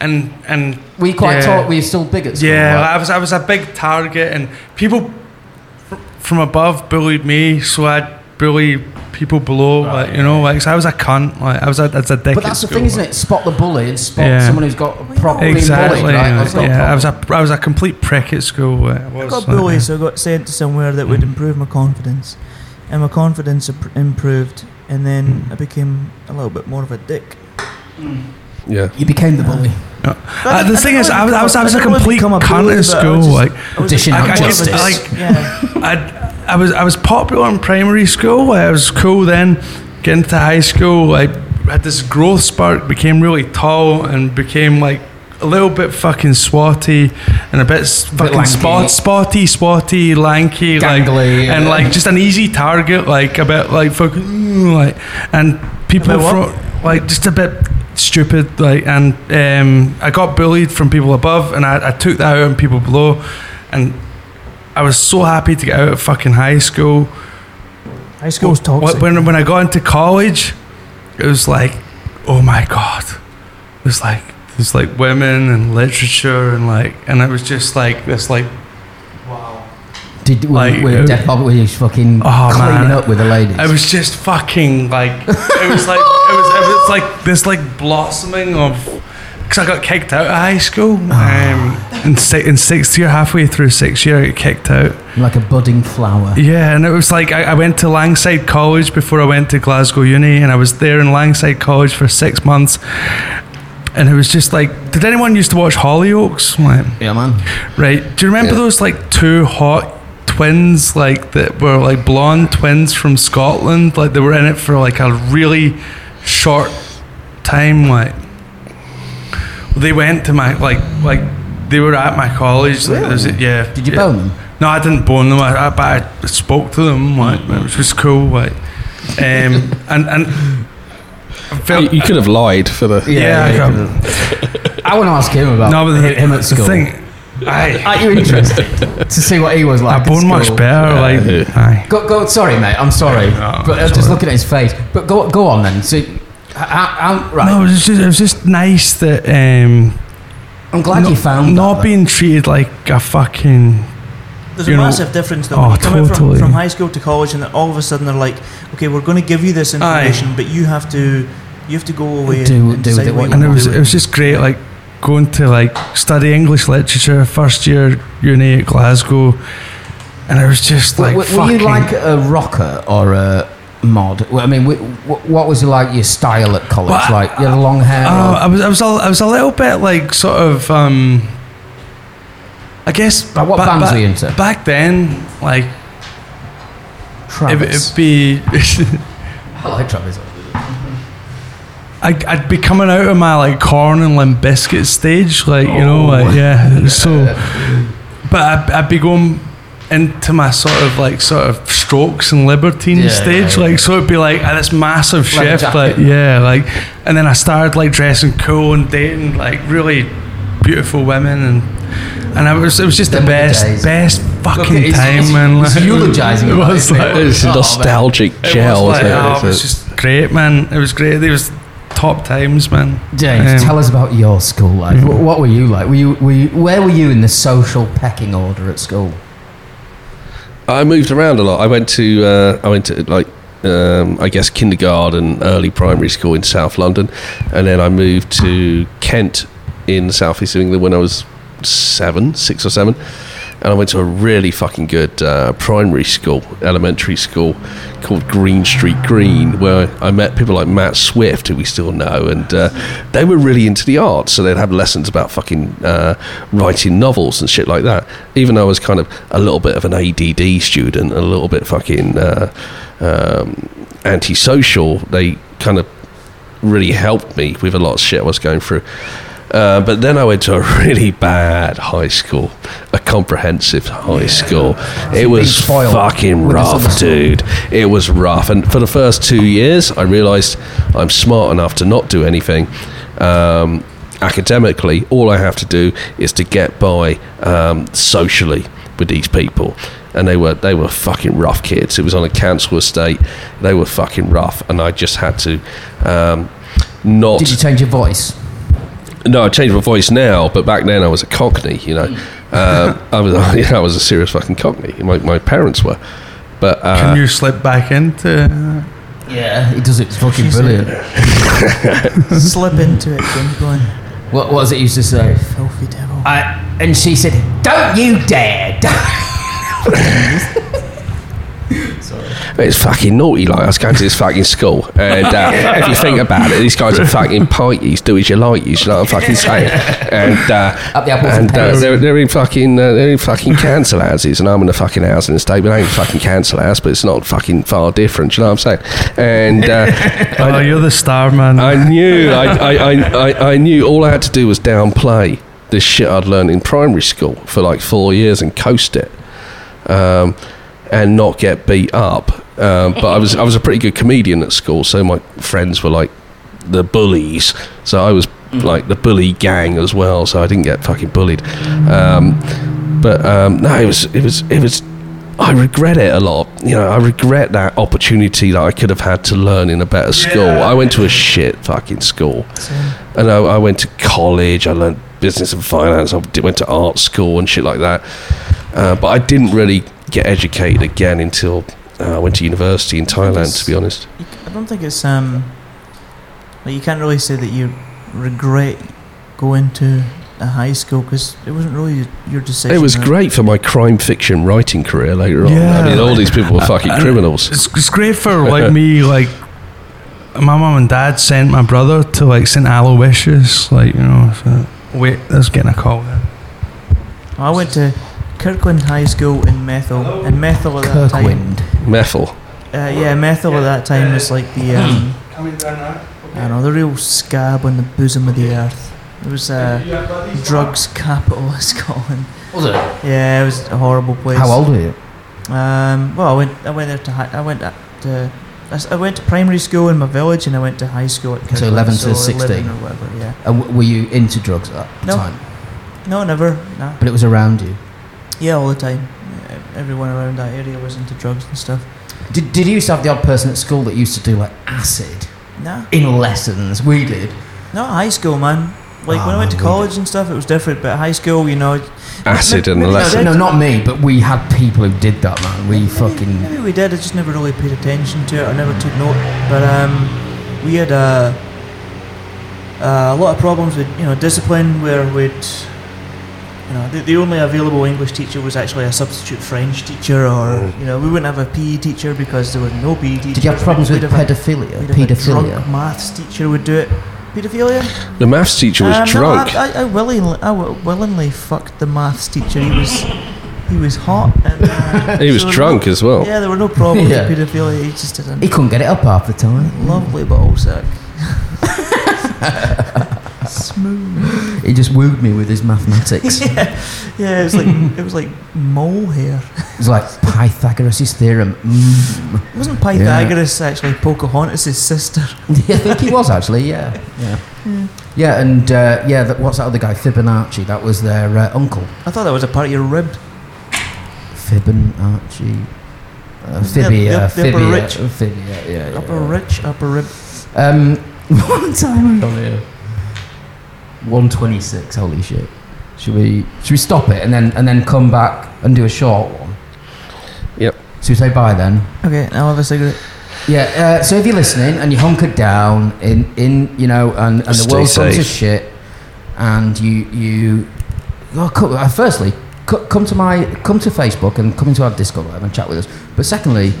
Speaker 3: and and
Speaker 4: Were you quite
Speaker 3: yeah.
Speaker 4: tall? Were still big at school?
Speaker 3: Yeah,
Speaker 4: like-
Speaker 3: I was. I was a big target, and people fr- from above bullied me, so I'd bully people below. like, you know, like so I was a cunt. Like I was a, that's a dick.
Speaker 4: But that's the thing, isn't it? Spot the bully and spot
Speaker 3: Yeah.
Speaker 4: someone who's got probably
Speaker 3: Exactly.
Speaker 4: bullied, right? That's not a
Speaker 3: yeah, I was a I was a complete prick at school. I
Speaker 2: I
Speaker 3: was,
Speaker 2: got
Speaker 3: like,
Speaker 2: bullied, so I got sent to somewhere that would mm. improve my confidence. And my confidence improved, and then mm. I became a little bit more of a dick. Mm.
Speaker 1: Yeah.
Speaker 4: You became the bully.
Speaker 3: Uh, the thing is, I was, I was, I was a complete
Speaker 2: become a
Speaker 3: cunt
Speaker 2: bully,
Speaker 3: at school.
Speaker 2: just-
Speaker 3: like,
Speaker 2: I was
Speaker 4: Dishing
Speaker 2: just-
Speaker 3: out
Speaker 2: I was
Speaker 3: justice.
Speaker 2: just-
Speaker 3: Like-
Speaker 2: yeah.
Speaker 3: I, I was I was popular in primary school. I was cool then. Getting to high school, I had this growth spark. Became really tall and became like a little bit fucking swatty and a bit s- fucking spot, spotty, swatty, lanky, like
Speaker 4: Gangly,
Speaker 3: and like just an easy target. Like a bit like fucking like and people
Speaker 2: A bit what?
Speaker 3: from like just a bit stupid. Like and um, I got bullied from people above, and I, I took that out on people below, and. I was so happy to get out of fucking high school.
Speaker 2: High school's toxic.
Speaker 3: When, when I got into college, it was like, oh my god, it was like there's like women and literature and like, and it was just like this like,
Speaker 4: Did were,
Speaker 3: Like,
Speaker 4: were you deaf were you fucking
Speaker 3: Oh,
Speaker 4: cleaning
Speaker 3: man.
Speaker 4: up with the ladies?
Speaker 3: It was just fucking like, *laughs* it was like it was it was like this like blossoming of. Because I got kicked out of high school. Um, in, si- in sixth year, halfway through sixth year, I got kicked out.
Speaker 4: Like a budding flower.
Speaker 3: Yeah, and it was like I, I went to Langside College before I went to Glasgow Uni, and I was there in Langside College for six months. And it was just like, did anyone used to watch Hollyoaks? Like,
Speaker 4: Yeah, man.
Speaker 3: right. Do you remember
Speaker 1: Yeah.
Speaker 3: those like two hot twins, like that were like blonde twins from Scotland? Like they were in it for like a really short time. Like they went to my like like they were at my college. Like, there's yeah.
Speaker 4: Did you
Speaker 3: yeah.
Speaker 4: bone them?
Speaker 3: No, I didn't bone them. I, I, but I spoke to them, like, which was cool. Like, um, *laughs* and and I
Speaker 1: You,
Speaker 3: felt
Speaker 1: you could have lied for the.
Speaker 3: yeah. I
Speaker 4: yeah,
Speaker 3: got-
Speaker 4: I want to ask him about
Speaker 3: no, but the,
Speaker 4: him at
Speaker 3: the
Speaker 4: school.
Speaker 3: thing, aye,
Speaker 4: Are you interested *laughs* to see what he was like?
Speaker 3: I
Speaker 4: at
Speaker 3: bone much
Speaker 4: school?
Speaker 3: better. Like, aye.
Speaker 4: Go, go. Sorry, mate. I'm sorry,
Speaker 3: No,
Speaker 4: but I'm
Speaker 3: sorry.
Speaker 4: just looking at his face. But go, go on then. See, how, how, right.
Speaker 3: No, it was just it was just nice that um,
Speaker 4: I'm glad you found
Speaker 3: not
Speaker 4: that,
Speaker 3: being treated like a fucking.
Speaker 2: There's
Speaker 3: You
Speaker 2: a
Speaker 3: know-
Speaker 2: massive difference though.
Speaker 3: Oh,
Speaker 2: when you come out from,
Speaker 3: totally.
Speaker 2: from high school to college, and then all of a sudden they're like, "Okay, we're going to give you this information, but you have to, you have to go away
Speaker 4: Do-
Speaker 2: and
Speaker 4: do with
Speaker 2: decide
Speaker 4: it what
Speaker 2: what
Speaker 4: you
Speaker 2: you
Speaker 3: And it
Speaker 2: want
Speaker 3: was
Speaker 2: to do
Speaker 3: it was just great, like going to like study English literature first year uni at Glasgow, and I was just like
Speaker 4: were, were you like a rocker or a mod? I mean, wh- wh- what was like your style at college?
Speaker 3: Well,
Speaker 4: like you had long hair.
Speaker 3: Oh,
Speaker 4: or-
Speaker 3: I was, I was, a, I was a little bit like sort of, um, I guess.
Speaker 4: Like, what
Speaker 3: ba-
Speaker 4: bands
Speaker 3: ba-
Speaker 4: were you into?
Speaker 3: Back then, like it,
Speaker 4: Travis.
Speaker 3: it'd be,
Speaker 4: I like Travis.
Speaker 3: I'd, I'd be coming out of my like Korn and Limp Bizkit stage, like you know, like yeah. *laughs* So, but I'd, I'd be going into my sort of like sort of strokes and libertine
Speaker 4: Yeah,
Speaker 3: stage,
Speaker 4: yeah, yeah.
Speaker 3: like so it'd be like uh, this massive
Speaker 4: Leather
Speaker 3: shift, like
Speaker 4: jacket.
Speaker 3: yeah, like, and then I started like dressing cool and dating like really beautiful women and. And I was, it was just
Speaker 4: Them
Speaker 3: the best,
Speaker 4: days.
Speaker 3: best fucking
Speaker 4: he's-
Speaker 3: time,
Speaker 4: he's-
Speaker 3: man.
Speaker 4: he's
Speaker 3: like,
Speaker 4: eulogising
Speaker 3: it
Speaker 4: it,
Speaker 3: was
Speaker 4: isn't it?
Speaker 3: like,
Speaker 1: It's
Speaker 4: Oh, man.
Speaker 1: nostalgic
Speaker 3: it
Speaker 1: gel.
Speaker 3: was, like,
Speaker 1: it?
Speaker 3: oh, it was just great, man. It was great. It was top times, man.
Speaker 4: James,
Speaker 3: Um,
Speaker 4: tell us about your school life. Wh- What were you like? Were you, were you, where were you in the social pecking order at school?
Speaker 1: I moved around a lot. I went to uh, I went to like um, I guess kindergarten, early primary school in South London, and then I moved to Kent in the southeast of England when I was seven, six or seven. And I went to a really fucking good uh, primary school, elementary school called Green Street Green, where I met people like Matt Swift, who we still know, and uh, they were really into the arts. So they'd have lessons about fucking uh, writing novels and shit like that. Even though I was kind of a little bit of an ADD student, a little bit fucking uh, um, antisocial, they kind of really helped me with a lot of shit I was going through. Uh, but then I went to a really bad high school, a comprehensive high school. It was fucking rough, dude. It was rough. And for the first two years, I realized I'm smart enough to not do anything. Um, academically, all I have to do is to get by um, socially with these people. And they were they were fucking rough kids. It was on a council estate. They were fucking rough, and I just had to um, not.
Speaker 4: Did you change your voice?
Speaker 1: No, I changed my voice now, but back then I was a cockney. You know, um, I was *laughs* you know, I was a serious fucking cockney. My, my parents were, but uh,
Speaker 3: Can you slip back into?
Speaker 4: Yeah, he does it. It's fucking
Speaker 2: She's
Speaker 4: brilliant. *laughs*
Speaker 2: Slip into it, Jim. Going,
Speaker 4: What, what was it you used to say?
Speaker 2: filthy devil.
Speaker 4: I, and she said, "Don't you dare!" *laughs*
Speaker 1: it's fucking naughty. Like I was going to this fucking school, and uh, *laughs* if you think about it, these guys are fucking pities. Do as you like. You know what I'm fucking saying? And uh,
Speaker 4: Up the apples and
Speaker 1: and uh, they're, they're in fucking uh, they're in fucking council houses, and I'm in a fucking housing estate. But I ain't a fucking council house, but it's not fucking far different. You know what I'm saying? And uh, *laughs*
Speaker 3: Oh, you're the star man.
Speaker 1: I knew, I, I, I, I, I knew all I had to do was downplay this shit I'd learned in primary school for like four years and coast it, um, and not get beat up. Um, but I was, I was a pretty good comedian at school, so my friends were like the bullies. So I was like the bully gang as well. So I didn't get fucking bullied. Um, but um, no, it was, it was, it was. I regret it a lot. You know, I regret that opportunity that I could have had to learn in a better school. I went to a shit fucking school, and I, I went to college. I learned business and finance. I went to art school and shit like that. Uh, but I didn't really get educated again until uh, I went to university in Thailand. To be honest,
Speaker 2: I don't think it's um. Like you can't really say that you regret going to a high school because it wasn't really your decision.
Speaker 1: It was
Speaker 2: right?
Speaker 1: great for my crime fiction writing career later on.
Speaker 3: Yeah.
Speaker 1: I mean, all these people were *laughs* fucking
Speaker 3: And
Speaker 1: criminals.
Speaker 3: It's, it's great for like me, like my mum and dad sent my brother to like St Aloysius, like you know. So, wait, there's getting a call. There.
Speaker 2: I went to Kirkland High School in Methil, and Methil at that time.
Speaker 4: Kirkwind.
Speaker 1: Methil.
Speaker 2: Uh, yeah, Methil at that time was like the um,
Speaker 3: Coming down that.
Speaker 2: I don't know the real scab on the bosom of the earth. It was uh, drugs capital *laughs* of Scotland.
Speaker 4: Was it?
Speaker 2: Yeah, it was a horrible place.
Speaker 4: How old were you?
Speaker 2: Um, well, I went. I went there to. Hi- I went at, to. I s- I went to primary school in my village, and I went to high school at Kirkland.
Speaker 4: 11 to
Speaker 2: 11
Speaker 4: 16?
Speaker 2: or whatever. Yeah.
Speaker 4: And w- were you into drugs at that
Speaker 2: No.
Speaker 4: time?
Speaker 2: No, never. Nah.
Speaker 4: But it was around you.
Speaker 2: Yeah, all the time. Everyone around that area was into drugs and stuff.
Speaker 4: Did, did you used to have the odd person at school that used to do like acid
Speaker 2: Nah.
Speaker 4: in lessons? We did.
Speaker 2: No, high school, man. Like when
Speaker 4: Ah,
Speaker 2: I went to college and stuff, it was different. But high school, you know,
Speaker 1: Acid in the
Speaker 2: maybe
Speaker 1: lesson.
Speaker 4: No, not me, but we had people who did that, man. We fucking.
Speaker 2: Maybe we did. I just never really paid attention to it. I never took note. But um, we had uh, uh, a lot of problems with you know discipline, where we'd you know the, the only available English teacher was actually a substitute French teacher, or you know we wouldn't have a PE teacher because there was no PE teacher.
Speaker 4: Did you have problems with
Speaker 2: We'd have
Speaker 4: pedophilia?
Speaker 2: we'd have a
Speaker 4: Pedophilia?
Speaker 2: drunk maths teacher would do it. Pedophilia?
Speaker 1: The maths teacher was
Speaker 2: Um, no,
Speaker 1: drunk.
Speaker 2: I, I, I willingly, I w- willingly fucked the maths teacher. He was, he was hot. And, uh, *laughs*
Speaker 1: He was
Speaker 2: so
Speaker 1: drunk
Speaker 2: no-
Speaker 1: as well.
Speaker 2: Yeah, there were no problems *laughs*
Speaker 4: Yeah.
Speaker 2: with paedophilia. He just didn't.
Speaker 4: He couldn't get it up half the time.
Speaker 2: Lovely ball sack. *laughs* Smooth.
Speaker 4: He just wooed me with his mathematics. *laughs*
Speaker 2: yeah, yeah. It was like *laughs* it was like mole hair.
Speaker 4: It was like Pythagoras' theorem. Mm.
Speaker 2: It wasn't Pythagoras actually Pocahontas' sister. *laughs*
Speaker 4: Yeah, I think he was actually. Yeah, yeah, yeah. And uh, yeah, that, what's that other guy? Fibonacci. That was their uh, uncle.
Speaker 2: I thought that was a part of your rib.
Speaker 4: Fibonacci. Uh,
Speaker 2: The-
Speaker 4: Fibia,
Speaker 2: the- the upper
Speaker 4: Fibia,
Speaker 2: rich.
Speaker 4: Fibia, yeah, yeah.
Speaker 2: Upper
Speaker 4: yeah.
Speaker 2: rich, upper rib.
Speaker 4: Um, one time on here. One twenty six. Holy shit! Should we should we stop it and then and then come back and do a short one?
Speaker 1: Yep.
Speaker 4: So we say bye then.
Speaker 2: Okay, now I'll have a cigarette.
Speaker 4: Yeah. Uh, so if you're listening and you're hunkered down in in you know and, and the
Speaker 1: Stay
Speaker 4: world's gone to
Speaker 1: safe.
Speaker 4: shit, and you you well, co- uh, firstly co- come to my come to Facebook and come into our Discord live and chat with us. But secondly,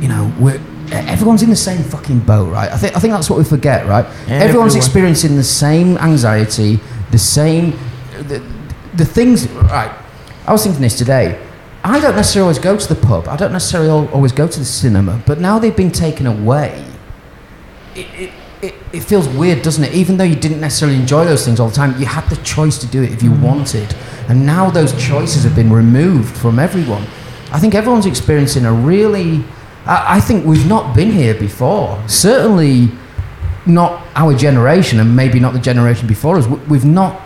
Speaker 4: you know we're everyone's in the same fucking boat, right? I think I think that's what we forget, right? Everyone's
Speaker 2: Everyone.
Speaker 4: experiencing the same anxiety, the same the, the things. Right. I was thinking this today. I don't necessarily always go to the pub. I don't necessarily always go to the cinema. But now they've been taken away. It, it, it, it feels weird, doesn't it? Even though you didn't necessarily enjoy those things all the time, you had the choice to do it if you mm. wanted. And now those choices have been removed from everyone. I think everyone's experiencing a really. I, think we've not been here before. Certainly not our generation, and maybe not the generation before us. We- We've not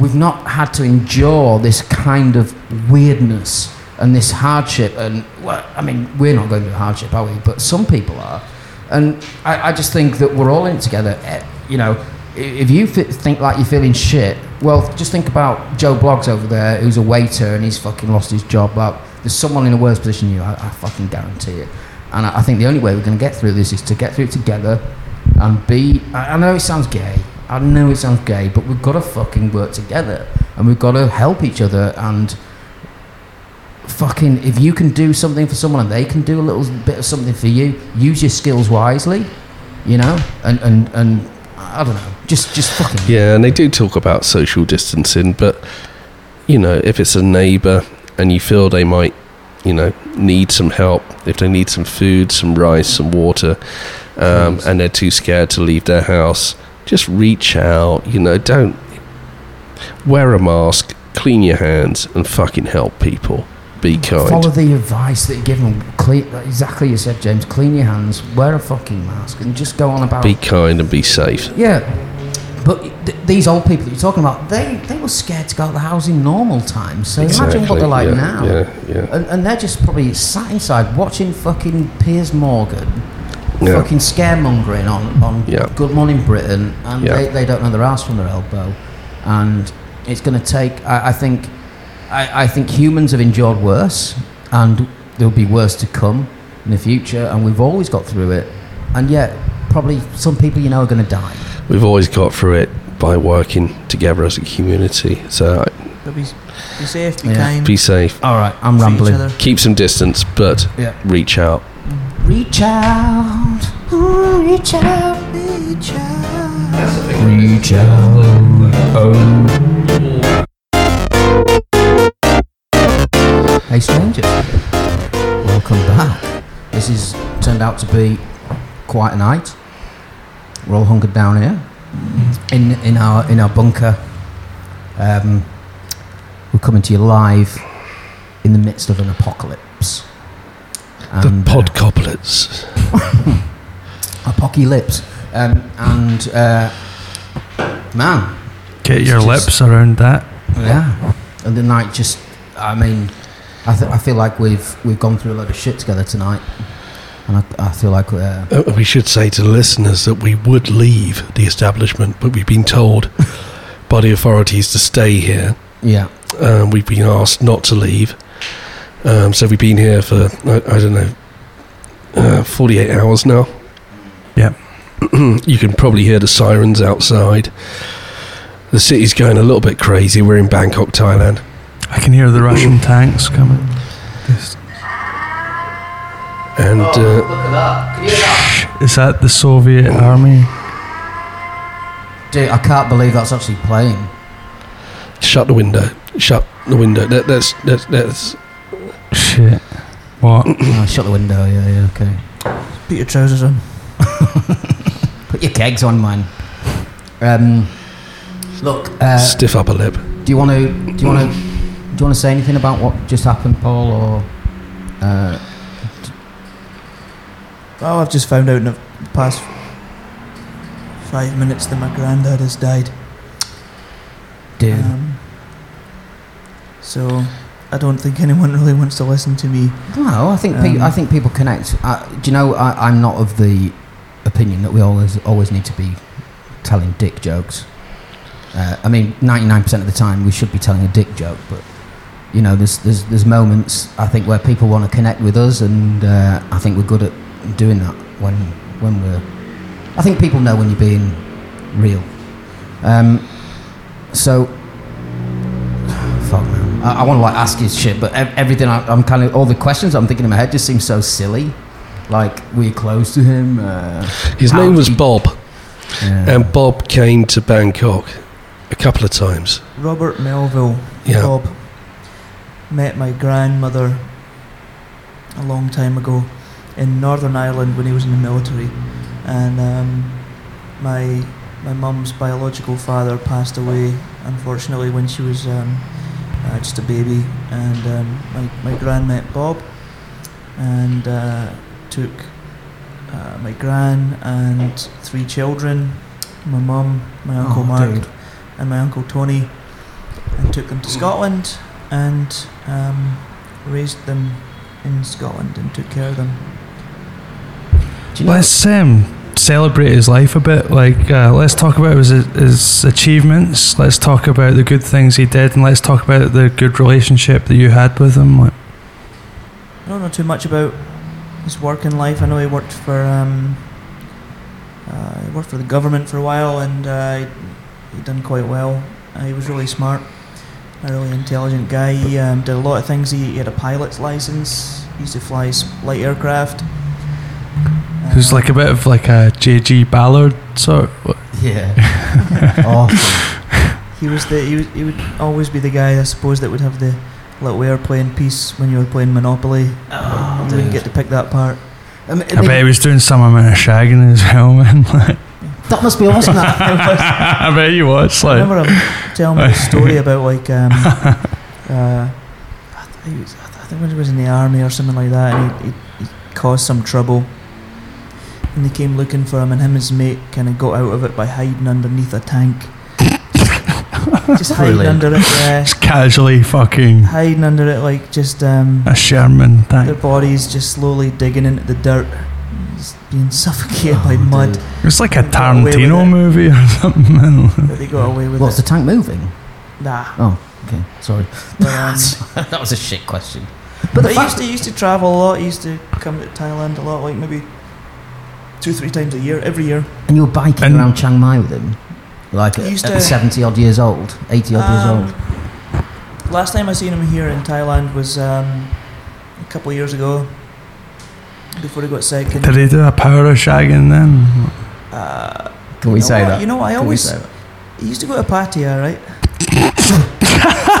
Speaker 4: we've not had to endure this kind of weirdness and this hardship. And well, I mean, we're not going through hardship, are we? But some people are. And I, I just think that we're all in it together. Eh, You know, if you think like you're feeling shit, well, just think about Joe Bloggs over there, who's a waiter and he's fucking lost his job. Well, there's someone in a worse position than you. I, I fucking guarantee it. And I, I think the only way we're going to get through this is to get through it together and be. I, I know it sounds gay. I know it sounds gay, but we've got to fucking work together and we've got to help each other and fucking if you can do something for someone and they can do a little bit of something for you, use your skills wisely, you know, and and and I don't know, just just fucking
Speaker 1: Yeah, and they do talk about social distancing, but you know, if it's a neighbour and you feel they might, you know, need some help, if they need some food, some rice, some water, um, and they're too scared to leave their house, just reach out. You know, don't wear a mask, clean your hands, and fucking help people. Be kind.
Speaker 4: follow the advice that you give them. Clean, exactly you said, James. Clean your hands, wear a fucking mask, and just go on about.
Speaker 1: Be kind and be safe.
Speaker 4: Yeah, but th- these old people that you're talking about, they they were scared to go out of the house in normal times. So imagine what they're like
Speaker 1: yeah,
Speaker 4: now.
Speaker 1: yeah, yeah.
Speaker 4: And, and they're just probably sat inside watching fucking Piers Morgan,
Speaker 1: Yeah.
Speaker 4: fucking scaremongering on on
Speaker 1: Yeah.
Speaker 4: Good Morning Britain, and they, they don't know their ass from their elbow, and it's going to take. I, I think, I, I think humans have endured worse, and there'll be worse to come in the future, and we've always got through it, and yet probably some people you know are going to die.
Speaker 1: We've always got through it by working together as a community. So
Speaker 2: But be, be safe, be
Speaker 4: Yeah.
Speaker 2: kind.
Speaker 1: be safe,
Speaker 4: All right, I'm
Speaker 2: treat each
Speaker 4: rambling.
Speaker 1: keep some distance, but
Speaker 4: Yeah.
Speaker 1: reach out.
Speaker 4: Reach out, oh, reach out, reach out, reach out. Oh. Hey strangers, welcome back. This has turned out to be quite a night. We're all hunkered down here in in our in our bunker. Um, we're coming to you live in the midst of an apocalypse.
Speaker 1: The
Speaker 4: And, uh,
Speaker 1: podcoplets. *laughs*
Speaker 4: apocalypse. Um, and uh, man,
Speaker 3: Get your
Speaker 4: It's
Speaker 3: lips around that.
Speaker 4: yeah. And the night just, I mean, I, th- I feel like we've we've gone through a lot of shit together tonight, and I, I feel like uh,
Speaker 1: Uh, we should say to the listeners that we would leave the establishment, but we've been told *laughs* by the authorities to stay here.
Speaker 4: yeah,
Speaker 1: Um, we've been asked not to leave. Um, so we've been here for, I, I don't know, uh, 48 hours now.
Speaker 3: Yep. *clears throat*
Speaker 1: you can probably hear the sirens outside. The city's going a little bit crazy. We're in Bangkok, Thailand.
Speaker 3: I can hear the Russian *clears throat* tanks coming. This-
Speaker 1: And uh,
Speaker 4: look at that! Can you hear that?
Speaker 3: Is that the Soviet army?
Speaker 4: Dude, I can't believe that's actually playing.
Speaker 1: shut the window. Shut the window. That, that's, that's, that's,
Speaker 3: Shit. What?
Speaker 4: Oh, *clears throat* shut the window. Yeah, yeah, okay.
Speaker 2: Put your trousers on. *laughs*
Speaker 4: Put your kegs on, man. Um, look, uh,
Speaker 1: stiff upper lip.
Speaker 4: do you want to do you want to do you want to say anything about what just happened, Paul, or? Uh,
Speaker 2: Oh, I've just found out in the past five minutes that my granddad has died.
Speaker 4: dude,
Speaker 2: Um, so I don't think anyone really wants to listen to me.
Speaker 4: No, I think pe-
Speaker 2: Um,
Speaker 4: I think people connect. Uh, do you know? I, I'm not of the opinion that we always always need to be telling dick jokes. Uh, I mean, 99% of the time we should be telling a dick joke, but you know, there's there's there's moments I think where people want to connect with us, and uh, I think we're good at doing that when when we're. I think people know when you're being real. Um, so fuck man. I, I want to like ask you shit, but ev- everything I, I'm kind of all the questions I'm thinking in my head just seem so silly. Like, were you close to him? Uh,
Speaker 1: His name was
Speaker 4: he-
Speaker 1: Bob,
Speaker 4: Yeah.
Speaker 1: and Bob came to Bangkok a couple of times.
Speaker 2: Robert Melville,
Speaker 1: Yeah.
Speaker 2: Bob, met my grandmother a long time ago in Northern Ireland when he was in the military, and um, my my mum's biological father passed away unfortunately when she was um, uh, just a baby, and um, my my gran met Bob, and uh, took uh, my gran and three children, my mum, my uncle
Speaker 4: Oh,
Speaker 2: Mark,
Speaker 4: dude.
Speaker 2: and my uncle Tony, and took them to Scotland and um, raised them in Scotland and took care of them.
Speaker 4: Do you know,
Speaker 3: Let's um, celebrate his life a bit. Like, uh, let's talk about his, his achievements. Let's talk about the good things he did, and let's talk about the good relationship that you had with him. Like,
Speaker 2: I don't know too much about his work in life. I know he worked for um, uh, he worked for the government for a while, and uh, he he done quite well. Uh, he was really smart, a really intelligent guy. He um, did a lot of things. He, he had a pilot's license. He used to fly light aircraft.
Speaker 3: Who's like a bit of like a J.G. Ballard sort. Of,
Speaker 4: yeah. *laughs* awesome. *laughs*
Speaker 2: He was the he, was, he would always be the guy I suppose that would have the little airplane piece when you were playing Monopoly.
Speaker 4: Oh,
Speaker 2: didn't get to pick that part.
Speaker 4: I, mean,
Speaker 3: I bet he was doing some amount of shagging as well, *laughs* man. Like,
Speaker 4: that must be awesome. That.
Speaker 3: I bet you was
Speaker 2: I remember him telling me a story about like um, uh, I, th- he was, I think when he was in the army or something like that, and he, he, he caused some trouble. And they came looking for him, and him and his mate kind of got out of it by hiding underneath a tank. *laughs* just hiding
Speaker 4: Brilliant.
Speaker 2: under it, yeah.
Speaker 3: Just casually fucking
Speaker 2: Hiding under it, like just um,
Speaker 3: a Sherman
Speaker 2: their
Speaker 3: thing.
Speaker 2: bodies just slowly digging into the dirt, just being suffocated by
Speaker 4: Oh,
Speaker 2: mud.
Speaker 4: dude.
Speaker 3: It's like a
Speaker 2: got away with
Speaker 3: Tarantino
Speaker 2: it.
Speaker 3: movie or *laughs* something. man.
Speaker 2: But they got away with
Speaker 4: What's
Speaker 2: it.
Speaker 4: the tank moving?
Speaker 2: nah.
Speaker 4: Oh, okay. Sorry.
Speaker 2: But, um, *laughs*
Speaker 4: that was a shit question.
Speaker 2: But,
Speaker 4: the
Speaker 2: he
Speaker 4: fact
Speaker 2: used to he used to travel a lot. He used to come to Thailand a lot, like maybe two, three times a year, every year.
Speaker 4: And you're biking
Speaker 3: And-
Speaker 4: around Chiang Mai with him. Like
Speaker 2: He used
Speaker 4: at
Speaker 2: to-
Speaker 4: 70 odd years old, 80 odd years
Speaker 2: Um,
Speaker 4: old.
Speaker 2: Last time I seen him here in Thailand was um, a couple of years ago. Before he got sick. And,
Speaker 3: Did he do a power of shagging then?
Speaker 2: uh,
Speaker 4: Can we say
Speaker 2: what-
Speaker 4: that?
Speaker 2: You know? I
Speaker 4: Can we
Speaker 2: always.
Speaker 4: say that?
Speaker 2: He used to go to Pattaya, right? *laughs* *laughs*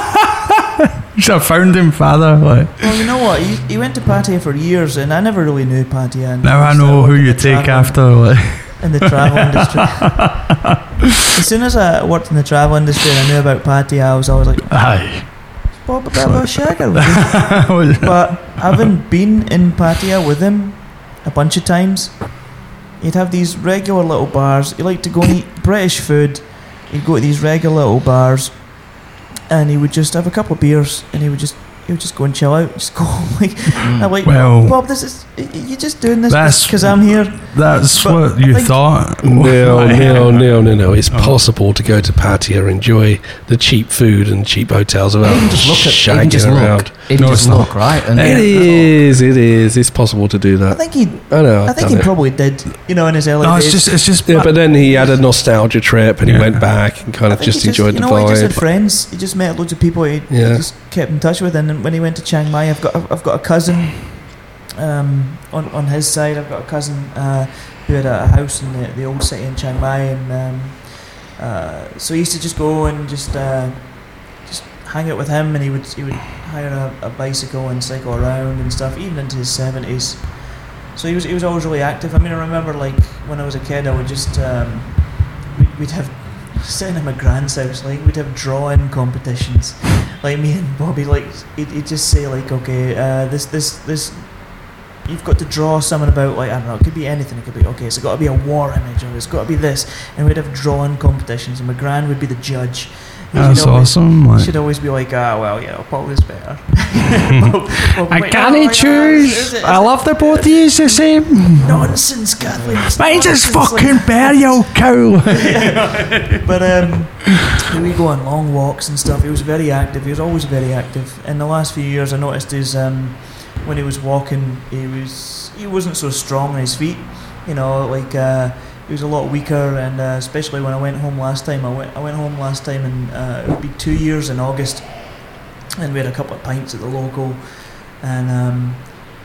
Speaker 2: *laughs*
Speaker 3: He's a founding father. Like
Speaker 2: Well, you know what? He, he went to Pattaya for years, and I never really knew Pattaya.
Speaker 3: now I know who you take after. Like
Speaker 2: in the travel industry. *laughs* as soon as I worked in the travel industry and I knew about Pattaya, I was always like,
Speaker 3: aye.
Speaker 2: Bob a bit of a shagger. but having been in Pattaya with him a bunch of times, he'd have these regular little bars. He liked to go and eat British food. He'd go to these regular little bars, and he would just have a couple of beers, and he would just he would just go and chill out, just go home. *laughs* Like mm. I'm like,
Speaker 3: Well-
Speaker 2: Bob, this is you just doing this
Speaker 3: That's-
Speaker 2: because I'm here.
Speaker 3: That's
Speaker 2: But
Speaker 3: what you
Speaker 2: think-
Speaker 3: thought. *laughs*
Speaker 1: No, no, no, no, no. It's
Speaker 3: Oh.
Speaker 1: possible to go to Pattaya, enjoy the cheap food and cheap hotels without
Speaker 4: Even just look at,
Speaker 1: shagging
Speaker 4: even just
Speaker 1: around.
Speaker 4: look, even
Speaker 3: No,
Speaker 4: just
Speaker 3: it's not.
Speaker 4: look, right? And
Speaker 1: It is, it is. It's possible to do that.
Speaker 2: I
Speaker 1: that.
Speaker 2: think he,
Speaker 1: I know.
Speaker 2: I
Speaker 1: I've
Speaker 2: think
Speaker 1: done
Speaker 2: he
Speaker 1: it.
Speaker 2: probably did. You know, in his early
Speaker 3: No,
Speaker 2: days.
Speaker 3: it's just it's just
Speaker 1: Yeah, but then he had a nostalgia trip and he
Speaker 3: Yeah.
Speaker 1: went back and kind
Speaker 2: I
Speaker 1: of
Speaker 2: think
Speaker 1: just
Speaker 2: he
Speaker 1: enjoyed
Speaker 2: you
Speaker 1: the
Speaker 2: know, what, He just had
Speaker 1: vibe.
Speaker 2: friends. He just met loads of people. He, he
Speaker 1: Yeah.
Speaker 2: just kept in touch with. And then when he went to Chiang Mai, I've got I've got a cousin um, on on his side. I've got a cousin uh, who had a, a house in the, the old city in Chiang Mai, and um, uh, so he used to just go and just uh, just hang out with him, and he would he would hire a, a bicycle and cycle around and stuff, even into his seventies. So he was he was always really active. I mean, I remember like when I was a kid, I would just um, we'd, have *laughs* sitting in my grand's house, like we'd have drawing competitions. Like me and Bobby, like he'd, he'd just say like, okay, uh, this this this. You've got to draw something about like I don't know. It could be anything. It could be okay. It's got to be a war image, or it's got to be this. And we'd have drawing competitions, and my grand would be the judge.
Speaker 3: That's
Speaker 2: she'd always-
Speaker 3: awesome. Like,
Speaker 2: She'd always be like, ah, well, yeah, Paul is better. Bob- Bob
Speaker 3: I can't
Speaker 2: "Oh, yeah, is
Speaker 3: choose.
Speaker 2: it- is
Speaker 3: I love the both of you the same.
Speaker 2: Nonsense, Kathleen.
Speaker 3: Mine's just
Speaker 2: nonsense, like-
Speaker 3: fucking bear, you cow.
Speaker 2: but um, we go on long walks and stuff. He was very active. He was always very active. In the last few years, I noticed his um, when he was walking, he was he wasn't so strong on his feet. You know, like uh, he was a lot weaker. And uh, especially when I went home last time, I went I went home last time, and uh, it would be two years in August, and we had a couple of pints at the local, and. Um,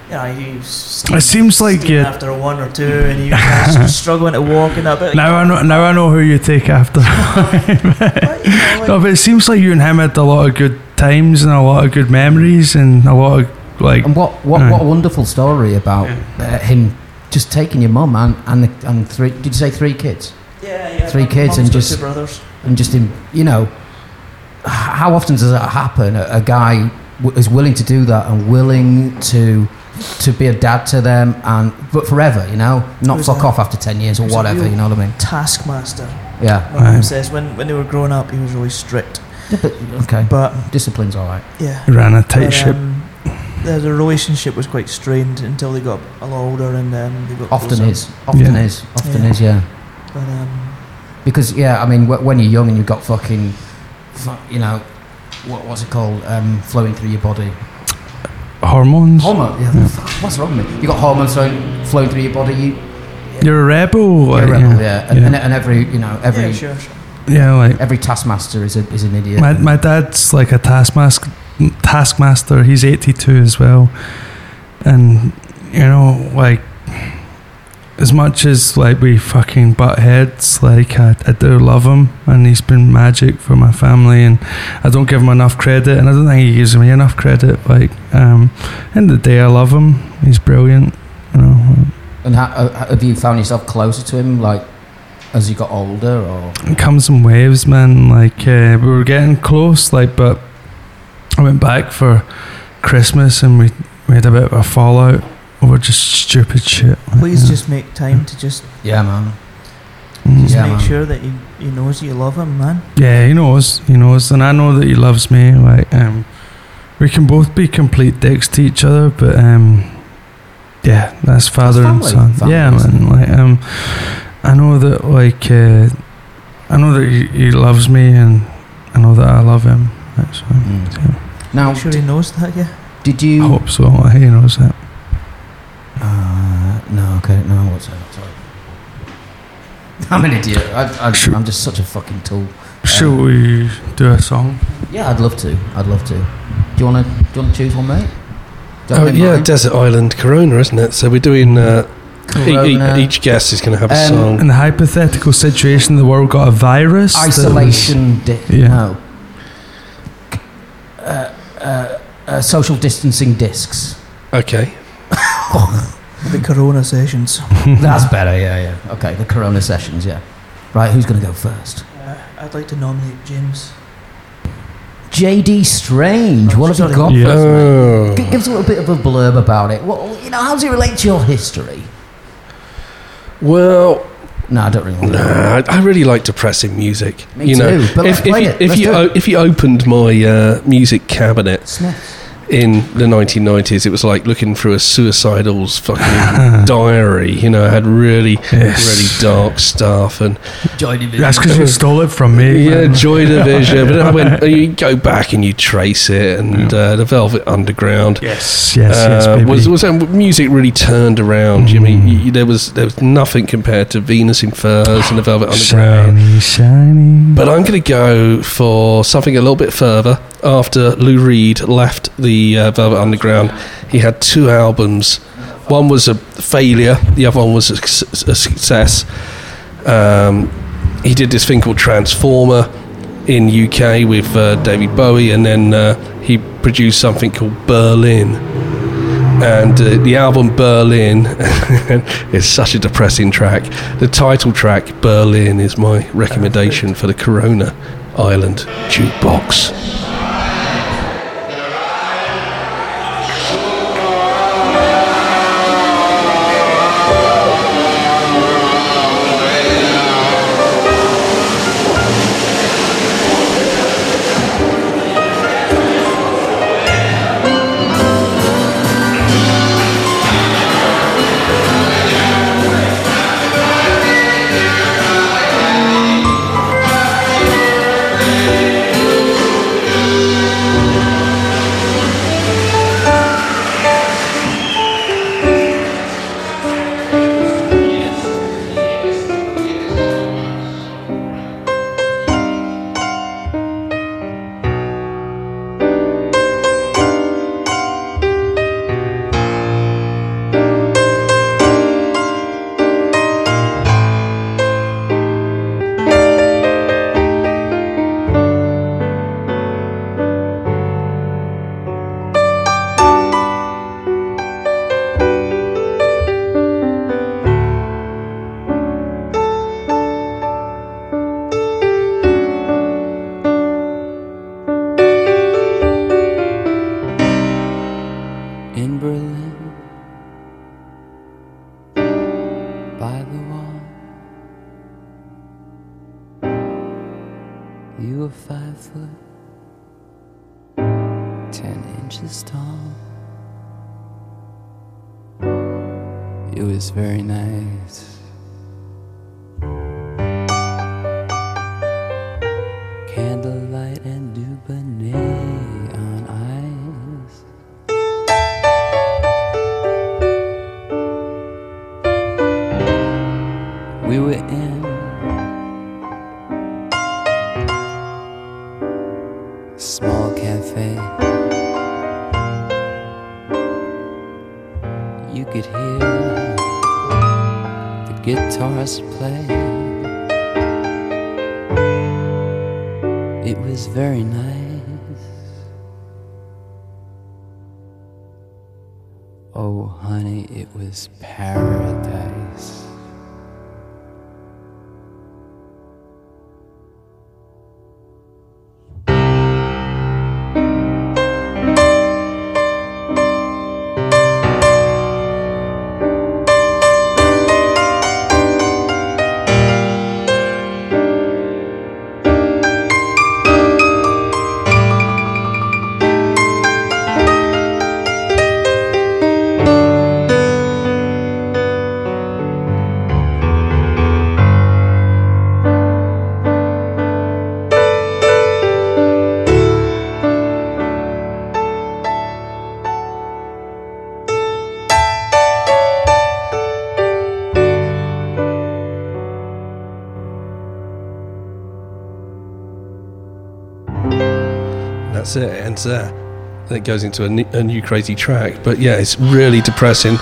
Speaker 2: yeah, he was
Speaker 3: It seems like you-
Speaker 2: after one or two, and he was uh, *laughs* struggling to walk and a bit.
Speaker 3: Now I know. Now I know who you take after. *laughs*
Speaker 2: But, you know, like-
Speaker 3: no, but it seems like you and him had a lot of good times and a lot of good memories and a lot of like.
Speaker 4: And what what,
Speaker 3: Aye.
Speaker 4: what a wonderful story about uh, him just taking your mum and and, the, and three. Did you say three kids?
Speaker 2: Yeah, yeah.
Speaker 4: Three
Speaker 2: my
Speaker 4: kids and just-
Speaker 2: two brothers.
Speaker 4: And just him, you know, how often does that happen? A, a guy w- is willing to do that and willing to to be a dad to them and but forever, you know, not
Speaker 2: was
Speaker 4: fuck
Speaker 2: a-
Speaker 4: off after ten years or whatever. You know what I mean?
Speaker 2: Taskmaster.
Speaker 4: Yeah.
Speaker 2: My mum says when when they were growing up, he was really strict.
Speaker 4: Yeah, but okay.
Speaker 2: But
Speaker 4: Discipline's all right.
Speaker 2: yeah,
Speaker 3: Ran a tight
Speaker 2: but,
Speaker 3: ship.
Speaker 2: um, the, the relationship was quite strained until they got a lot older, and um, they got
Speaker 4: Often
Speaker 2: closer.
Speaker 4: is. Often
Speaker 3: Yeah.
Speaker 4: is. Often
Speaker 2: Yeah.
Speaker 4: is. Yeah.
Speaker 2: But um,
Speaker 4: Because yeah, I mean, wh- when you're young and you've got fucking, you know, what, what's it called, um, flowing through your body?
Speaker 3: Hormones.
Speaker 4: Hormone. Yeah. What's wrong with me? You got hormones flowing, flowing through your body. You,
Speaker 3: You're a rebel.
Speaker 4: you're a rebel,
Speaker 3: yeah.
Speaker 4: yeah. And, And, and every, you know, every,
Speaker 2: yeah, sure, sure.
Speaker 3: Yeah, like
Speaker 4: every taskmaster is a, is an idiot.
Speaker 3: my my dad's like a taskmaster. Taskmaster. He's eighty two as well, and you know, like as much as like we fucking butt heads, like I, I do love him, and he's been magic for my family, and I don't give him enough credit, and I don't think he gives me enough credit. Like, um, end of the day, I love him. He's brilliant. You know,
Speaker 4: And ha- uh, have you found yourself closer to him, like as you got older, or
Speaker 3: it comes in waves, man. Like uh, we were getting close, like, but I went back for Christmas and we we had a bit of a fallout over just stupid shit. like,
Speaker 2: Please
Speaker 3: yeah.
Speaker 2: just make time to just
Speaker 4: yeah, man.
Speaker 3: Mm.
Speaker 2: just
Speaker 4: Yeah,
Speaker 2: make
Speaker 4: man.
Speaker 2: sure that he, he knows you love him, man.
Speaker 3: Yeah, he knows, he knows, and I know that he loves me. Like, um, we can both be complete dicks to each other, but um, yeah, that's father and son.
Speaker 4: Family,
Speaker 3: yeah,
Speaker 4: isn't
Speaker 3: man. Like, um, I know that, like, uh, I know that he, he loves me, and I know that I love him. That's.
Speaker 4: Mm.
Speaker 3: Yeah.
Speaker 4: Now,
Speaker 2: I'm sure he knows that, yeah.
Speaker 4: did you?
Speaker 3: I hope so. He knows that.
Speaker 4: Uh, no, okay, no. What's that? Sorry. *laughs* I'm an idiot. I, I, I'm just such a fucking tool.
Speaker 3: Shall we do a song?
Speaker 4: Yeah, I'd love to. I'd love to. Do you want to? Do you want to choose one, mate?
Speaker 1: Oh yeah,
Speaker 4: mind?
Speaker 1: Desert Island Corona, isn't it? So we're doing. Uh, e- e-
Speaker 4: Corona.
Speaker 1: each guest is going to have a
Speaker 4: Um,
Speaker 1: song.
Speaker 3: In the hypothetical situation, the world got a virus. that was-
Speaker 4: Isolation. Di-
Speaker 3: Yeah.
Speaker 4: No. Uh, uh, uh, social distancing discs.
Speaker 1: Okay. *laughs*
Speaker 2: The Corona sessions. *laughs*
Speaker 4: That's better. Yeah, yeah. Okay, the Corona sessions. Yeah. Right. Who's going to go first?
Speaker 2: Uh, I'd like to nominate James.
Speaker 4: J.D. Strange. What have you
Speaker 2: sorry.
Speaker 4: got
Speaker 3: Yeah.
Speaker 4: for us, mate? G- Give us a little bit of a blurb about it. What, you know, how does it relate to your history?
Speaker 1: Well,
Speaker 4: No, I don't really want to.
Speaker 1: Nah, I I really like depressing music.
Speaker 4: Me
Speaker 1: you know,
Speaker 4: too, but let's
Speaker 1: if, if
Speaker 4: play
Speaker 1: you,
Speaker 4: it.
Speaker 1: if
Speaker 4: Let's
Speaker 1: you
Speaker 4: do it.
Speaker 1: o- if you opened my uh, music cabinet. In the 1990s, it was like looking through a suicidal's fucking *laughs* diary. You know, it had really
Speaker 3: Yes.
Speaker 1: really dark stuff and
Speaker 3: That's because you stole it from me.
Speaker 1: yeah,
Speaker 3: man.
Speaker 1: Joy Division. but then I went, *laughs* you go back and you trace it, and uh, the Velvet Underground.
Speaker 3: Yes, yes, yes,
Speaker 1: uh,
Speaker 3: baby.
Speaker 1: was, was um, music really turned around? You mean you, there was there was nothing compared to Venus in Furs and the Velvet *gasps* Underground.
Speaker 3: shiny, shiny.
Speaker 1: But I'm going to go for something a little bit further. After Lou Reed left the uh, Velvet Underground, he had two albums. One was a failure, the other one was a, a success. Um, he did this thing called Transformer in UK with uh, David Bowie, and then uh, he produced something called Berlin. And uh, the album Berlin *laughs* is such a depressing track. The title track Berlin is my recommendation for the Corona Island jukebox. Ends there. Then it goes into a new, a new crazy track. But yeah, it's really depressing. *laughs*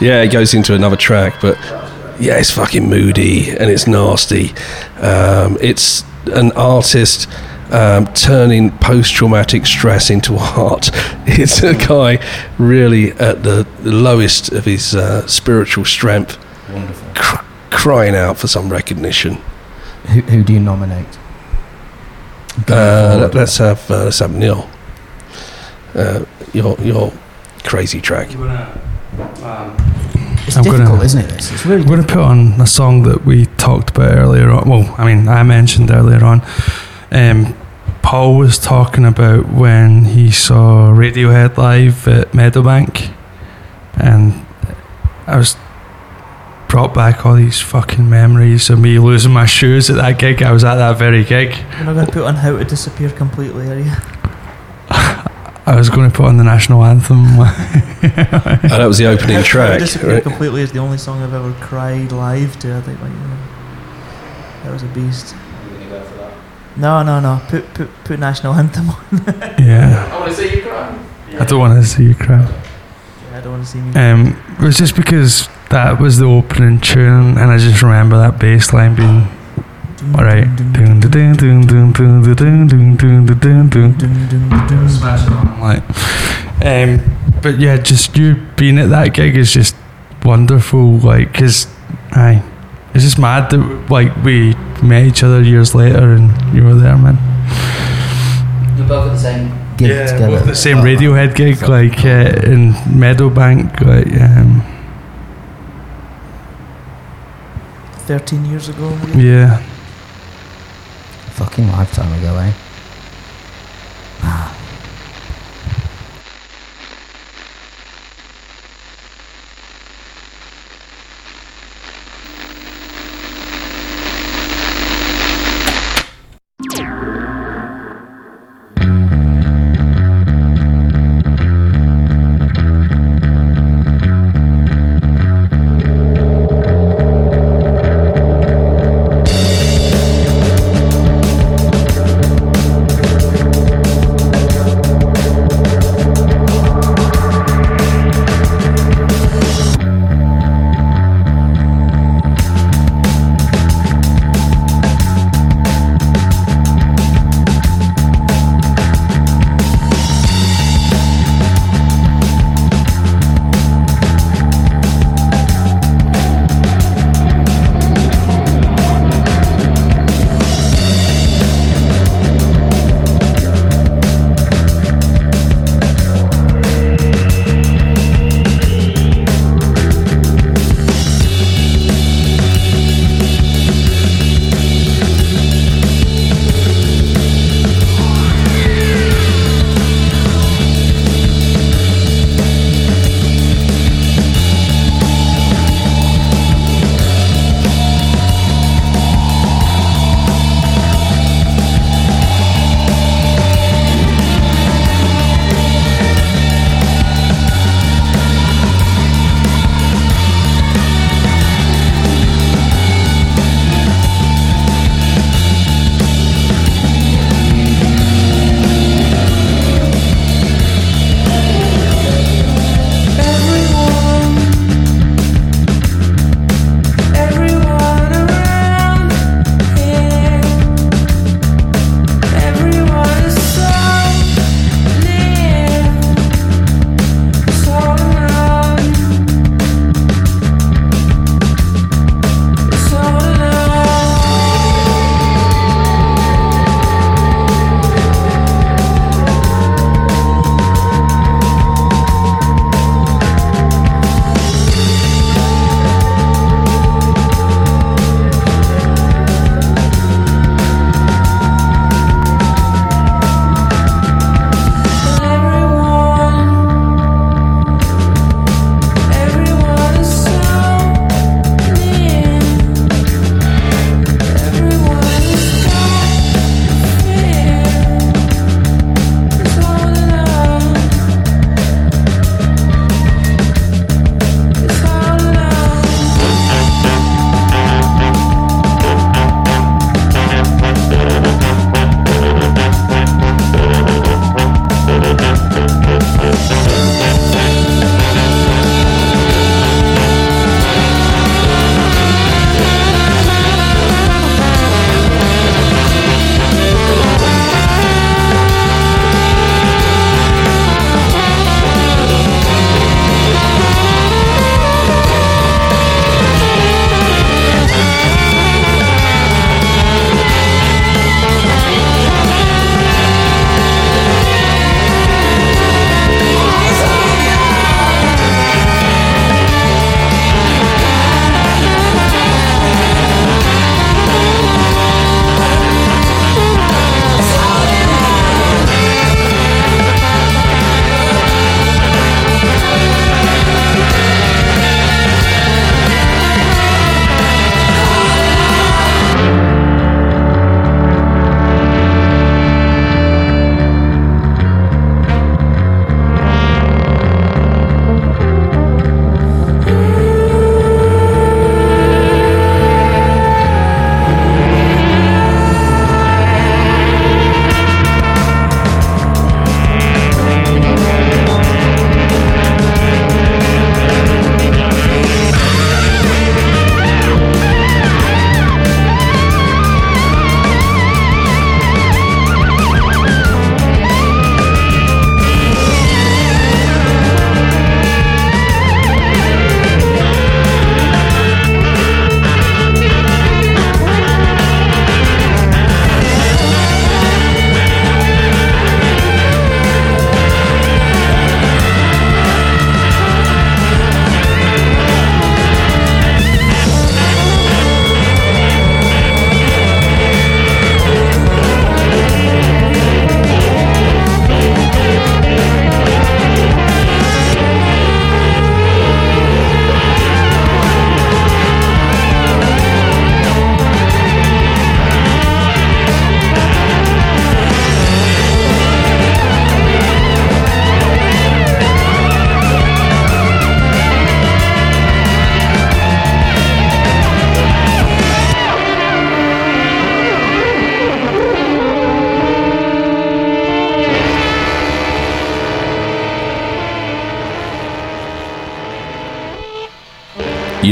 Speaker 1: yeah, it goes into another track, but yeah, it's fucking moody and it's nasty. Um, it's an artist um, turning post-traumatic stress into *laughs* art. It's a guy really at the lowest of his uh, spiritual strength, cr- crying out for some recognition.
Speaker 4: Who, who do you nominate?
Speaker 1: Uh, let- let's have uh, let's have Neil. Uh, your your crazy track.
Speaker 4: It's
Speaker 3: I'm
Speaker 4: difficult,
Speaker 3: gonna-
Speaker 4: isn't it? This? It's really
Speaker 3: I'm going to put on a song that we talked about earlier on. Well, I mean, I mentioned earlier on. Um, Paul was talking about when he saw Radiohead live at Meadowbank, and I was brought back all these fucking memories of me losing my shoes at that gig. I was at that very gig.
Speaker 2: You're not going to put on How to Disappear completely, are you? *laughs*
Speaker 3: I was going to put on the national anthem. *laughs* *laughs*
Speaker 1: Oh, that was the opening
Speaker 2: How to
Speaker 1: track.
Speaker 2: Disappear
Speaker 1: right?
Speaker 2: completely is the only song I've ever cried live to. I think like, you know, that was a beast. No, no, no. Put put put national anthem on.
Speaker 3: yeah,
Speaker 2: I want to see you cry.
Speaker 3: I don't want to see you cry
Speaker 2: don't want to see me.
Speaker 3: Um, it was just because that was the opening tune, and I just remember that bass line being. All right. Um, but yeah, just you being at that gig is just wonderful. Like, cause I, it's just mad that like we met each other years later and you were there, man.
Speaker 4: You're both at the same gig together.
Speaker 3: both the same Radiohead gig, like uh, in Meadowbank, like. Um,
Speaker 2: Thirteen years ago. maybe?
Speaker 3: Yeah.
Speaker 4: Fucking lifetime ago, eh?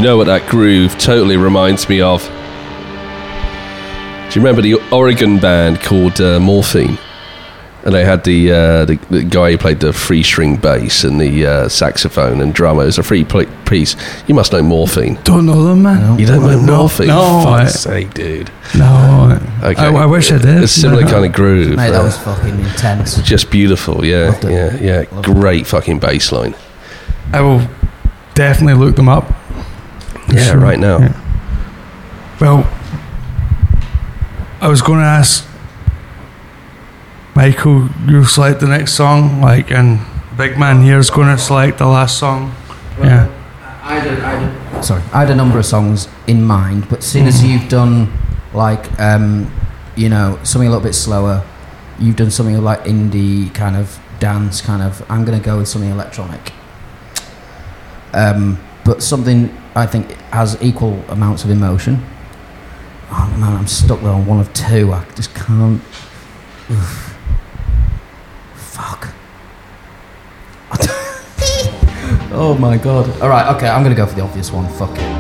Speaker 1: You know what that groove totally reminds me of? Do you remember the Oregon band called uh, Morphine? And they had the, uh, the the guy who played the free string bass and the uh, saxophone and drummer. It was a free pl- piece. You must know Morphine.
Speaker 3: Don't know them, man.
Speaker 1: You don't know
Speaker 3: No,
Speaker 1: Morphine?
Speaker 3: no,
Speaker 1: Fuck's sake, dude.
Speaker 3: No.
Speaker 1: Okay.
Speaker 3: I, I wish I did.
Speaker 1: A similar
Speaker 3: No.
Speaker 1: kind of groove.
Speaker 4: Mate, that
Speaker 1: uh,
Speaker 4: was fucking intense.
Speaker 1: just beautiful. Yeah, yeah, yeah.
Speaker 4: Loved it.
Speaker 1: Great fucking bass line.
Speaker 3: I will definitely look them up.
Speaker 1: Yeah, right now.
Speaker 3: Well, I was going to ask Michael, you select the next song, like, and Big Man here is going to select the last song. yeah.
Speaker 4: I had, a, I, had a, sorry, I had a number of songs in mind, but seeing as
Speaker 3: Mhm.
Speaker 4: you've done like um, you know something a little bit slower, you've done something like indie kind of dance kind of. I'm gonna go with something electronic, um, but something I think has equal amounts of emotion. Oh man, I'm stuck there on one of two. I just can't. Oof. Fuck. *laughs* Oh my god. Alright, okay, I'm gonna go for the obvious one. Fuck it.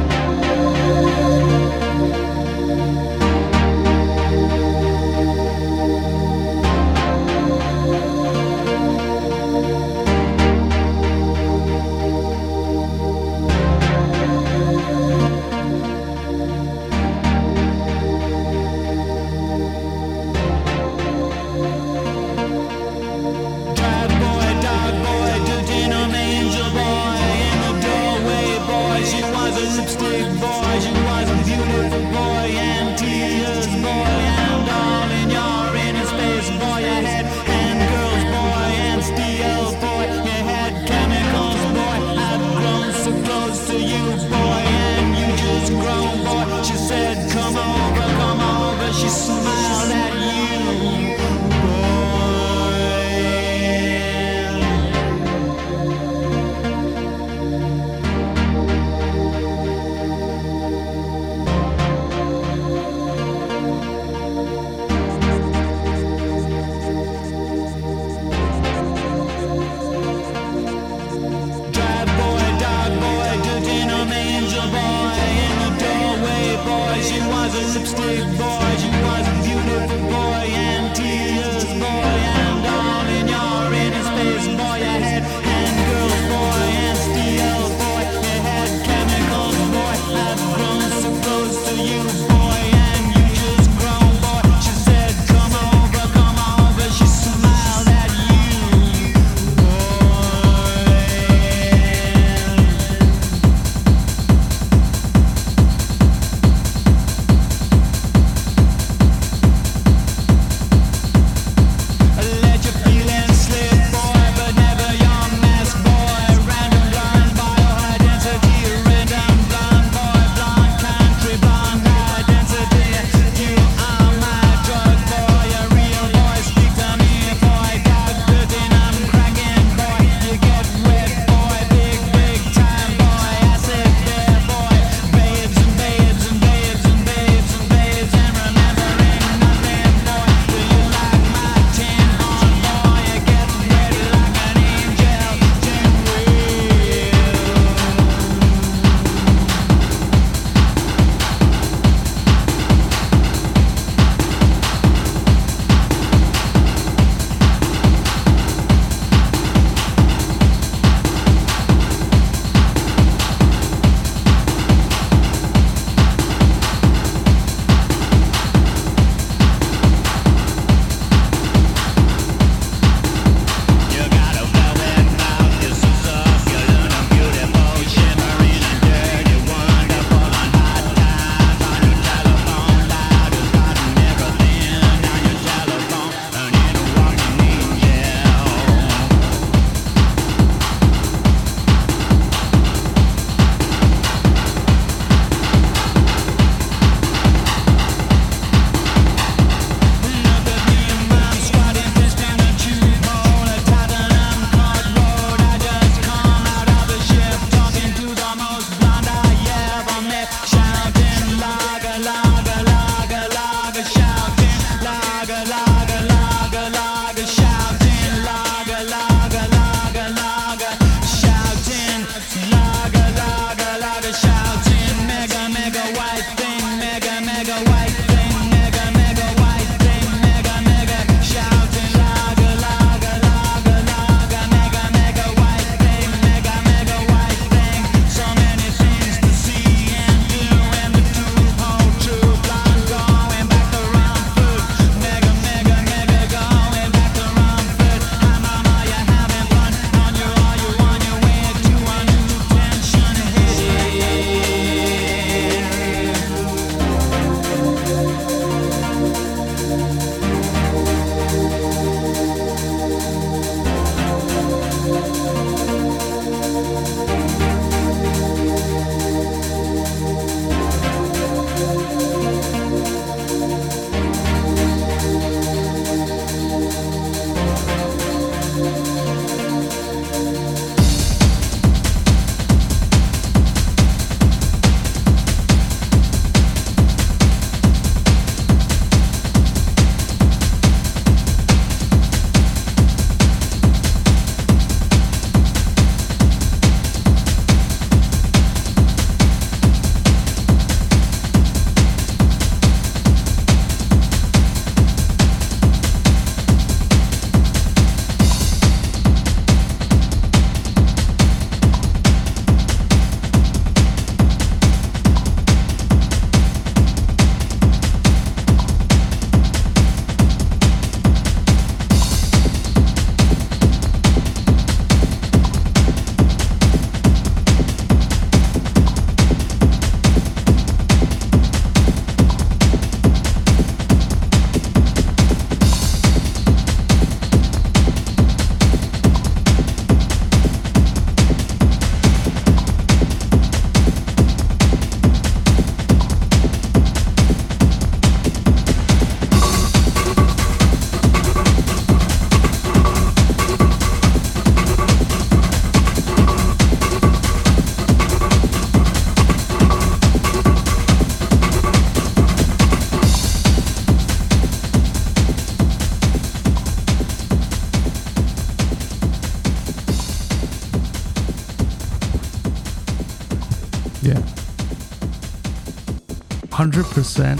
Speaker 3: 100%.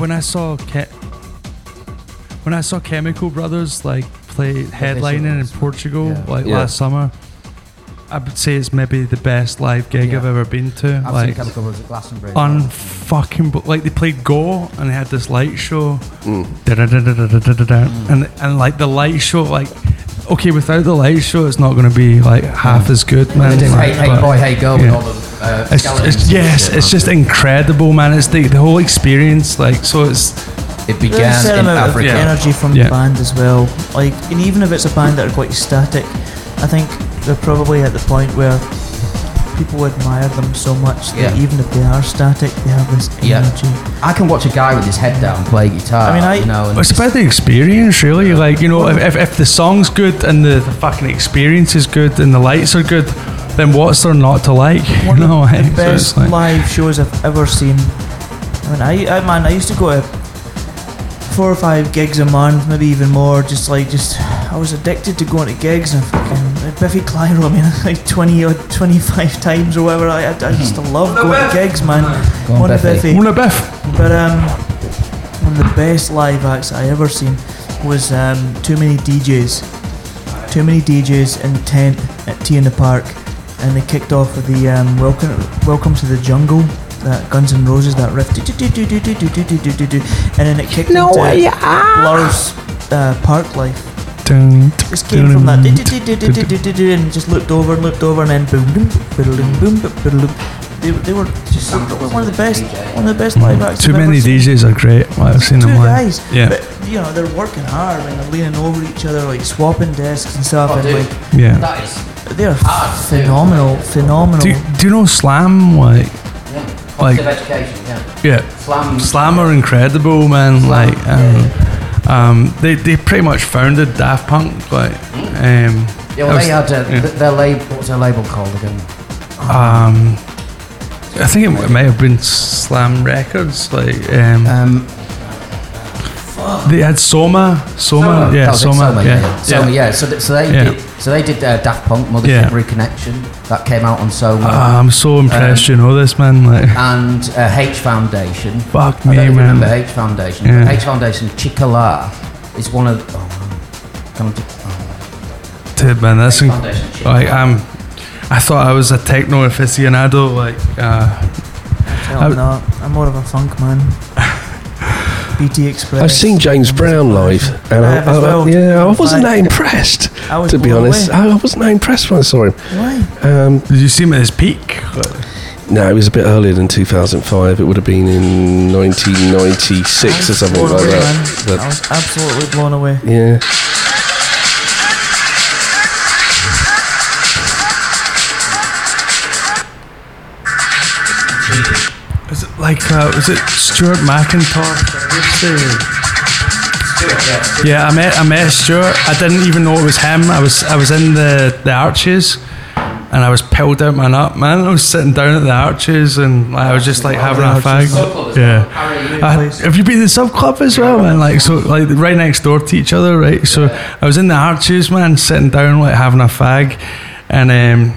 Speaker 3: When I saw Cat. When I saw Chemical Brothers like play headlining in Portugal yeah. like
Speaker 1: yeah.
Speaker 3: last summer, I would say it's maybe the best live gig
Speaker 4: yeah.
Speaker 3: I've ever been to.
Speaker 4: I've
Speaker 3: like,
Speaker 4: seen Chemical Brothers at Glastonbury.
Speaker 3: Unfucking bo- like they played Go and they had this light show,
Speaker 1: mm.
Speaker 3: and and like the light show like. Okay, without the light show, it's not going to be like half as good, man.
Speaker 4: Hey, hey boy, hey girl,
Speaker 3: yeah.
Speaker 4: all uh,
Speaker 3: it's, it's, yes, it's
Speaker 4: man.
Speaker 3: just incredible, man. It's the, the whole experience, like so. It's
Speaker 4: It
Speaker 2: There's a certain amount of energy from the band as well. Like, and even if it's a band that are quite static, I think they're probably at the point where people admire them so much that
Speaker 4: Yeah.
Speaker 2: even if they are static, they have this
Speaker 4: Yeah.
Speaker 2: energy.
Speaker 4: I can watch a guy with his head down play guitar.
Speaker 2: I mean, I-
Speaker 4: you know, and
Speaker 3: it's about the experience, really. Like you know, if, if, if the song's good and the, the fucking experience is good and the lights are good, then what's there not to like? *laughs*
Speaker 2: One
Speaker 3: know,
Speaker 2: of
Speaker 3: like,
Speaker 2: the best
Speaker 3: it's like-
Speaker 2: live shows I've ever seen. I mean, I, I man, I used to go to four or five gigs a month, maybe even more. Just like, just I was addicted to going to gigs and fucking Biffy Clyro. *laughs* I mean, like twenty or twenty-five *laughs* times or whatever. I, I, I used to love going to gigs, man.
Speaker 4: Go on,
Speaker 2: One of
Speaker 4: Biffy.
Speaker 2: Biffy.
Speaker 3: Una Biff.
Speaker 2: But um, one of the best live acts I ever seen was um, Too Many DJs. Too Many DJs in the tent at T in the Park, and they kicked off with the um, welcome welcome to the jungle that Guns N' Roses that riff and then it kicked
Speaker 11: no,
Speaker 2: into
Speaker 11: yeah.
Speaker 2: Blur's uh, Park Life. Just came from that and just looked over and looked over and then boom boom boom boom boom boom. They, they were just one of the best, one of the best live acts.
Speaker 3: Too many DJs are great. I've seen them live. Yeah.
Speaker 2: But, you know they're working hard and they're leaning over each other, like swapping desks and stuff.
Speaker 4: Oh,
Speaker 2: and
Speaker 4: dude,
Speaker 2: like,
Speaker 3: yeah.
Speaker 4: That is
Speaker 2: they're
Speaker 4: hard to do.
Speaker 2: phenomenal, phenomenal.
Speaker 3: Do, do you know Slam? Like, like
Speaker 4: education. Yeah.
Speaker 3: yeah,
Speaker 4: Slam.
Speaker 3: Slam are incredible, man. Like, um, um, they they pretty much founded Daft Punk. Like, um,
Speaker 4: Yeah, well,
Speaker 3: I
Speaker 4: they had uh,
Speaker 3: yeah.
Speaker 4: their label. What was their label called again?
Speaker 3: Um, I think it might have been Slam Records. Like, um,
Speaker 4: Um,
Speaker 3: they had Soma, Soma, yeah,
Speaker 4: That was it,
Speaker 3: Soma, yeah,
Speaker 4: yeah. Soma, yeah. So, so they
Speaker 3: Yeah.
Speaker 4: did. So they did uh, Daft Punk, Mothership
Speaker 3: Yeah.
Speaker 4: Reconnection. That came out on Soma.
Speaker 3: Ah, I'm so impressed.
Speaker 4: Um,
Speaker 3: you know this, man. Like,
Speaker 4: and uh, H Foundation.
Speaker 3: Fuck
Speaker 4: I
Speaker 3: me,
Speaker 4: don't
Speaker 3: man.
Speaker 4: remember H Foundation.
Speaker 3: Yeah.
Speaker 4: H Foundation, Chicala, is one of. Oh, man. Come to, oh.
Speaker 3: Dude, man, that's
Speaker 4: H
Speaker 3: inc- like I'm. I thought I was a techno aficionado. Like, uh,
Speaker 2: Hell
Speaker 3: I-
Speaker 2: no, I'm more of a funk man. BT Express.
Speaker 1: I've seen James Brown live, and
Speaker 2: I
Speaker 1: I,
Speaker 2: have
Speaker 1: I-
Speaker 2: well.
Speaker 1: yeah, I wasn't that impressed.
Speaker 2: I was
Speaker 1: to be honest,
Speaker 2: away.
Speaker 1: I wasn't that impressed when I saw him.
Speaker 2: Why?
Speaker 1: Um,
Speaker 3: did you see him at his peak?
Speaker 1: no, it was a bit earlier than 2005. It would have been in 1996 or something like
Speaker 2: away,
Speaker 1: that. But,
Speaker 2: I was absolutely blown away.
Speaker 1: yeah.
Speaker 3: Like uh, was it Stuart McIntosh? Yeah, I met I met Stuart. I didn't even know it was him. I was I was in the, the arches, and I was pilled out my nut, man. I was sitting down at the arches, and like, I was just like having a fag. Yeah. I- have you been to the sub club as well, man? Like so, like right next door to each other, right? So I was in the arches, man, sitting down, like having a fag, and um,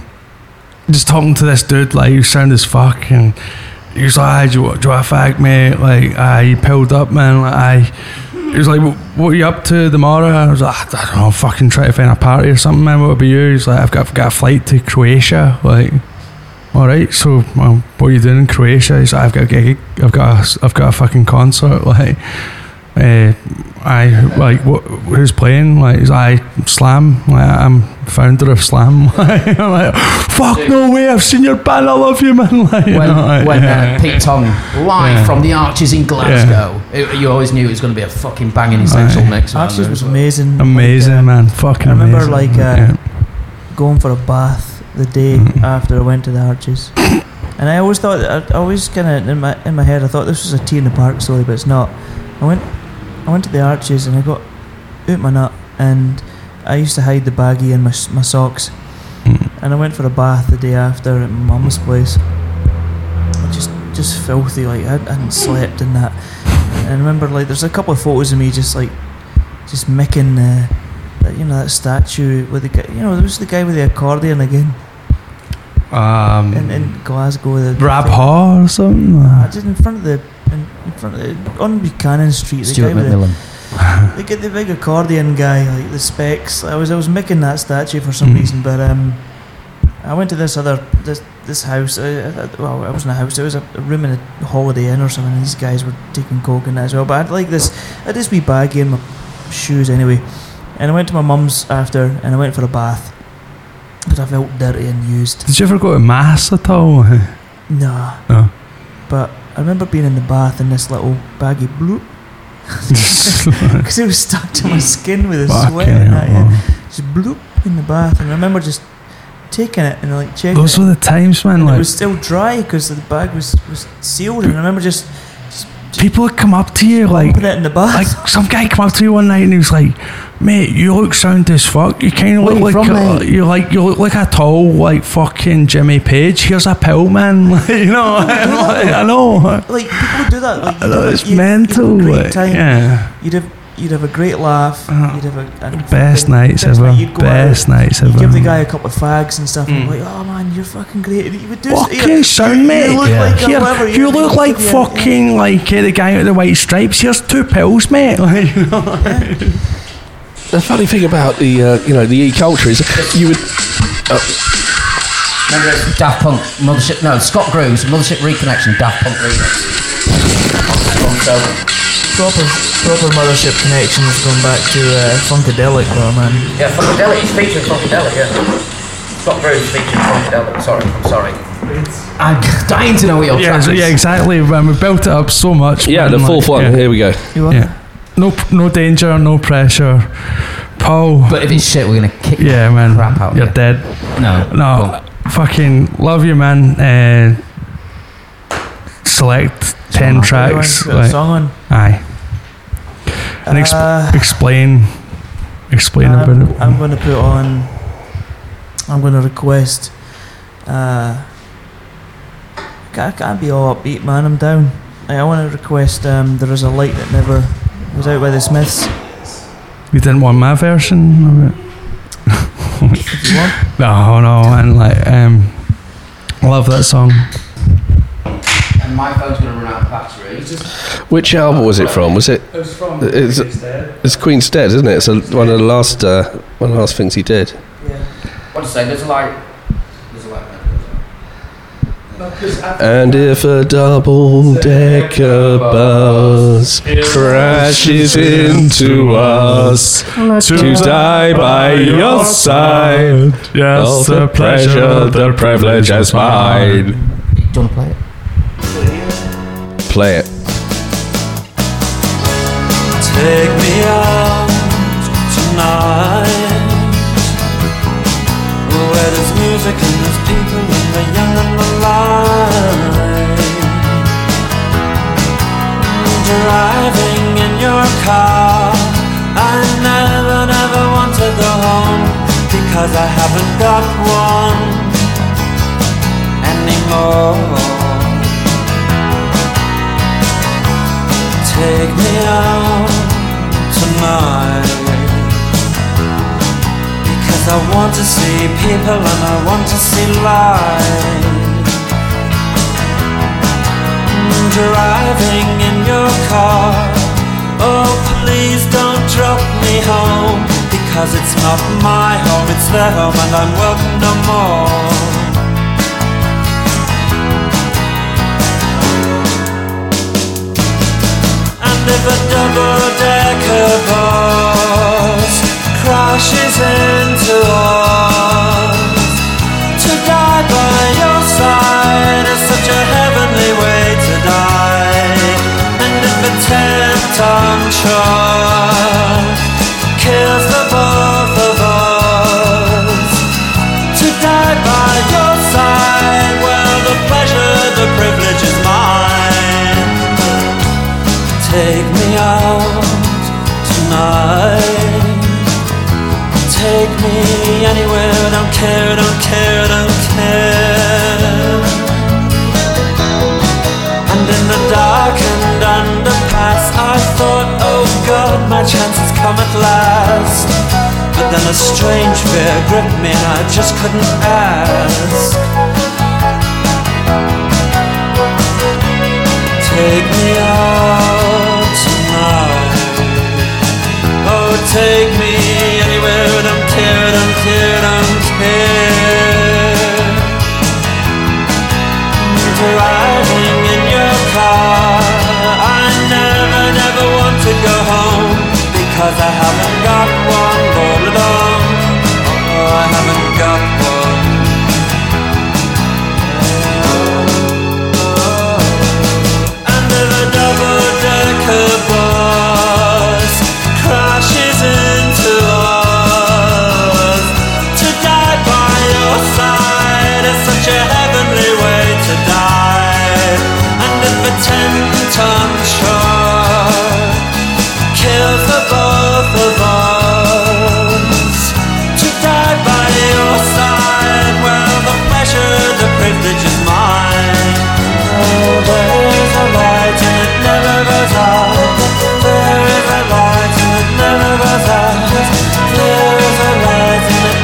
Speaker 3: just talking to this dude, like you sound as fuck, and he was like, "Aye, do do a fag, mate?" Like, I he pilled up, man. Like, I. He was like, "What are you up to tomorrow?" I was like, "I don't know, fucking try to find a party or something, man. What about you?" He's like, "I've got, I've got a flight to Croatia." Like, all right, so um, what are you doing in Croatia? He's like, "I've got a gig. I've got, a, I've got a fucking concert." *laughs* Like, uh, I like what, who's playing? Like, he's like, I Slam. Like, I'm founder of Slam. Like, *laughs* I'm like, fuck no way! I've seen your band. I love you, man. *laughs* Like, you know, like,
Speaker 4: when
Speaker 3: yeah.
Speaker 4: uh, Pete Tong live
Speaker 3: Yeah.
Speaker 4: from the Arches in Glasgow, it- you always knew it was going to be a fucking banging essential
Speaker 3: Aye.
Speaker 4: mix.
Speaker 2: Arches was amazing.
Speaker 3: amazing,
Speaker 2: Like, uh,
Speaker 3: man. Fucking
Speaker 2: I remember
Speaker 3: amazing.
Speaker 2: like uh,
Speaker 3: Yeah.
Speaker 2: going for a bath the day
Speaker 3: Mm-hmm.
Speaker 2: after I went to the Arches, *coughs* and I always thought I, I always kind of in my in my head I thought this was a T in the Park story, but it's not. I went I went to the Arches and I got out my nut, and I used to hide the baggie in my my socks,
Speaker 3: Mm.
Speaker 2: and I went for a bath the day after at my mum's place. Just just filthy, like I, I hadn't slept in that. And I remember like there's a couple of photos of me just like just micking the that you know that statue with the guy you know there was the guy with the accordion again
Speaker 3: Um,
Speaker 2: in, in Glasgow. The
Speaker 3: Rab Haw or something.
Speaker 2: I just in front of the in, in front of the, on Buchanan Street. The
Speaker 4: Stuart
Speaker 2: guy with the-
Speaker 4: McMillan. *laughs*
Speaker 2: They get the big accordion guy, like the specs. I was I was making that statue for some
Speaker 3: Mm.
Speaker 2: reason, but um, I went to this other this this house. Uh, uh, well, it wasn't a house. It was a, room in a Holiday Inn or something. And these guys were taking coke and that as well. But I'd like this. I had this wee baggie in my shoes anyway, and I went to my mum's after, and I went for a bath because I felt dirty and used.
Speaker 3: Did you ever go to mass at all? *laughs*
Speaker 2: Nah,
Speaker 3: no.
Speaker 2: but I remember being in the bath in this little baggy bloop. Because *laughs* it was stuck to my skin with a
Speaker 3: Fucking
Speaker 2: sweat and that,
Speaker 3: hell.
Speaker 2: yeah. Just bloop in the bath, and I remember just taking it and like checking
Speaker 3: Those
Speaker 2: it.
Speaker 3: were the times, man.
Speaker 2: and
Speaker 3: Like
Speaker 2: it was still dry because the bag was, was sealed, and I remember just
Speaker 3: people would come up to you like,
Speaker 2: putting it in the bath.
Speaker 3: like some guy come up to you one night and he was like, "Mate, you look sound as fuck. You kind of look like
Speaker 4: from,
Speaker 3: a,
Speaker 4: mate?"
Speaker 3: you like you look like a tall like fucking Jimmy Page. Here's a pill, man. *laughs* you know, oh, *laughs* I know.
Speaker 2: like people do that. Like,
Speaker 3: I know it's mental.
Speaker 2: have a great
Speaker 3: like,
Speaker 2: time.
Speaker 3: yeah.
Speaker 2: You'd have you'd have a great laugh. you'd have a, a
Speaker 3: Best
Speaker 2: fucking-
Speaker 3: nights
Speaker 2: best
Speaker 3: ever.
Speaker 2: night. You'd go
Speaker 3: Best
Speaker 2: out,
Speaker 3: nights
Speaker 2: you'd
Speaker 3: ever.
Speaker 2: give the guy a couple of fags and stuff, and
Speaker 3: Mm.
Speaker 2: be like, "Oh man, you're fucking great." And you would do
Speaker 3: Fucking
Speaker 2: you,
Speaker 3: sound, mate.
Speaker 2: You look like
Speaker 3: Here,
Speaker 2: whoever.
Speaker 3: you look like
Speaker 2: yeah,
Speaker 3: fucking like uh, the guy with the white stripes. Here's two pills, mate. *laughs* Like, you know?
Speaker 1: The funny thing about the uh, you know the e culture is you would. Uh,
Speaker 4: Remember it's Daft Punk Mothership? No, Scott Grooves Mothership Reconnection Daft Punk remix.
Speaker 2: Proper, proper mothership connections going back to uh, Funkadelic, though, man.
Speaker 4: Yeah, Funkadelic. He's featuring Funkadelic. Yeah. Scott Grooves featuring Funkadelic. Sorry, I'm sorry. I'm dying to know what your
Speaker 3: yeah,
Speaker 4: track
Speaker 3: so-
Speaker 4: is.
Speaker 3: yeah, exactly. Man, we built it up so much.
Speaker 1: yeah, the fourth
Speaker 3: like,
Speaker 1: one.
Speaker 3: yeah.
Speaker 1: Here we go.
Speaker 2: You what?
Speaker 3: Yeah. No, no danger, no pressure. Paul.
Speaker 4: But if it's shit, we're gonna kick
Speaker 3: yeah, man.
Speaker 4: crap out
Speaker 3: You're
Speaker 4: you.
Speaker 3: dead.
Speaker 4: No.
Speaker 3: No. Fucking love you, man. Uh, select ten tracks.
Speaker 2: everyone, put a song on.
Speaker 3: Aye. And exp-
Speaker 2: Uh,
Speaker 3: explain. Explain
Speaker 2: I'm,
Speaker 3: about it.
Speaker 2: I'm going to put on. I'm going to request. Uh, I can't, can't be all upbeat, man. I'm down. I, I want to request. Um, there is a light that never was out by the Smiths.
Speaker 3: You didn't want my version of it.
Speaker 2: If you want. *laughs*
Speaker 3: No, no, and like, um, I love that song.
Speaker 4: And my phone's gonna run out of battery.
Speaker 1: Which album was it from? Was it?
Speaker 3: It was from
Speaker 1: It's, it's Queen's Dead, isn't it? It's a, one of the last uh, one of the last things he did.
Speaker 4: What to say? There's a light. There's a light.
Speaker 1: And if a double decker bus crashes into us, to die by your side,
Speaker 3: Yes,
Speaker 1: all
Speaker 3: the
Speaker 1: the pleasure, the privilege is mine.
Speaker 4: Do you want to play it?
Speaker 1: Play it.
Speaker 11: Take me out tonight. Where there's music and there's people and the young and the light. Driving in your car. I never, never want to go home Because I haven't got one anymore Take me out tonight Because I want to see people and I want to see light. Driving in your car. Oh please don't drop me home. Because it's not my home, it's their home and I'm welcome no more A double-decker bus crashes into us, to die by your side is such a heavenly way to die. And if a ten-ton truck kills the both of us, to die by your side, well, the pleasure, tonight. Take me anywhere. I don't care, I don't care, I don't care. And in the darkened underpass, I thought, oh God, my chance has come at last. But then a strange fear gripped me and I just couldn't ask. Take me out Take me anywhere. Don't care, don't care, don't care. Driving in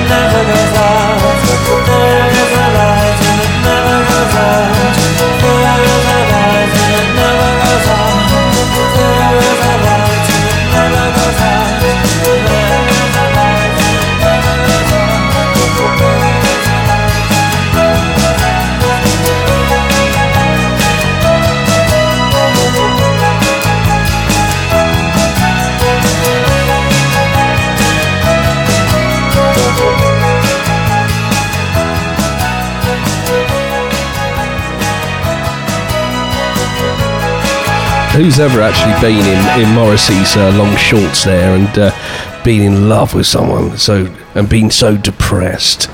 Speaker 11: never goes
Speaker 1: Who's ever actually been in, in Morrissey's uh, long shorts there and uh, been in love with someone so and been so depressed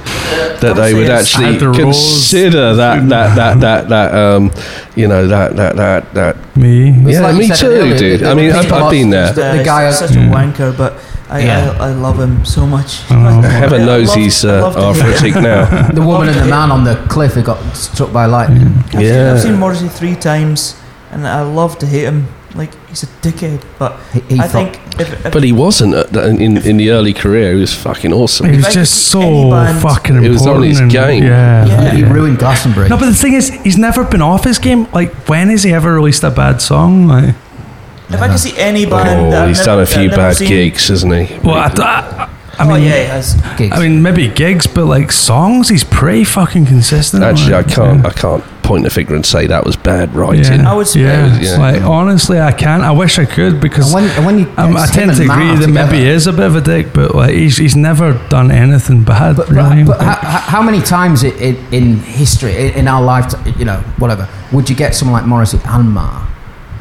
Speaker 1: that they would actually
Speaker 3: the
Speaker 1: consider that that that that that um you know that that that that
Speaker 3: Me.
Speaker 1: Yeah
Speaker 4: like
Speaker 1: me too
Speaker 4: earlier,
Speaker 1: dude
Speaker 4: there
Speaker 1: I mean I've, I've been there
Speaker 4: The- the
Speaker 2: Uh,
Speaker 4: guy-
Speaker 2: he's such a wanker, but I,
Speaker 4: Yeah.
Speaker 2: I, I love him so much.
Speaker 3: Oh. *laughs* *laughs*
Speaker 2: I-
Speaker 1: heaven
Speaker 2: I
Speaker 1: knows
Speaker 2: love-
Speaker 1: he's uh,
Speaker 2: love to
Speaker 1: arthritic now *laughs*
Speaker 4: The woman and the man on the cliff who got struck by lightning.
Speaker 2: I've, seen,
Speaker 1: Yeah.
Speaker 2: I've seen Morrissey three times, and I love to hate him. Like he's a dickhead, but
Speaker 4: He, he
Speaker 2: I think if, if
Speaker 1: but he wasn't at the, in in the early career he was fucking awesome
Speaker 3: He was
Speaker 2: Like,
Speaker 3: just so
Speaker 2: band-
Speaker 3: fucking
Speaker 1: It
Speaker 3: important.
Speaker 1: was on his
Speaker 3: and-
Speaker 1: game.
Speaker 3: Yeah.
Speaker 2: Yeah.
Speaker 4: he ruined Glastonbury.
Speaker 3: No, but the thing is, he's never been off his game. Like, when has he ever released a bad song? Like,
Speaker 2: if I can see any oh, band,
Speaker 1: oh
Speaker 2: that
Speaker 1: he's
Speaker 2: never-
Speaker 1: done a few bad
Speaker 2: seen-
Speaker 1: gigs hasn't he
Speaker 3: well, I, I, I
Speaker 2: oh
Speaker 3: mean,
Speaker 2: yeah, he has.
Speaker 4: gigs.
Speaker 3: I mean, maybe gigs, but like songs, he's pretty fucking consistent.
Speaker 1: actually I can't
Speaker 3: yeah.
Speaker 1: I can't point a finger and say that was bad writing
Speaker 2: I would say-
Speaker 3: yeah.
Speaker 1: Yeah.
Speaker 3: Like honestly, I can't. I wish I could because
Speaker 4: and when, and when you
Speaker 3: um, I tend to agree
Speaker 4: Mark
Speaker 3: that maybe he is a bit of a dick, but like he's he's never done anything bad.
Speaker 4: But,
Speaker 3: really.
Speaker 4: but, but how, how how many times i in, in history, in, in our lifetime, you know, whatever, would you get someone like Morrissey and Marr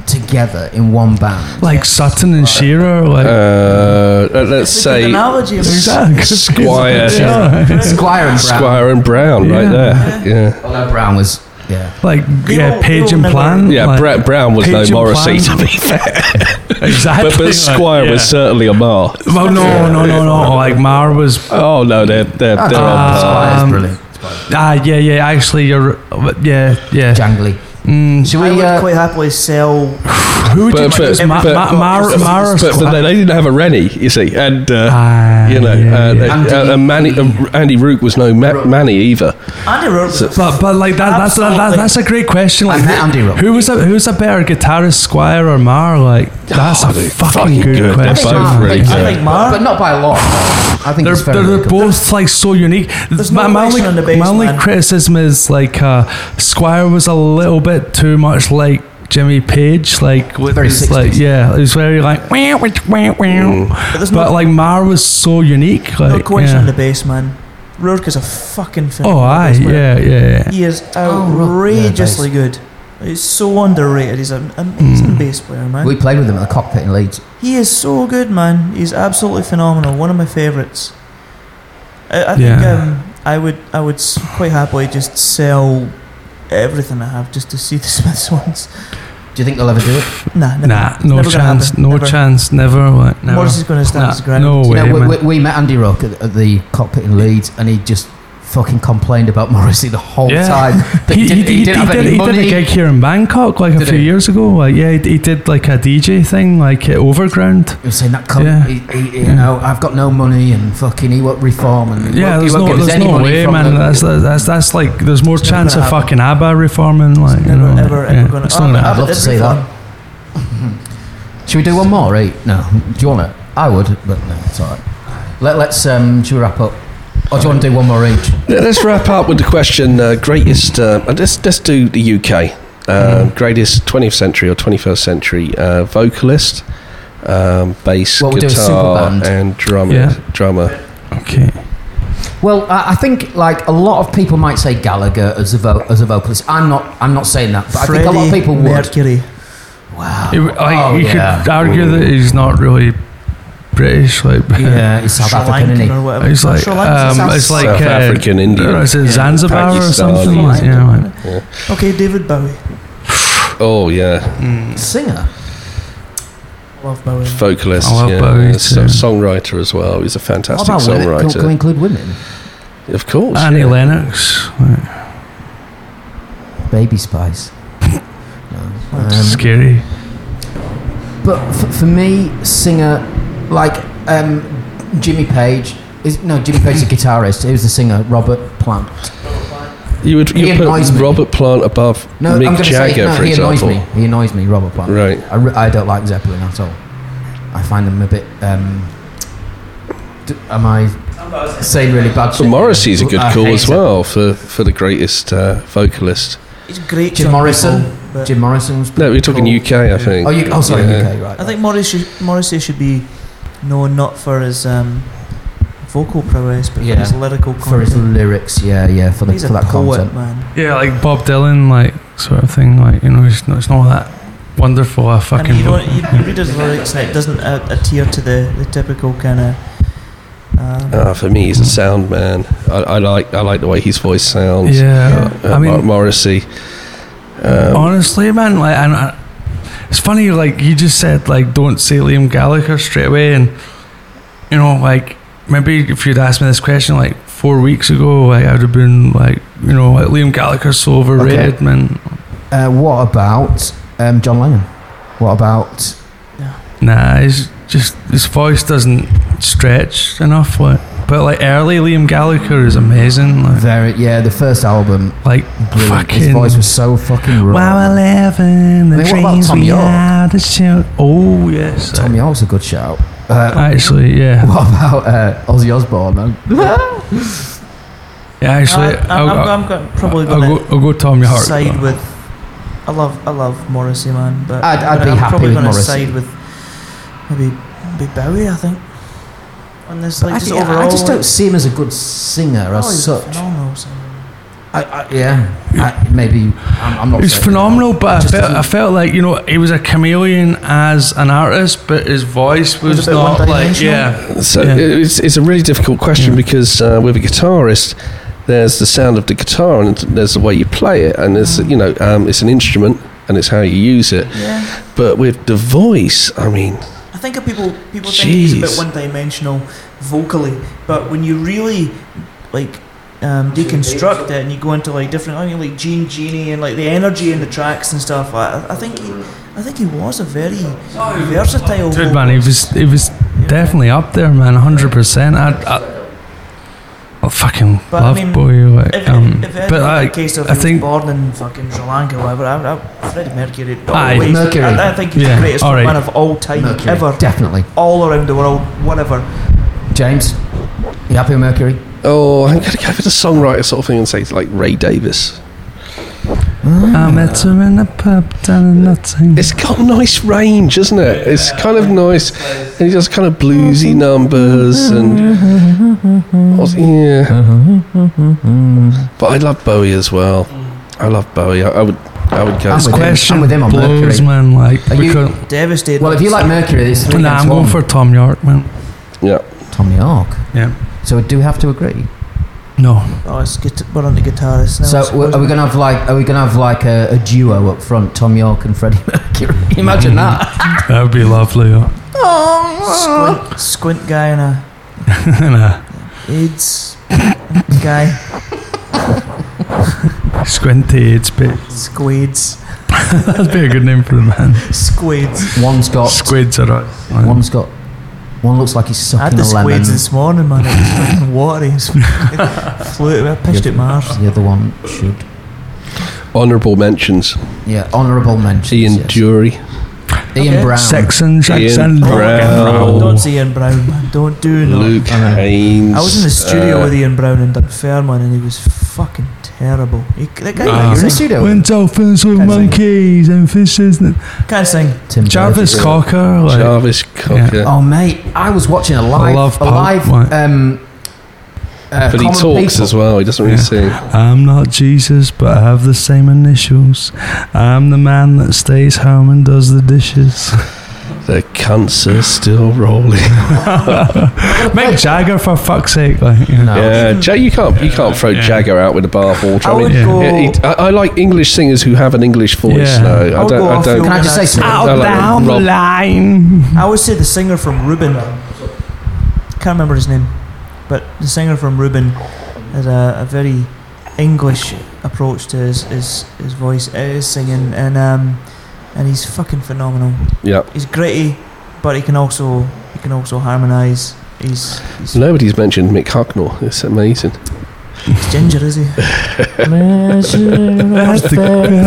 Speaker 4: together in one band?
Speaker 3: like Sutton and Shearer, like
Speaker 1: uh, let's
Speaker 2: It's
Speaker 1: say
Speaker 2: analogy. I mean,
Speaker 1: Squire
Speaker 3: Yeah.
Speaker 4: Squire and Brown.
Speaker 1: Squire and Brown right
Speaker 3: Yeah.
Speaker 1: there yeah
Speaker 4: Although Brown was, yeah.
Speaker 3: like yeah,
Speaker 2: all-
Speaker 3: Page and
Speaker 2: all Plant.
Speaker 1: yeah
Speaker 3: like,
Speaker 1: Brett Brown was no
Speaker 3: Page and
Speaker 1: Morrissey
Speaker 3: Plant.
Speaker 1: to be fair *laughs*
Speaker 3: exactly.
Speaker 1: but, but
Speaker 3: like,
Speaker 1: Squire was certainly a Marr
Speaker 3: Well, no, no, no, no. Like Marr was.
Speaker 1: oh no they're they're, they're
Speaker 4: Oh,
Speaker 1: on par.
Speaker 4: Squire's brilliant.
Speaker 3: Ah, yeah, yeah. Actually, you're. Yeah, yeah.
Speaker 4: Jangly.
Speaker 3: Mm,
Speaker 4: Should
Speaker 2: I
Speaker 4: we,
Speaker 2: would
Speaker 4: uh,
Speaker 2: quite happily sell.
Speaker 3: who would you
Speaker 1: but, but,
Speaker 3: choose? Ma-
Speaker 1: but,
Speaker 3: Ma- Mar- Marr or
Speaker 1: but, but
Speaker 3: Squire?
Speaker 1: they didn't have a Rennie you see and uh,
Speaker 3: Ah,
Speaker 1: you know
Speaker 3: yeah,
Speaker 1: uh,
Speaker 3: yeah.
Speaker 1: uh, uh, Mani, uh, Andy Rourke was no Ma- Mani either
Speaker 2: Andy Rourke. was
Speaker 3: But but like that that's that,
Speaker 2: Absolutely.
Speaker 3: that's a great question. Like
Speaker 4: I met Andy Rourke.
Speaker 3: who was a who's a better guitarist, Squire or Marr? Like that's
Speaker 1: Oh,
Speaker 3: a
Speaker 1: they're
Speaker 3: fucking,
Speaker 1: fucking
Speaker 3: good,
Speaker 1: good. They're
Speaker 3: question.
Speaker 1: both really
Speaker 2: I think Mark.
Speaker 4: But not by a lot. I think
Speaker 3: They're,
Speaker 4: it's very
Speaker 3: they're, both like so unique.
Speaker 2: There's
Speaker 3: my,
Speaker 2: no
Speaker 3: my only,
Speaker 2: question on the bass,
Speaker 3: my only
Speaker 2: man.
Speaker 3: criticism is like uh, Squire was a little bit too much like Jimmy Page, like with
Speaker 4: Very
Speaker 3: his, like yeah, it was very like wah, wah, wah, wah.
Speaker 2: But
Speaker 3: but
Speaker 2: no,
Speaker 3: like Marr was so unique.
Speaker 2: no question
Speaker 3: yeah.
Speaker 2: on the bass, man. Rourke is a fucking
Speaker 3: oh
Speaker 2: phenomenal
Speaker 3: aye, yeah, yeah, yeah.
Speaker 2: He is
Speaker 4: Oh, yeah,
Speaker 2: outrageously good. He's so underrated. He's an amazing
Speaker 3: Mm.
Speaker 2: bass player, man.
Speaker 4: we played with him at the cockpit in Leeds.
Speaker 2: He is so good, man. He's absolutely phenomenal. One of my favourites. I, I think um, I would I would quite happily just sell everything I have just to see the Smiths *laughs* once.
Speaker 4: Do you think they'll ever do it?
Speaker 2: Nah, never,
Speaker 3: Nah, no
Speaker 2: never
Speaker 3: chance, no
Speaker 2: Never.
Speaker 3: chance, never. Like, never.
Speaker 2: Morris is going to stand
Speaker 3: Nah,
Speaker 2: his ground.
Speaker 3: no
Speaker 4: You
Speaker 3: way,
Speaker 4: know, we,
Speaker 3: man.
Speaker 4: we, we met Andy Rourke at, at the cockpit in Leeds, and he just fucking complained about Morrissey the whole
Speaker 3: Yeah.
Speaker 4: time. *laughs* That
Speaker 3: He,
Speaker 4: he, didn't,
Speaker 3: he,
Speaker 4: he
Speaker 3: he,
Speaker 4: didn't have
Speaker 3: did,
Speaker 4: any
Speaker 3: he
Speaker 4: money.
Speaker 3: did a gig here in Bangkok like a few
Speaker 4: he?
Speaker 3: years ago. Like yeah, he, he did like a DJ thing like at Overground.
Speaker 4: He was saying that cunt,
Speaker 3: Yeah.
Speaker 4: he, he, you know, I've got no money and fucking he won't reform and he
Speaker 3: Yeah,
Speaker 4: won't, he
Speaker 3: there's
Speaker 4: won't
Speaker 3: no,
Speaker 4: give
Speaker 3: there's
Speaker 4: any
Speaker 3: no
Speaker 4: money
Speaker 3: way, man.
Speaker 4: the-
Speaker 3: That's, that's that's like there's more
Speaker 2: never
Speaker 3: chance of
Speaker 2: happen.
Speaker 3: fucking ABBA reforming. Like you know,
Speaker 2: ever, ever gonna-
Speaker 3: it's not
Speaker 2: I'd-
Speaker 3: gonna
Speaker 4: I'd love to
Speaker 2: It'd
Speaker 4: see that. *laughs* Should we do one more? Right? No. Do you want it? I would, but no, it's all right. Let, let's. Um, should we wrap up? Or do you want to do one more each?
Speaker 1: Yeah, Let's wrap up with the question: uh, greatest. Uh, let's let's do the UK. Uh, Greatest 20th century or 21st century uh, vocalist, um, bass,
Speaker 4: What, we'll
Speaker 1: guitar, and drummer.
Speaker 3: Yeah.
Speaker 1: Drummer.
Speaker 3: Okay.
Speaker 4: Well, I, I think like a lot of people might say Gallagher as a vo- as a vocalist. I'm not. I'm not saying that, but I think a lot of
Speaker 2: Freddie
Speaker 4: people would.
Speaker 2: Mercury.
Speaker 4: Wow.
Speaker 3: It, like,
Speaker 4: Oh,
Speaker 3: you
Speaker 4: yeah.
Speaker 3: could argue that he's not really British. Like
Speaker 4: Yeah, he's *laughs* South
Speaker 2: Sri
Speaker 4: African,
Speaker 2: Lankan or whatever.
Speaker 3: He's like,
Speaker 2: Sri Lankan,
Speaker 3: um,
Speaker 2: South-
Speaker 3: it's like
Speaker 1: South
Speaker 3: uh,
Speaker 1: African, Indian.
Speaker 3: Is it Zanzibar or something? Like, yeah, like,
Speaker 1: Yeah.
Speaker 2: Okay, David Bowie.
Speaker 1: Oh yeah,
Speaker 4: Singer.
Speaker 2: Love Bowie.
Speaker 1: vocalist.
Speaker 3: I love
Speaker 1: yeah,
Speaker 3: Bowie
Speaker 1: so-
Speaker 3: too.
Speaker 1: songwriter as well. He's a fantastic
Speaker 4: What
Speaker 1: fantastic
Speaker 4: about women? Can,
Speaker 1: songwriter.
Speaker 4: can we include women?
Speaker 1: Of course.
Speaker 3: Annie
Speaker 1: yeah.
Speaker 3: Lennox. Like,
Speaker 4: Baby Spice. *laughs* No. Um,
Speaker 3: scary.
Speaker 4: But f- for me, singer like um, Jimmy Page is no Jimmy Page is a guitarist. He was the singer? Robert Plant.
Speaker 1: You would
Speaker 4: He
Speaker 1: you put
Speaker 4: annoys me.
Speaker 1: Robert Plant above
Speaker 4: No, I'm
Speaker 1: Mick
Speaker 4: going to
Speaker 1: Jagger,
Speaker 4: say no.
Speaker 1: for
Speaker 4: He
Speaker 1: example.
Speaker 4: annoys me. He annoys me. Robert Plant.
Speaker 1: Right.
Speaker 4: I, re- I don't like Zeppelin at all. I find them a bit. Um, d- am I saying really bad
Speaker 1: But
Speaker 4: shit?
Speaker 1: Morrissey's a good
Speaker 4: I
Speaker 1: call
Speaker 4: hate
Speaker 1: as
Speaker 4: it.
Speaker 1: well for, for the greatest uh, vocalist.
Speaker 2: He's a great.
Speaker 4: Jim
Speaker 2: young
Speaker 4: Morrison.
Speaker 2: people, but
Speaker 4: Jim Morrison was.
Speaker 1: No, we're talking
Speaker 2: Cool.
Speaker 1: UK, I think.
Speaker 4: Oh, you, oh, sorry,
Speaker 1: Yeah.
Speaker 4: UK, right?
Speaker 2: I think Morrissey, Morrissey should be known not for his um, vocal prowess, but
Speaker 4: Yeah.
Speaker 2: for his lyrical content.
Speaker 4: for his lyrics, yeah, yeah, for the
Speaker 2: He's
Speaker 4: for
Speaker 2: a
Speaker 4: that
Speaker 2: poet,
Speaker 4: content.
Speaker 2: man.
Speaker 3: Yeah, like Bob Dylan, like sort of thing. Like you know, it's not, it's not that wonderful. A
Speaker 2: And
Speaker 3: fucking.
Speaker 2: you, don't, you, you read his lyrics and it doesn't uh, adhere to the, the typical kind of. Um,
Speaker 1: Uh, for me, he's a sound man. I, I like I like the way his voice sounds.
Speaker 3: Yeah,
Speaker 1: Uh,
Speaker 3: I mean-
Speaker 1: Morrissey. Um,
Speaker 3: Honestly, man, like, and I, it's funny, like you just said, like don't say Liam Gallagher straight away, and you know, like maybe if you'd asked me this question like four weeks ago, like I would have been like, you know, like Liam Gallagher's so overrated,
Speaker 4: Okay.
Speaker 3: man.
Speaker 4: Uh, what about um, John Lennon? What about
Speaker 3: Nah, he's just his voice doesn't stretch enough. Like, but like early Liam Gallagher is amazing. Like,
Speaker 4: very? Yeah, the first album,
Speaker 3: like
Speaker 4: brilliant. His voice was so fucking raw.
Speaker 3: Wow, eleven. The
Speaker 4: I mean, what about
Speaker 3: dreams
Speaker 4: Tom
Speaker 3: we
Speaker 4: York?
Speaker 3: had to. Oh yes,
Speaker 4: Thom Yorke's a good shout. Uh,
Speaker 3: actually, yeah, *laughs*
Speaker 4: what about uh, Ozzy Osbourne? Man?
Speaker 3: yeah. Actually,
Speaker 2: I,
Speaker 3: I'll,
Speaker 2: I'm,
Speaker 3: I'll-
Speaker 2: I'm, go- probably
Speaker 3: I'll
Speaker 2: going
Speaker 3: go, I'll go Tom
Speaker 2: to
Speaker 3: York.
Speaker 2: side with. I love I love Morrissey, man, but
Speaker 4: I'd-
Speaker 2: I'm
Speaker 4: I'd be
Speaker 2: I'm
Speaker 4: happy
Speaker 2: probably
Speaker 4: with
Speaker 2: gonna
Speaker 4: Morrissey.
Speaker 2: side with maybe maybe Bowie, I think. On this, like
Speaker 4: I,
Speaker 2: just
Speaker 4: think-
Speaker 2: overall,
Speaker 4: I just don't see him as a good singer
Speaker 2: Oh,
Speaker 4: as
Speaker 2: he's
Speaker 4: such. I, I, yeah, I, maybe I'm, I'm not.
Speaker 3: He's
Speaker 4: saying-
Speaker 3: phenomenal, but I felt, I felt like you know he was a chameleon as an artist, but his voice was,
Speaker 2: Was
Speaker 3: not like yeah.
Speaker 1: So
Speaker 3: Yeah.
Speaker 1: it's, it's a really difficult question because uh, with a guitarist, there's the sound of the guitar and there's the way you play it, and there's you know um, it's an instrument and it's how you use it.
Speaker 2: Yeah.
Speaker 1: But with the voice, I mean,
Speaker 2: I think of people people think he's a bit one dimensional vocally, but when you really like um, deconstruct it and you go into like different, I mean, like Gene Genie and like the energy in the tracks and stuff. I, I think he, I think he was a very versatile.
Speaker 3: Dude, man, he was he was definitely up there, man, hundred percent. I, I fucking
Speaker 2: But I
Speaker 3: love
Speaker 2: mean,
Speaker 3: Bowie, like,
Speaker 2: If,
Speaker 3: um,
Speaker 2: if, if
Speaker 3: but I,
Speaker 2: a case of
Speaker 3: I
Speaker 2: he
Speaker 3: think
Speaker 2: was born in fucking Sri Lanka or whatever, I, I, Freddie Mercury,
Speaker 3: Aye.
Speaker 2: always,
Speaker 4: Mercury.
Speaker 2: I, I think he's
Speaker 3: Yeah,
Speaker 2: the greatest
Speaker 3: all right.
Speaker 2: man of all time
Speaker 4: Mercury,
Speaker 2: ever,
Speaker 4: definitely.
Speaker 2: all around the world, whatever.
Speaker 4: James, you happy with Mercury?
Speaker 1: oh, I'm going to go for the songwriter sort of thing and say it's like Ray Davies.
Speaker 3: I met ah. her in a pub down in Nottingham.
Speaker 1: It's got nice range, isn't it? It's kind of nice, and he does kind of bluesy mm-hmm. numbers and mm-hmm. what's- yeah. Mm-hmm. But I love Bowie as well. I love Bowie. I, I would, I would go.
Speaker 4: I'm with him.
Speaker 3: Question
Speaker 4: I'm with him on
Speaker 3: blows,
Speaker 4: Mercury.
Speaker 3: man. Like,
Speaker 4: Are you-
Speaker 3: because,
Speaker 2: Devastated.
Speaker 4: Well, if you like Mercury, it's three
Speaker 3: nah, I'm going for Thom Yorke, man.
Speaker 1: Yeah.
Speaker 4: Thom Yorke.
Speaker 3: Yeah.
Speaker 4: So do we have to agree?
Speaker 3: No.
Speaker 2: Oh, it's guit- we're on the guitarist now.
Speaker 4: So are we gonna have like are we gonna have like a, a duo up front, Thom Yorke and Freddie Mercury? *laughs* Imagine that. *laughs*
Speaker 3: That would be lovely. Yeah.
Speaker 2: squint, squint guy and a *laughs*
Speaker 3: nah.
Speaker 2: AIDS *coughs* guy.
Speaker 3: Squinty, it's bit.
Speaker 2: Squids.
Speaker 3: That'd be a good name for the man.
Speaker 2: Squids.
Speaker 4: One's got
Speaker 3: Squids are right.
Speaker 4: One's got. One looks like he's sucking
Speaker 2: I had
Speaker 4: sucking
Speaker 2: the
Speaker 4: a lemon.
Speaker 2: squids this morning, man. It was fucking *laughs* watery. It was fucking flew. I pitched it Mars.
Speaker 4: The other one should.
Speaker 1: Honourable mentions.
Speaker 4: Yeah, honourable mentions.
Speaker 1: Ian
Speaker 4: yes.
Speaker 1: Dury.
Speaker 4: Ian
Speaker 2: Okay.
Speaker 4: Brown.
Speaker 3: Saxon, Jackson,
Speaker 1: Ian Brown.
Speaker 2: Don't say Ian Brown, man. Don't do no.
Speaker 1: Luke Haines.
Speaker 2: I was in the studio
Speaker 1: uh,
Speaker 2: with Ian Brown and in Dunfermline and he was fucking terrible. He, that guy can't
Speaker 4: in the studio.
Speaker 3: When dolphins with
Speaker 2: Can't sing.
Speaker 3: monkeys and fishes. And
Speaker 2: Can't sing.
Speaker 4: Tim
Speaker 3: Jarvis
Speaker 4: Burgess.
Speaker 3: Cocker. Like,
Speaker 1: Jarvis Cocker.
Speaker 4: Oh mate, I was watching a live,
Speaker 3: love
Speaker 4: a live, um, uh,
Speaker 1: but he talks
Speaker 4: People.
Speaker 1: as well. He doesn't really
Speaker 3: Yeah.
Speaker 1: sing.
Speaker 3: I'm not Jesus, but I have the same initials. I'm the man that stays home and does the dishes. *laughs*
Speaker 1: The cunts are still rolling. *laughs*
Speaker 3: Mick Jagger, for fuck's sake. Like, you know.
Speaker 1: Yeah, Ja- you can't you can't throw
Speaker 3: Yeah.
Speaker 1: Jagger out with a bathwater.
Speaker 2: I
Speaker 1: I, mean, yeah, he- I, I like English singers who have an English voice.
Speaker 3: Yeah.
Speaker 1: No,
Speaker 2: I
Speaker 1: I don't. I don't.
Speaker 4: Can I just say something?
Speaker 1: I
Speaker 3: Out
Speaker 1: like
Speaker 3: down the line.
Speaker 2: I would say the singer from Ruben. Can't remember his name, but the singer from Ruben has a, a very English approach to his his, his voice, uh, his singing, and um, and he's fucking phenomenal.
Speaker 1: Yeah.
Speaker 2: He's gritty, but he can also he can also harmonise. He's, he's,
Speaker 1: Nobody's mentioned Mick Hucknall. It's amazing.
Speaker 2: He's ginger, is he?
Speaker 3: That's the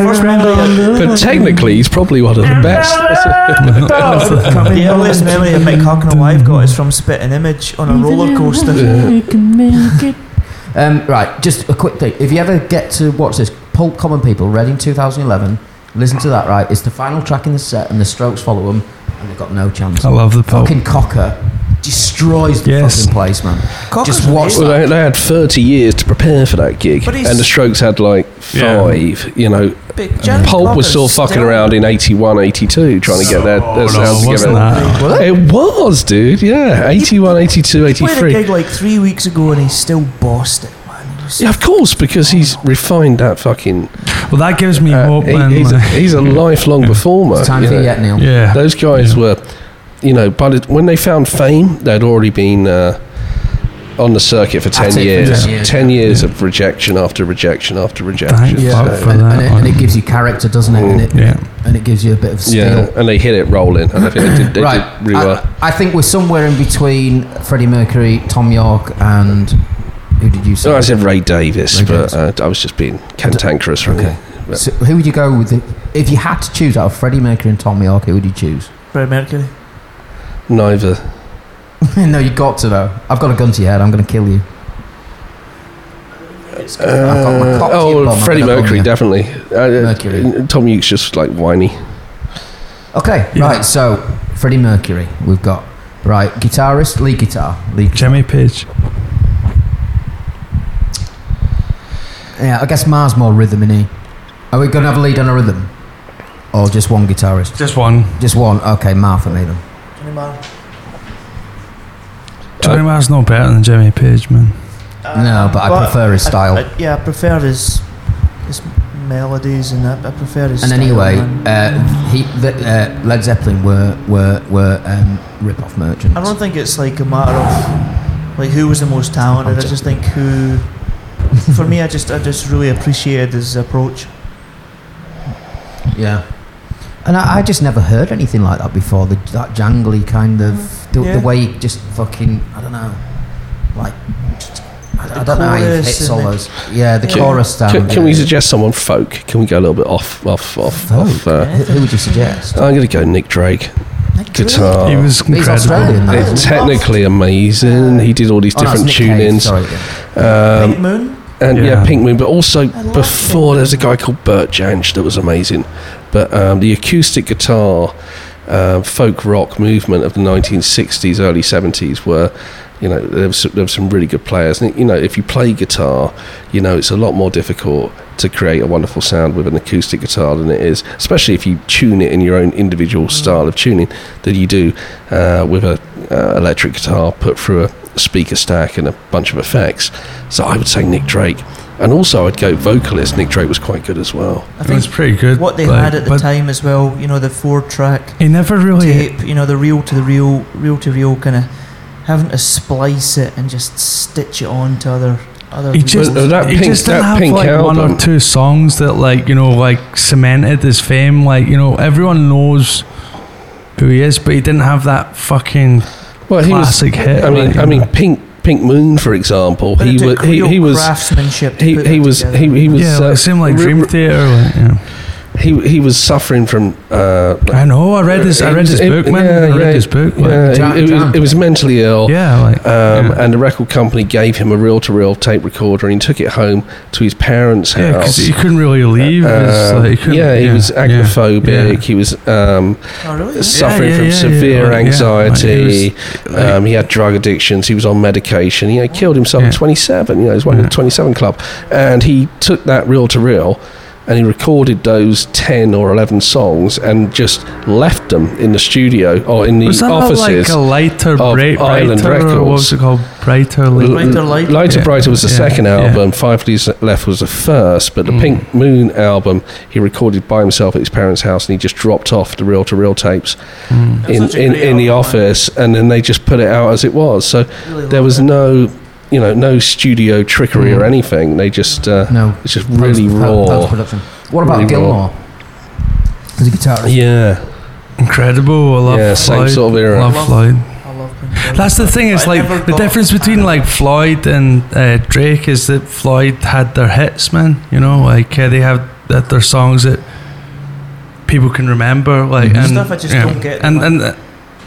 Speaker 2: First memory,
Speaker 1: But technically, he's probably one of the best. *laughs*
Speaker 2: the earliest memory of Mick Hucknall I've got is from Spitting Image on a roller coaster.
Speaker 4: Um, right, just a quick thing. If you ever get to watch this, Pulp Common People, Reading 2011, listen to that, right? It's the final track in the set, and the Strokes follow them, and they've got no chance.
Speaker 3: I love the Pulp.
Speaker 4: Fucking Cocker destroys the
Speaker 3: Yes.
Speaker 4: fucking place, man.
Speaker 2: Cocker's
Speaker 4: Just watch
Speaker 2: amazing.
Speaker 1: Well, they, they had 30 years to prepare for that gig,
Speaker 2: But he's-
Speaker 1: and the Strokes had like
Speaker 3: Yeah.
Speaker 1: five. You know,
Speaker 2: But Johnny
Speaker 1: Pulp was
Speaker 2: Cocker's
Speaker 1: still fucking
Speaker 2: still-
Speaker 1: around in 81, 82, trying to get their, their
Speaker 3: Oh,
Speaker 1: sound
Speaker 3: no, wasn't
Speaker 1: together.
Speaker 3: that?
Speaker 1: It was, dude. Yeah, 81, 82,
Speaker 2: He played a
Speaker 1: 83.
Speaker 2: gig like three weeks ago and he still bossed it, man. He was
Speaker 1: Yeah, of course, because he's refined that fucking.
Speaker 3: Well, that gives me
Speaker 1: uh,
Speaker 3: hope,
Speaker 1: he-
Speaker 3: man.
Speaker 1: he's, a,
Speaker 3: like-
Speaker 1: he's a lifelong performer.
Speaker 4: It's time
Speaker 1: you
Speaker 4: for
Speaker 1: know.
Speaker 4: you yet, Neil.
Speaker 3: yeah.
Speaker 1: Those guys were, you know, by the, when they found fame, they'd already been uh, on the circuit for
Speaker 4: That's
Speaker 1: 10
Speaker 4: it, for
Speaker 1: years.
Speaker 4: 10 years,
Speaker 1: 10 years of rejection after rejection after rejection.
Speaker 3: Thank
Speaker 4: Yeah,
Speaker 3: fuck for
Speaker 4: and,
Speaker 3: that
Speaker 4: and, it, and it gives you character, doesn't it? And it,
Speaker 3: Yeah.
Speaker 4: and it gives you a bit of steel.
Speaker 1: Yeah, and they hit it rolling, and I think they did, they
Speaker 4: right.
Speaker 1: did really well.
Speaker 4: I, I think we're somewhere in between Freddie Mercury, Thom Yorke, and who did you say?
Speaker 1: No, I said Ray Davies,
Speaker 4: Ray
Speaker 1: but
Speaker 4: Davies.
Speaker 1: uh, I was just being cantankerous, really.
Speaker 4: Okay. So who would you go with? If you had to choose out of Freddie Mercury and Thom Yorke, who would you choose?
Speaker 2: Freddie Mercury.
Speaker 1: Neither. *laughs*
Speaker 4: no, you got to though. I've got a gun to your head. I'm going to kill you. I've got my cock
Speaker 1: oh,
Speaker 4: bum,
Speaker 1: Freddie Mercury, definitely. Uh,
Speaker 4: Mercury.
Speaker 1: Tom Hughes just like whiny.
Speaker 4: Okay,
Speaker 3: Yeah.
Speaker 4: right. So Freddie Mercury, we've got right guitarist, lead guitar, lead.
Speaker 3: Jimmy Page.
Speaker 4: Yeah, I guess Marr's more rhythm, in innit? Are we going to have a lead on a rhythm, or just one guitarist?
Speaker 3: Just one.
Speaker 4: Just one. Okay, Martha made them.
Speaker 2: Johnny Marr.
Speaker 3: Johnny Marr's no better than Jimmy Page, man.
Speaker 4: No, but I prefer his style.
Speaker 2: I- yeah, I prefer his his melodies and I, I prefer his.
Speaker 4: And
Speaker 2: style,
Speaker 4: anyway, uh, he the, uh, Led Zeppelin were were were um, rip-off merchants.
Speaker 2: I don't think it's like a matter of like who was the most talented. I just think who. For me, I just I just really appreciated his approach.
Speaker 4: Yeah. And I, I just never heard anything like that before. The, that jangly kind of the,
Speaker 2: Yeah.
Speaker 4: the way he just fucking I don't know, like I, I don't know how he
Speaker 2: chorus
Speaker 4: hits all those. Yeah, the
Speaker 2: Yeah.
Speaker 4: chorus sound.
Speaker 1: Can, can we suggest someone folk? Can we go a little bit off, off, off,
Speaker 4: Folk?
Speaker 1: off? Uh,
Speaker 4: Who who would you suggest?
Speaker 1: I'm going to go Nick Drake.
Speaker 2: Nick Drake.
Speaker 1: Guitar.
Speaker 3: He was incredible.
Speaker 4: Australian. though.
Speaker 1: It's technically amazing. He did all these
Speaker 4: Oh,
Speaker 1: different
Speaker 4: Nick Cave,
Speaker 1: tunings.
Speaker 4: Sorry. yeah.
Speaker 1: Um,
Speaker 2: Pink Moon.
Speaker 1: And yeah.
Speaker 3: Yeah.
Speaker 1: Pink Moon, but also before
Speaker 2: Pink
Speaker 1: there's a guy called Bert Jansch that was amazing. But um, the acoustic guitar uh, folk rock movement of the 1960s, early 70s were, you know, there was, there was some really good players. And, you know, if you play guitar, you know, it's a lot more difficult to create a wonderful sound with an acoustic guitar than it is, especially if you tune it in your own individual style of tuning, than you do uh, with an uh, electric guitar put through a speaker stack and a bunch of effects. So I would say Nick Drake. And also, I'd go vocalist. Nick Drake was quite good as well.
Speaker 2: I think
Speaker 3: It was pretty good.
Speaker 2: what they
Speaker 3: like,
Speaker 2: had at the time as well. You know, the four track
Speaker 3: He never really.
Speaker 2: tape. You know, the reel to the reel, reel to reel kind of having to splice it and just stitch it on to other other.
Speaker 3: He just,
Speaker 1: But that
Speaker 3: he just didn't
Speaker 1: that
Speaker 3: have
Speaker 1: Pink
Speaker 3: like one or two songs that like you know like cemented his fame. Like you know everyone knows who he is, but he didn't have that fucking
Speaker 1: Well, he was.
Speaker 3: hit.
Speaker 1: I mean,
Speaker 3: like,
Speaker 1: I mean. Pink Pink Moon, for example. He
Speaker 2: it
Speaker 1: was.
Speaker 2: took
Speaker 1: He, he was.
Speaker 2: craftsmanship. to
Speaker 1: He,
Speaker 2: put
Speaker 1: he
Speaker 2: that
Speaker 1: was. He, he was.
Speaker 3: yeah,
Speaker 1: uh,
Speaker 3: like, same like Dream
Speaker 1: re-
Speaker 3: Theater. Like, yeah.
Speaker 1: He he was suffering from. Uh,
Speaker 3: I know. I read his. I read
Speaker 1: was-
Speaker 3: his book, man.
Speaker 1: yeah,
Speaker 3: I read
Speaker 1: yeah,
Speaker 3: his book. Like,
Speaker 1: yeah,
Speaker 4: Jam-
Speaker 1: it, it was, it was mentally ill.
Speaker 3: yeah, like
Speaker 1: Um,
Speaker 3: yeah.
Speaker 1: And the record company gave him a reel-to-reel tape recorder, and he took it home to his parents'
Speaker 3: yeah, because
Speaker 1: house.
Speaker 3: he couldn't really leave. his,
Speaker 1: Um,
Speaker 3: like, he couldn't-
Speaker 1: yeah, he was
Speaker 3: yeah,
Speaker 1: agoraphobic.
Speaker 3: yeah.
Speaker 1: He was um,
Speaker 2: Oh, really?
Speaker 1: suffering
Speaker 3: yeah,
Speaker 1: from
Speaker 3: yeah, yeah,
Speaker 1: severe
Speaker 3: like, yeah, like,
Speaker 1: anxiety.
Speaker 3: he was, like-
Speaker 1: um, he had drug addictions. He was on medication. You know, he killed himself
Speaker 3: Yeah.
Speaker 1: at 27. You know, he's one of the 27 club, and he took that reel to reel. And he recorded those ten or eleven songs and just left them in the studio or in the
Speaker 3: was that not
Speaker 1: offices.
Speaker 3: like a lighter,
Speaker 1: of
Speaker 3: bright,
Speaker 1: Island
Speaker 3: brighter, or what was it called? Brighter, Light-
Speaker 2: Lighter, lighter.
Speaker 1: Lighter
Speaker 3: Yeah.
Speaker 1: Brighter was the
Speaker 3: Yeah.
Speaker 1: second
Speaker 3: Yeah.
Speaker 1: album. Five Days Left was the first, but the
Speaker 3: Mm.
Speaker 1: Pink Moon album he recorded by himself at his parents' house, and he just dropped off the reel-to-reel tapes
Speaker 3: Mm.
Speaker 1: in
Speaker 2: such
Speaker 1: in, in the office, and then they just put it out as it was. So
Speaker 2: Really
Speaker 1: there was
Speaker 2: it.
Speaker 1: no, you know, no studio trickery
Speaker 3: Mm.
Speaker 1: or anything. They just uh,
Speaker 4: No.
Speaker 1: it's just really raw.
Speaker 4: Post production. What about
Speaker 1: Really raw.
Speaker 4: Gilmour? As a guitarist.
Speaker 1: Yeah,
Speaker 3: incredible. I love
Speaker 1: Yeah, same
Speaker 3: Floyd.
Speaker 1: sort of era.
Speaker 3: Love
Speaker 2: Love-
Speaker 3: Floyd.
Speaker 2: I love Pink Floyd.
Speaker 3: That's the thing. Is
Speaker 2: I
Speaker 3: like the difference between like Floyd and uh, Drake is that Floyd had their hits, man. You know, like uh, they have that their songs that people can remember. Like
Speaker 4: Mhm.
Speaker 3: and
Speaker 2: Stuff I just don't get,
Speaker 3: And
Speaker 2: man.
Speaker 3: and uh,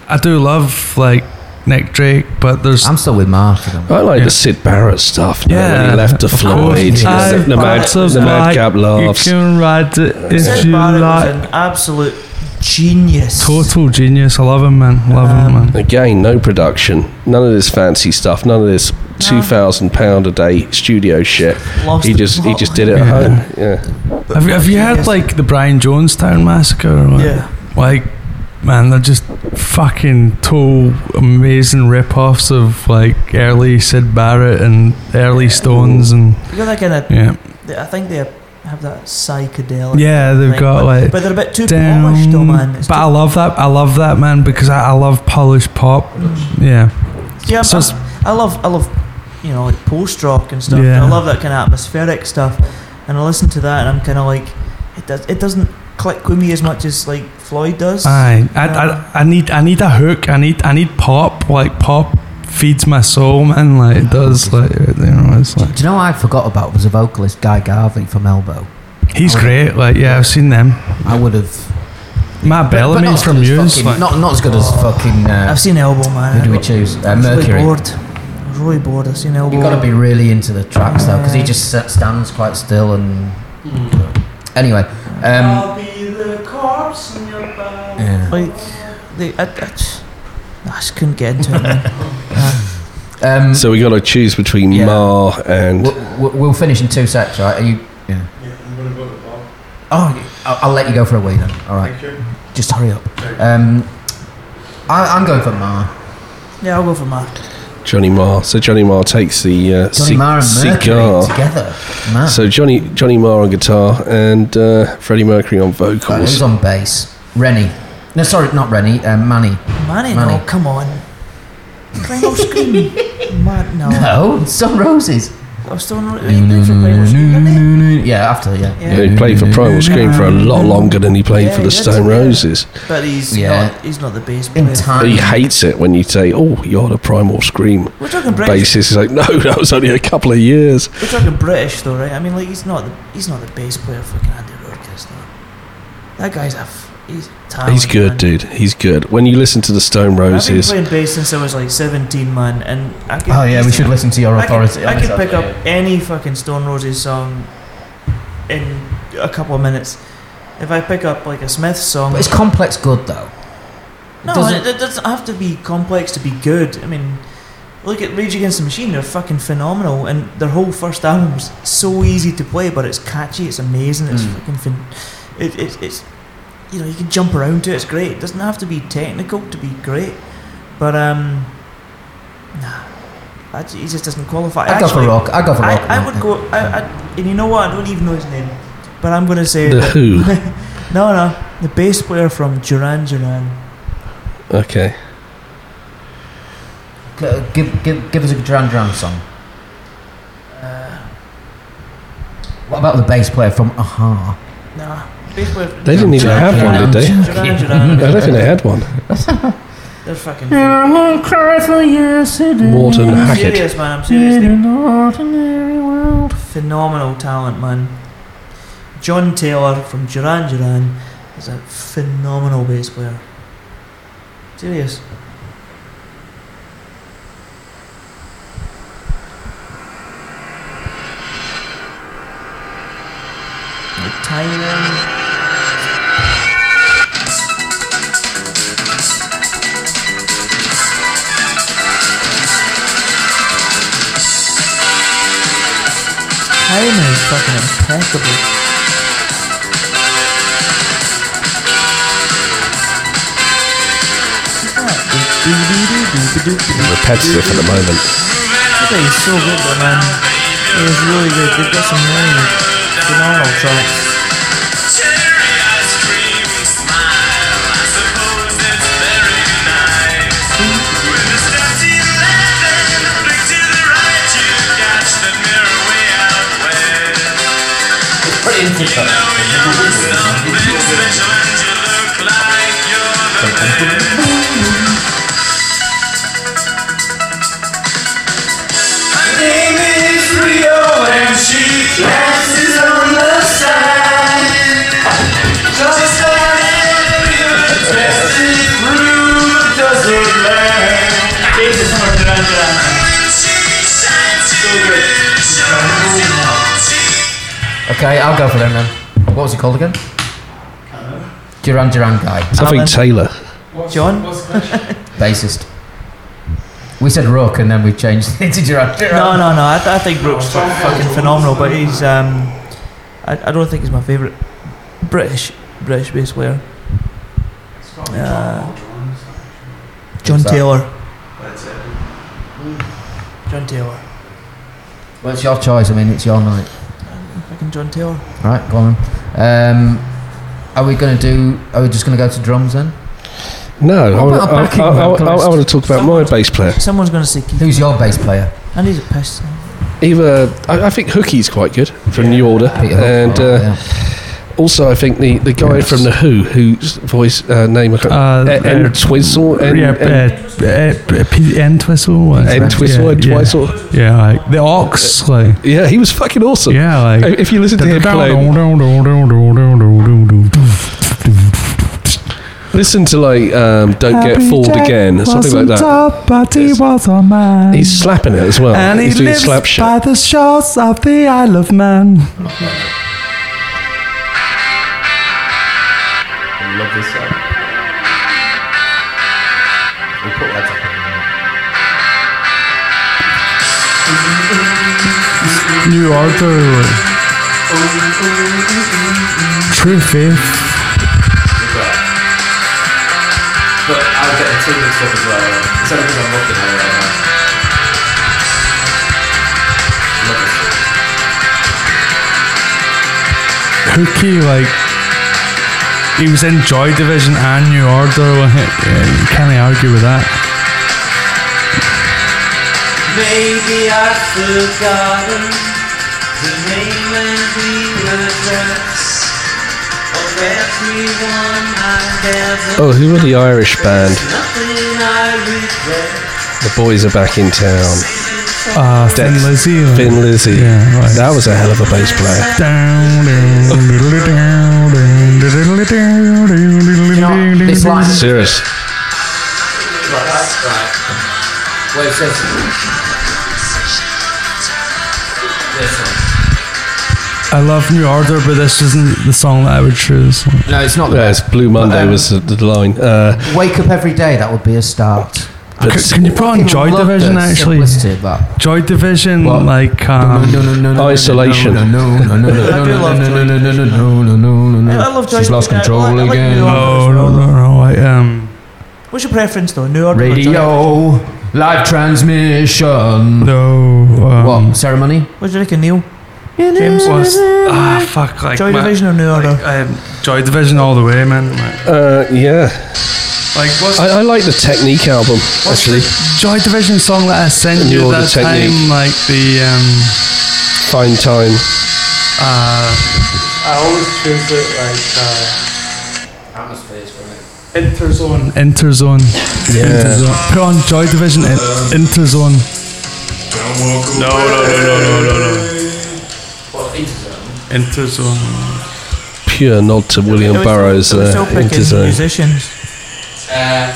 Speaker 3: I do love like Nick Drake, but there's
Speaker 4: I'm still with Mark. I
Speaker 1: like
Speaker 3: Yeah.
Speaker 1: the Syd Barrett stuff. you know, when
Speaker 3: Yeah,
Speaker 1: he left the
Speaker 3: of
Speaker 1: Floyd.
Speaker 3: course.
Speaker 1: you know, the, the mad,
Speaker 3: got
Speaker 1: the madcap laughs.
Speaker 3: You can ride it if
Speaker 2: Syd
Speaker 3: you
Speaker 2: Barrett was
Speaker 3: like.
Speaker 2: an absolute genius.
Speaker 3: Total genius. I love him, man. Love him,
Speaker 2: Um,
Speaker 3: man.
Speaker 1: Again, no production, none of this fancy stuff, none of this two thousand pound a day studio shit.
Speaker 2: Lost
Speaker 1: He just he just did it at
Speaker 3: Yeah.
Speaker 1: home. Yeah,
Speaker 3: Have you, have you heard like the Brian Jonestown massacre? Or what?
Speaker 2: Yeah.
Speaker 3: Like, man, they're just fucking total amazing rip-offs of like early Syd Barrett and early Stones and
Speaker 2: You got that kind of.
Speaker 3: yeah,
Speaker 2: I think they have that psychedelic.
Speaker 3: yeah, they've
Speaker 2: thing,
Speaker 3: got
Speaker 2: but,
Speaker 3: like
Speaker 2: but they're a bit too
Speaker 3: down.
Speaker 2: polished, though, man. It's
Speaker 3: But I love that. I love that man because I, I love polished pop. Yeah,
Speaker 2: Yeah,
Speaker 3: So
Speaker 2: I'm- I love, I love, you know, like post rock and stuff.
Speaker 3: Yeah.
Speaker 2: I love that kind of atmospheric stuff, and I listen to that, and I'm kind of like, it does, it doesn't click with me as much as like Floyd does.
Speaker 3: Aye, I, I, I need I need a hook. I need I need pop. Like pop feeds my soul, man. Like it does. Like you know, it's like
Speaker 4: Do you know what I forgot about was a vocalist Guy Garvey from Elbow.
Speaker 3: he's great. Like yeah, I've seen them.
Speaker 4: I would have.
Speaker 3: Matt Bellamy
Speaker 4: as
Speaker 3: from
Speaker 4: good
Speaker 3: Muse.
Speaker 4: fucking-
Speaker 3: Like,
Speaker 4: not not as good as fucking. Uh,
Speaker 2: I've seen Elbow, man.
Speaker 4: who do we choose? Uh,
Speaker 2: I was really
Speaker 4: Mercury.
Speaker 2: bored. I was really bored. I've seen Elbow.
Speaker 4: You've got to be really into the tracks though, because he just stands quite still and. Anyway, um, yeah.
Speaker 2: like, they, I, I, just, I just couldn't get into it, man. *laughs*
Speaker 4: Um,
Speaker 1: so we got to choose between
Speaker 4: Yeah.
Speaker 1: Ma and
Speaker 4: we'll, we'll- we'll finish in two sets, right? Are you? Yeah. i'm going to go to Oh, I'll, I'll let you go for a wee then. All right. Just hurry up. Um, I, I'm going for Ma.
Speaker 2: Yeah, I'll go for Mark.
Speaker 1: Johnny Marr. So Johnny Marr takes the uh,
Speaker 4: Johnny
Speaker 1: ci-
Speaker 4: Marr and Mercury
Speaker 1: cigar.
Speaker 4: together. Man.
Speaker 1: So Johnny Johnny Marr on guitar and uh, Freddie Mercury on
Speaker 4: Uh, who's on bass? Reni. No, sorry, not Reni. Um, Mani.
Speaker 2: Mani,
Speaker 4: Mani.
Speaker 2: no, come on. Primal Scream. Man, no.
Speaker 4: No, Stone Roses.
Speaker 2: I'm still not. He played for Primal didn't he?
Speaker 4: Yeah, after yeah.
Speaker 2: Yeah.
Speaker 1: Yeah, he played for Primal Scream for a lot longer than he played
Speaker 2: Yeah,
Speaker 1: for the
Speaker 2: he did,
Speaker 1: Stone
Speaker 2: yeah.
Speaker 1: Roses.
Speaker 2: But he's
Speaker 4: Yeah.
Speaker 2: not. He's not the bass
Speaker 4: In
Speaker 2: player.
Speaker 4: time.
Speaker 1: He hates it when you say, "Oh, you're the Primal Scream
Speaker 2: We're talking British.
Speaker 1: bassist." He's like, "No, *laughs* that was only a couple of years."
Speaker 2: We're talking British though, right? I mean, like he's not. The, he's not the bass player. for Fucking Andy Rourke is not. That guy's a. f- He's talented.
Speaker 1: He's good,
Speaker 2: man.
Speaker 1: dude. He's good. When you listen to the Stone Roses,
Speaker 2: I've been
Speaker 1: Roses,
Speaker 2: playing bass since I was like 17, man, and I could.
Speaker 4: Oh yeah, we should listen to your authority.
Speaker 2: I
Speaker 4: on
Speaker 2: could
Speaker 4: this,
Speaker 2: pick
Speaker 4: actually.
Speaker 2: up any fucking Stone Roses song in a couple of minutes. If I pick up like a Smith song,
Speaker 4: But it's complex good though.
Speaker 2: no,
Speaker 4: doesn't-
Speaker 2: it, it doesn't have to be complex to be good. I mean, look at Rage Against the Machine; they're fucking phenomenal, and their whole first album's so easy to play, but it's catchy, it's amazing, it's
Speaker 4: Mm.
Speaker 2: fucking fin- it, it, it's you know you can jump around to it. It's great. It doesn't have to be technical to be great, but um, nah, I, he just doesn't qualify.
Speaker 4: I go for rock. I go for rock.
Speaker 2: I, I would go. I, I, and you know what? I don't even know his name, but I'm gonna say
Speaker 1: the Who. *laughs*
Speaker 2: no, no, the bass player from Duran Duran.
Speaker 1: Okay,
Speaker 4: G- Give, give, give us a Duran Duran song.
Speaker 2: Uh,
Speaker 4: What about the bass player from Aha?
Speaker 2: Nah. Bass player-
Speaker 1: They didn't even have one, did they?
Speaker 2: Duran *laughs* Duran.
Speaker 1: I don't think they had one.
Speaker 2: They're fucking.
Speaker 1: Morten
Speaker 2: I'm
Speaker 1: Harket.
Speaker 2: serious, man. I'm serious. Phenomenal talent, man. John Taylor from Duran Duran is a phenomenal bass player. Serious. The timing. Timing is fucking impeccable.
Speaker 1: Repetitive at the moment.
Speaker 2: Okay, he's so good though, man. He is really good. They've got some really phenomenal tracks.
Speaker 11: écouté ça. J'ai beaucoup écouté ça.
Speaker 4: Okay, I'll go for them then. What was he called again? Duran Duran guy.
Speaker 1: I
Speaker 2: Alan.
Speaker 1: Taylor.
Speaker 2: What's, John?
Speaker 4: Bassist. We said Rourke and then we changed *laughs* it to Duran Duran.
Speaker 2: No, no, no. I, th- I think Brooks fucking phenomenal, but he's um, I, I don't think he's my favourite British British bass player. Uh, John
Speaker 4: Who's that?
Speaker 2: Taylor. John Taylor.
Speaker 4: Well, it's your choice. I mean, it's your night.
Speaker 2: Fucking John Taylor.
Speaker 4: All right, go on. Um, are we going to do? Are we just going to go to drums then?
Speaker 1: No, I,
Speaker 4: What
Speaker 1: wanna-
Speaker 4: about a
Speaker 1: I,
Speaker 4: backing
Speaker 1: I, I, want to talk about my bass player.
Speaker 2: Someone's going to say Keith.
Speaker 4: Who's your bass player?
Speaker 2: And he's a piss.
Speaker 1: Either I, I think Hookie's quite good from New Order,
Speaker 4: Peter Hook,
Speaker 1: and uh,
Speaker 4: yeah.
Speaker 1: Also I think the, the guy from the Who, whose voice uh, name I can't,
Speaker 3: Uh,
Speaker 1: En
Speaker 3: uh,
Speaker 1: Twizzle, En-
Speaker 3: yeah, N Twistle. was
Speaker 1: En
Speaker 3: it?
Speaker 1: Twistle,
Speaker 3: yeah,
Speaker 1: Twistle.
Speaker 3: Yeah, yeah, like the Ox, like
Speaker 1: Yeah, he was fucking awesome.
Speaker 3: yeah, like
Speaker 1: If you listen to him play, listen to like um, "Don't Get Fooled Again," something like that.
Speaker 3: But he was a man.
Speaker 1: He's slapping it as well.
Speaker 3: and he
Speaker 1: He's doing
Speaker 3: lives
Speaker 1: slap shit.
Speaker 3: by the shores of the Isle of Man. New Order. True Faith.
Speaker 4: But I'll get the team and stuff as well. It's only because I'm looking at it right now. Love this.
Speaker 3: Hookie, like he was in Joy Division and New Order. Like, yeah, you can't argue with that.
Speaker 11: Maybe I've forgotten the name and the address of everyone I've ever
Speaker 1: Oh, who were the Irish band?
Speaker 11: Nothing I regret.
Speaker 1: The boys are back in town.
Speaker 3: Uh, Thin
Speaker 1: Dex-
Speaker 3: Lizzy. like-
Speaker 1: Thin Lizzy.
Speaker 3: Yeah, right.
Speaker 1: That was a hell of a bass player.
Speaker 3: Down, down, diddly down, down, diddly down,
Speaker 4: You know,
Speaker 3: down,
Speaker 4: this line.
Speaker 1: Serious.
Speaker 4: Right, right. Wait, it says.
Speaker 3: I love New Order, but this isn't the song that I would choose.
Speaker 4: No, it's not the
Speaker 1: Yeah, it's. Blue Monday
Speaker 4: um,
Speaker 1: was the, the line. Uh,
Speaker 4: Wake up every day. That would be a start.
Speaker 1: but
Speaker 3: C- can you put on
Speaker 4: Fucking
Speaker 3: Joy Division
Speaker 4: the
Speaker 3: actually?
Speaker 4: simplicity of that.
Speaker 3: Joy Division,
Speaker 4: What?
Speaker 3: like um,
Speaker 4: no, no, no, no,
Speaker 1: Isolation.
Speaker 4: No, no, no, no, no,
Speaker 2: I do
Speaker 4: no,
Speaker 2: love
Speaker 4: no,
Speaker 2: Joy
Speaker 4: no, no, no, no, no, no, no, no.
Speaker 2: I love Joy
Speaker 4: She's lost
Speaker 2: Division. I
Speaker 4: control
Speaker 2: like- I like
Speaker 4: again.
Speaker 2: New Order.
Speaker 3: no, no, no, no. I, um,
Speaker 2: What's your preference though? New Order or Joy Division?
Speaker 4: Radio, live transmission.
Speaker 3: no. Um,
Speaker 4: What ceremony?
Speaker 2: What do you reckon, Neil? James?
Speaker 3: was ah fuck like
Speaker 2: Joy
Speaker 3: my-
Speaker 2: Division or New Order?
Speaker 3: Um, Joy Division all the way, man. Like,
Speaker 1: uh, yeah,
Speaker 3: like what's
Speaker 1: I, I like the Technique album actually.
Speaker 3: Joy Division song that I sent
Speaker 1: New
Speaker 3: you
Speaker 1: Order
Speaker 3: that
Speaker 1: Technique.
Speaker 3: time? Like the um,
Speaker 1: Fine Time.
Speaker 3: Uh, I always choose it like uh,
Speaker 4: Atmospheres from it.
Speaker 3: Interzone. Interzone.
Speaker 1: Yeah.
Speaker 3: Interzone. Put on Joy Division. In, Interzone.
Speaker 12: No, no, no, no, no, no, no.
Speaker 3: Interzone.
Speaker 1: Pure nod to William
Speaker 2: Are we
Speaker 1: Burroughs.
Speaker 2: still, are we still
Speaker 1: Uh,
Speaker 2: picking
Speaker 1: into the-
Speaker 2: musicians.
Speaker 4: Uh,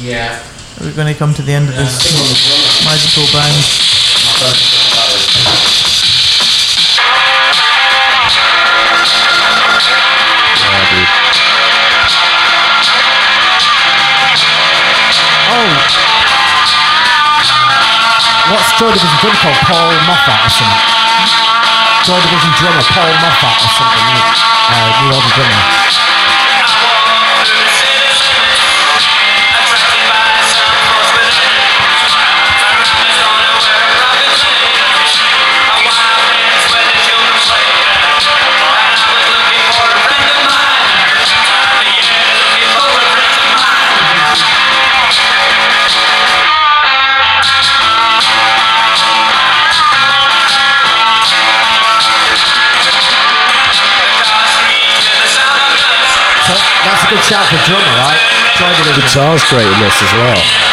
Speaker 4: yeah.
Speaker 2: Are we going to come to the end of this magical band?
Speaker 4: Oh. What's Joy Division drummer called? Paul Moffat or something? Joy Division drummer Paul Moffat or something. Uh, New Order drummer. A shout for drummer, right?
Speaker 1: Guitar's great in this as well.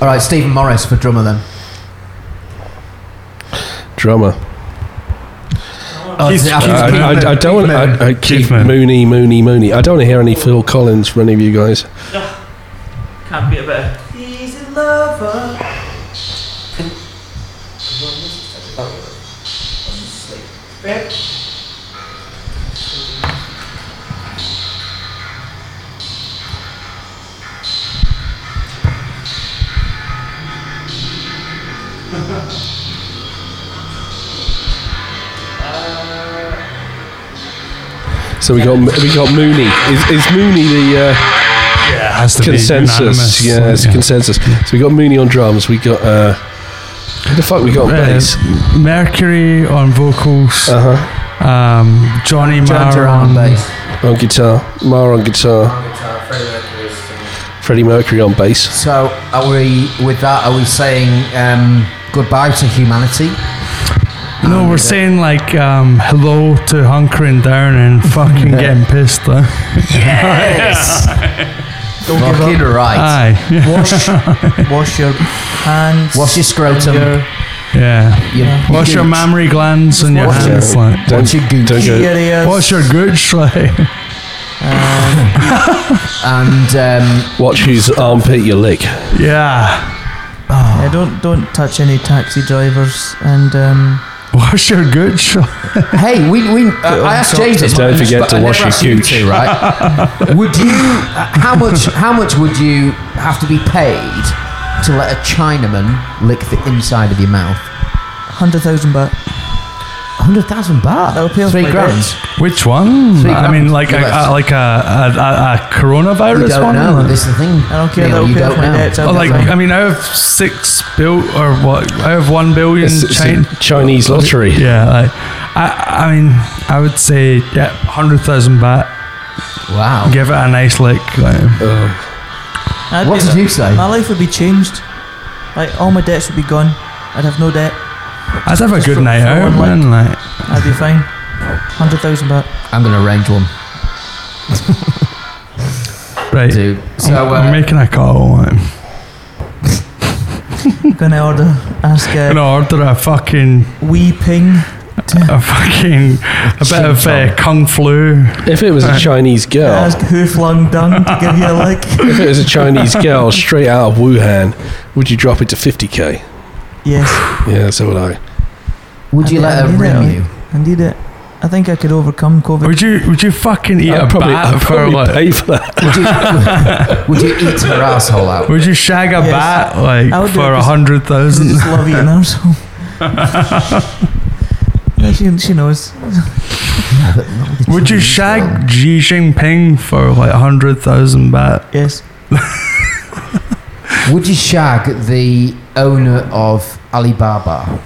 Speaker 4: All right, Stephen Morris for drummer then.
Speaker 1: Drummer.
Speaker 4: Oh,
Speaker 3: Keith-
Speaker 4: is I
Speaker 1: I,
Speaker 4: Keith
Speaker 1: I, I, I don't want
Speaker 4: Keith Moon.
Speaker 1: to. I, I keep
Speaker 3: Keith
Speaker 1: Mooney, Mooney, Mooney. I don't want to hear any Phil Collins from any of you guys. So we got we got Mooney. Is, is Mooney the uh,
Speaker 3: Yeah, has to
Speaker 1: consensus?
Speaker 3: unanimous.
Speaker 1: Yeah, it's
Speaker 3: Yeah.
Speaker 1: consensus. So we got Mooney on drums. We got uh, who the fuck we got on
Speaker 3: Uh,
Speaker 1: bass?
Speaker 3: Mercury on vocals.
Speaker 1: Uh huh.
Speaker 3: Um, Johnny
Speaker 4: John
Speaker 3: Marr
Speaker 4: Duran on
Speaker 3: on
Speaker 4: bass.
Speaker 1: On guitar. Marr on guitar. Freddie Mercury on bass.
Speaker 4: So are we with that? Are we saying um, goodbye to humanity?
Speaker 3: No, we're saying like um, hello to hunkering down and fucking getting pissed though.
Speaker 4: Yes. *laughs*
Speaker 2: Don't give
Speaker 4: Fucking
Speaker 2: up.
Speaker 4: right.
Speaker 3: Aye.
Speaker 2: Wash, *laughs* wash your hands.
Speaker 4: Wash your scrotum.
Speaker 2: and your-
Speaker 3: Yeah.
Speaker 4: Your-
Speaker 3: Wash your
Speaker 4: gooch.
Speaker 3: mammary glands and your
Speaker 2: wash
Speaker 1: your-
Speaker 3: hands. Like.
Speaker 1: Don't,
Speaker 4: Wash your gooch.
Speaker 1: don't go.
Speaker 2: your.
Speaker 3: Wash your gooch. Like. *laughs*
Speaker 4: And um,
Speaker 1: Watch whose armpit you lick.
Speaker 3: Yeah.
Speaker 2: Yeah, don't don't touch any taxi drivers and um, *laughs*
Speaker 3: Wash your gooch. *laughs*
Speaker 4: hey, we, we uh, I asked
Speaker 2: socks
Speaker 4: James this,
Speaker 1: Don't forget to wash your
Speaker 4: asked you
Speaker 1: gooch.
Speaker 4: right? *laughs* would you? uh, How much? How much would you have to be paid to let a Chinaman lick the inside of your mouth?
Speaker 2: hundred thousand baht.
Speaker 4: Hundred thousand baht.
Speaker 2: That'll pay
Speaker 4: Three
Speaker 2: my
Speaker 4: grand.
Speaker 2: debts.
Speaker 3: Which one?
Speaker 4: Three
Speaker 3: I mean,
Speaker 4: grand.
Speaker 3: like a, a like a, a, a, a coronavirus
Speaker 4: You don't
Speaker 3: one.
Speaker 4: know. This is the thing.
Speaker 2: I don't care.
Speaker 4: Neil,
Speaker 2: That'll
Speaker 4: you
Speaker 2: pay
Speaker 4: don't
Speaker 2: my
Speaker 4: know.
Speaker 2: debts.
Speaker 3: Oh,
Speaker 2: I'll
Speaker 3: like. I mean, out of six bill or what? I have one billion
Speaker 1: It's, it's
Speaker 3: China.
Speaker 1: a Chinese lottery.
Speaker 3: Yeah, like I, I mean, I would say yeah, hundred thousand baht.
Speaker 4: Wow.
Speaker 3: Give it a nice lick. Like,
Speaker 2: I'd
Speaker 4: What
Speaker 2: be-
Speaker 4: did you say?
Speaker 2: My life would be changed. Like all my debts would be gone. I'd have no debt.
Speaker 3: I'd have a
Speaker 2: Just
Speaker 3: good
Speaker 2: for-
Speaker 3: night
Speaker 2: for
Speaker 3: out,
Speaker 2: one lick.
Speaker 3: man. Like,
Speaker 2: I'd be fine. Hundred thousand baht.
Speaker 4: I'm going to arrange one. *laughs*
Speaker 3: Right.
Speaker 4: Dude. So,
Speaker 3: I'm, I'm
Speaker 4: uh,
Speaker 3: making a call. I'm *laughs*
Speaker 2: Gonna order. Ask uh,
Speaker 3: gonna order a fucking
Speaker 2: Wee Ping.
Speaker 3: a fucking a bit of uh, kung flu.
Speaker 1: If it was a Chinese girl,
Speaker 2: Ask Who Flung Dung to give you a lick.
Speaker 1: if it was a Chinese girl straight out of Wuhan, would you drop it to 50k?
Speaker 2: Yes.
Speaker 1: Yeah, so would I.
Speaker 4: would you
Speaker 2: I
Speaker 4: let her
Speaker 2: need it,
Speaker 4: rim
Speaker 2: I-
Speaker 4: you?
Speaker 2: Indeed it. I think I could overcome COVID.
Speaker 3: Would you would you fucking eat
Speaker 1: I'd
Speaker 3: a
Speaker 1: probably,
Speaker 3: bat
Speaker 1: I'd
Speaker 3: for
Speaker 1: probably
Speaker 3: like?
Speaker 1: pay for that. *laughs*
Speaker 4: Would you eat her asshole out?
Speaker 3: Would you shag a
Speaker 2: Yes.
Speaker 3: bat like
Speaker 2: would do
Speaker 3: for
Speaker 2: it
Speaker 3: a
Speaker 2: 'cause-
Speaker 3: hundred
Speaker 2: I
Speaker 3: thousand?
Speaker 2: just love eating arsehole. *laughs* yeah, she, she knows.
Speaker 3: Would you shag Xi Jinping for like a hundred thousand bat?
Speaker 2: Yes. *laughs*
Speaker 4: Would you shag the owner of Alibaba?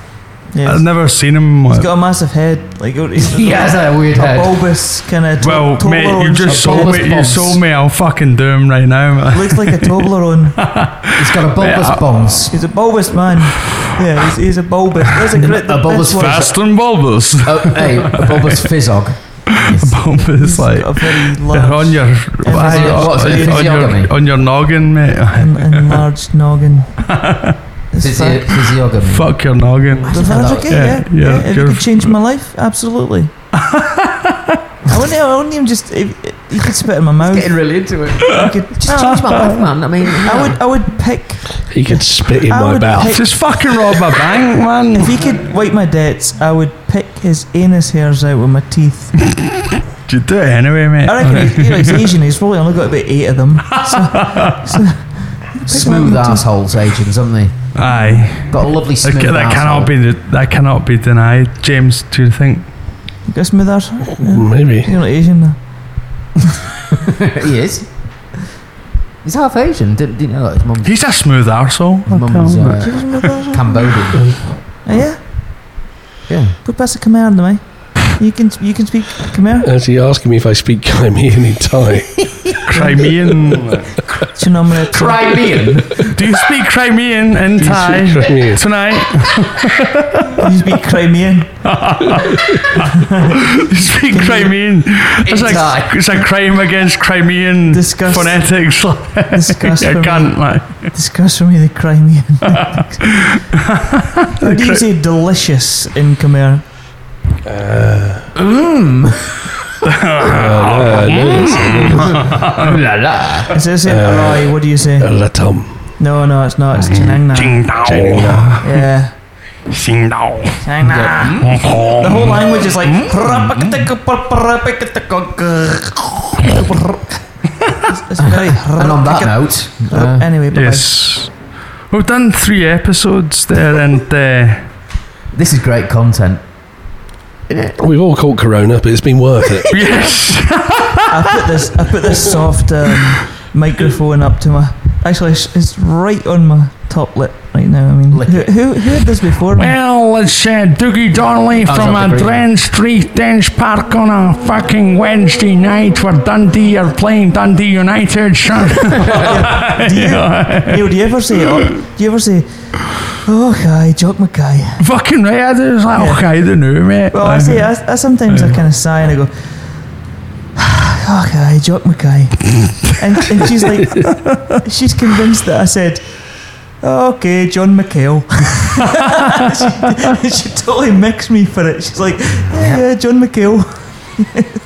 Speaker 2: Yes.
Speaker 3: I've never seen him.
Speaker 2: He's
Speaker 3: Like,
Speaker 2: got a massive head. Like *laughs*
Speaker 4: He has a weird head.
Speaker 2: a
Speaker 4: head.
Speaker 2: bulbous kind of.
Speaker 3: well, mate, you just sold me. You sold me. I'll fucking do him right now, man.
Speaker 2: looks like a Toblerone. *laughs*
Speaker 4: He's got a bulbous
Speaker 3: Yeah.
Speaker 4: bones.
Speaker 2: He's a bulbous man. Yeah, he's, he's a bulbous. That's a, great,
Speaker 4: A bulbous
Speaker 2: that's what-
Speaker 3: Fast and bulbous.
Speaker 4: Oh, hey, a bulbous fizzog. *laughs*
Speaker 3: A bulbous,
Speaker 2: He's
Speaker 3: like
Speaker 2: got a very
Speaker 3: on your
Speaker 2: Emphysio-
Speaker 4: what's it,
Speaker 3: on your on your noggin, mate.
Speaker 2: en- enlarged noggin. It's
Speaker 4: Physi- physiognomy.
Speaker 3: Fuck your noggin.
Speaker 2: That's
Speaker 4: know that-
Speaker 2: okay,
Speaker 3: yeah,
Speaker 2: yeah.
Speaker 3: yeah,
Speaker 2: yeah, If it
Speaker 3: you're-
Speaker 2: could change my life, absolutely. *laughs* I wouldn't, I wouldn't even just. If, you could spit in my mouth.
Speaker 4: Getting really into it.
Speaker 2: I could
Speaker 4: Just change my *laughs* life, man. I mean,
Speaker 2: I would. I would pick.
Speaker 1: He could spit in
Speaker 2: I
Speaker 1: my
Speaker 2: would
Speaker 1: mouth.
Speaker 2: pick-
Speaker 3: Just fucking rob a bank, man.
Speaker 2: If he could wipe my debts, I would pick his anus hairs out with my teeth. *laughs*
Speaker 3: You do it anyway, mate.
Speaker 2: I reckon he's, you know, he's Asian. He's probably only got about eight of them. So, so
Speaker 4: smooth
Speaker 2: Pick my-
Speaker 4: assholes, Asians, haven't they?
Speaker 3: Aye.
Speaker 4: Got a lovely
Speaker 3: That,
Speaker 4: smooth
Speaker 3: ca- that cannot be that cannot be denied. James, do you think?
Speaker 2: You got smooth arse? Yeah.
Speaker 1: Maybe.
Speaker 2: You're not Asian. though. *laughs*
Speaker 4: he is. He's half Asian. Didn't, didn't know that? His mum's,
Speaker 3: He's a smooth arsehole.
Speaker 4: his mum's uh,
Speaker 2: have smooth arse?
Speaker 4: Cambodian.
Speaker 2: Oh, yeah.
Speaker 4: Yeah.
Speaker 2: Put past the command to me. You can you can speak Khmer.
Speaker 1: Is he asking me if I speak Crimean in Thai? *laughs*
Speaker 3: Crimean.
Speaker 2: Chinomina.
Speaker 4: Crimean.
Speaker 3: do you speak Crimean in
Speaker 1: Do you
Speaker 3: Thai
Speaker 1: speak Crimean?
Speaker 3: tonight?
Speaker 2: You speak Crimean.
Speaker 3: You speak Crimean. It's
Speaker 4: In
Speaker 3: like it's a crime against Crimean
Speaker 2: Disgust.
Speaker 3: phonetics.
Speaker 2: Disgust *laughs*
Speaker 3: I
Speaker 2: for me.
Speaker 3: can't, man.
Speaker 2: Discuss for me the Crimean. *laughs* How do you say delicious in Khmer? Is this it? Alright, what do you say?
Speaker 1: no.
Speaker 2: No, no, it's not. It's.
Speaker 3: Jing dao.
Speaker 2: Yeah. The whole language is like. It's, very.
Speaker 4: And on that note, uh,
Speaker 2: anyway, bye-bye.
Speaker 3: Yes. We've done three episodes there, and uh,
Speaker 4: this is great content.
Speaker 1: We've all caught Corona, but it's been worth it. *laughs*
Speaker 3: yes,
Speaker 2: I put this. I put this soft um, microphone up to my. Actually, it's, it's right on my top lip right now. I mean, who,
Speaker 4: it.
Speaker 2: who who had this before? me?
Speaker 3: well, it's uh, Dougie Donnelly
Speaker 4: was
Speaker 3: from
Speaker 4: up
Speaker 3: a
Speaker 4: green.
Speaker 3: Dren Street Dens Park on a fucking Wednesday night where Dundee are playing Dundee United. son. *laughs*
Speaker 2: do you, *laughs* Neil, do you ever say? Oh, do you ever say? Oh, hi, Jock Mackay.
Speaker 3: fucking right, I do. It's like,
Speaker 2: Yeah.
Speaker 3: okay, the new mate.
Speaker 2: Well, I say, I, I sometimes I kind of sigh and I go, oh, hi, Jock Mackay. and, and she's like, *laughs* she's convinced that I said, okay, John McHale. *laughs* she, she totally mixed me for it. She's like, yeah, yeah, John McHale. *laughs*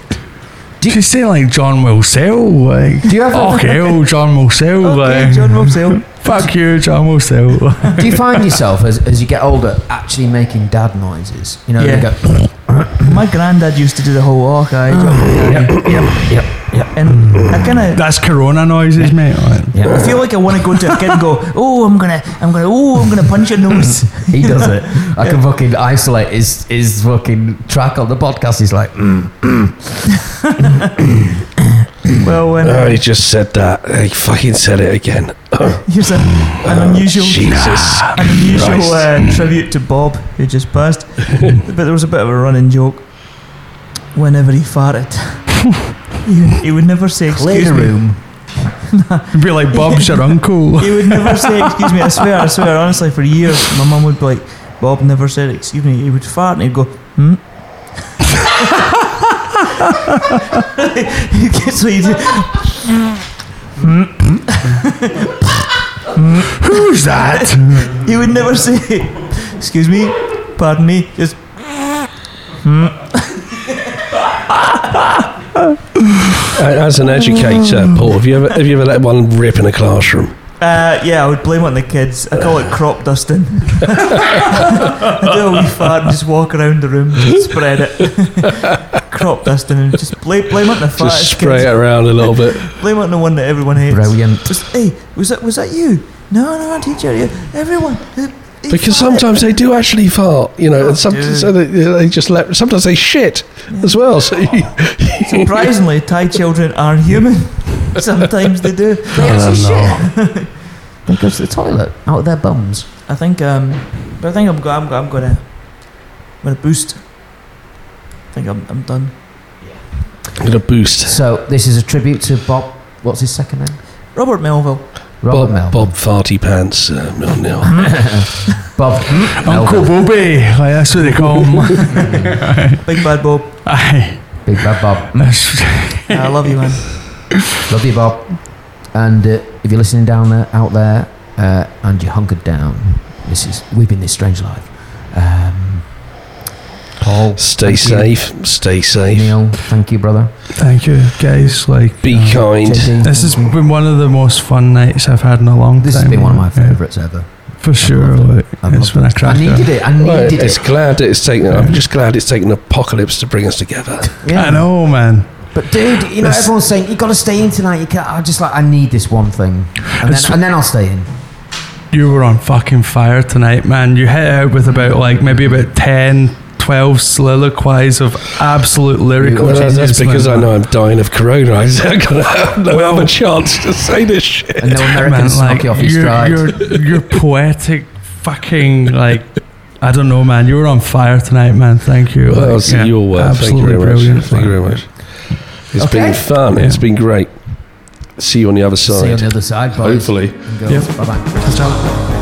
Speaker 3: She say like John Wilsell, like.
Speaker 4: Do you ever-
Speaker 3: Okay, oh John Wilsell,
Speaker 2: Okay,
Speaker 3: like.
Speaker 2: John McHale.
Speaker 3: Fuck you, John Wilsell.
Speaker 4: Do you find yourself as, as you get older actually making dad noises? You know,
Speaker 2: Yeah.
Speaker 4: you go, *coughs*
Speaker 2: My granddad used to do the whole walk, I ah. Jock McKay.
Speaker 4: yep, yep, yep, yep.
Speaker 2: And I kind of.
Speaker 3: That's Corona noises, mate. Like.
Speaker 2: I feel like I want to go to a kid and go, oh, I'm gonna, I'm gonna, oh, I'm gonna punch your nose. *laughs*
Speaker 4: He does it. I can fucking isolate his his fucking track on the podcast. He's like, mm, mm. *coughs*
Speaker 2: Well, when
Speaker 1: Oh, he uh, just said that. He fucking said it again. *laughs*
Speaker 2: here's a, an unusual,
Speaker 1: Jesus.
Speaker 2: an unusual uh, tribute to Bob who just passed. *laughs* but there was a bit of a running joke. Whenever he farted, he, he would never say excuse me.
Speaker 4: room. *laughs*
Speaker 3: You'd be like Bob's your uncle.
Speaker 2: He would never say excuse me. I swear, I swear, honestly, for years, my mum would be like, Bob never said excuse me. He would fart and he'd go, hmm. so do.
Speaker 3: Who's that?
Speaker 2: You would never say, "Excuse me, pardon me." Just.
Speaker 1: As an educator, Paul, have you ever have you ever let one rip in a classroom?
Speaker 2: Uh, yeah, I would blame it on the kids. I call it crop dusting. *laughs* I do a wee fart and just walk around the room, just spread it. *laughs* crop dusting and just blame, blame it on the
Speaker 1: Just spray
Speaker 2: kids.
Speaker 1: it around a little bit.
Speaker 2: Blame it on the one that everyone hates.
Speaker 4: Brilliant.
Speaker 2: Just, hey, was that was that you? No, no, teacher. you- Everyone. uh, he
Speaker 1: Because
Speaker 2: farted."
Speaker 1: sometimes they do actually fart, you know, and some, so they, they just let. Sometimes they shit as well. So you,
Speaker 2: Surprisingly, Thai children are human. *laughs* *laughs* Sometimes they do.
Speaker 4: They actually shit. they go to the toilet out of their bums.
Speaker 2: I think, um, but I think I'm, go- I'm, go- I'm gonna, I'm gonna boost. I think I'm, I'm done. Yeah.
Speaker 1: I'm gonna boost.
Speaker 4: So this is a tribute to Bob. What's his second name?
Speaker 2: Robert Melville.
Speaker 4: Robert
Speaker 1: Bob,
Speaker 4: Melville.
Speaker 1: Bob Farty Pants uh, Mil *laughs*
Speaker 4: Bob. *laughs*
Speaker 3: Uncle
Speaker 4: Melville.
Speaker 3: Bobby, like that's what they call him.
Speaker 2: Big bad Bob.
Speaker 3: Aye.
Speaker 4: Big bad Bob.
Speaker 2: Yeah, I love you, man.
Speaker 4: Love you, Bob. And uh, if you're listening down there, out there, uh, and you're hunkered down, this is we've been this strange life. Um, Paul,
Speaker 1: Stay
Speaker 4: thank you.
Speaker 1: safe. Stay safe.
Speaker 4: Neil, thank you, brother.
Speaker 3: Thank you, guys. Like,
Speaker 1: Be
Speaker 3: uh,
Speaker 1: kind.
Speaker 4: JD,
Speaker 3: This has
Speaker 4: you.
Speaker 3: been one of the most fun nights I've had in a long
Speaker 4: This
Speaker 3: time.
Speaker 4: This has been one of my
Speaker 3: Yeah,
Speaker 4: favourites ever.
Speaker 3: for sure.
Speaker 4: loved it.
Speaker 3: Like,
Speaker 4: I've
Speaker 3: it's
Speaker 4: loved
Speaker 3: been a
Speaker 4: I
Speaker 3: cracker.
Speaker 4: needed it. I
Speaker 1: Well,
Speaker 4: needed
Speaker 1: it's
Speaker 4: it.
Speaker 1: glad it's taken. I'm just glad it's taken apocalypse to bring us together.
Speaker 4: Yeah.
Speaker 3: I know, man.
Speaker 4: But dude, you know,
Speaker 3: This-
Speaker 4: everyone's saying you got to stay in tonight. You can't. I'm just like, I need this one thing, and
Speaker 3: It's-
Speaker 4: then, and then I'll stay in.
Speaker 3: You were on fucking fire tonight, man. You hit out with about like maybe about 10, 12 soliloquies of absolute lyrical
Speaker 1: Well, that's, that's
Speaker 3: genius,
Speaker 1: because
Speaker 3: man.
Speaker 1: I know I'm dying of corona. I don't *laughs* have no
Speaker 3: Well-
Speaker 1: other chance to say this shit.
Speaker 4: And no Americans knock you off your
Speaker 3: your,
Speaker 4: stride.
Speaker 3: your, your *laughs* poetic fucking like I don't know, man. You were on fire tonight, man. Thank you.
Speaker 1: Well,
Speaker 3: Like,
Speaker 1: see
Speaker 3: yeah,
Speaker 1: your work. Uh, thank you
Speaker 3: absolutely
Speaker 1: very much.
Speaker 3: brilliant.
Speaker 1: Thank you very much. It's
Speaker 4: Okay.
Speaker 1: been fun.
Speaker 3: Yeah.
Speaker 1: It's been great. See you on the other side.
Speaker 4: See you on the other side, boys.
Speaker 1: Hopefully.
Speaker 3: Yep.
Speaker 4: Bye bye.
Speaker 3: Ciao.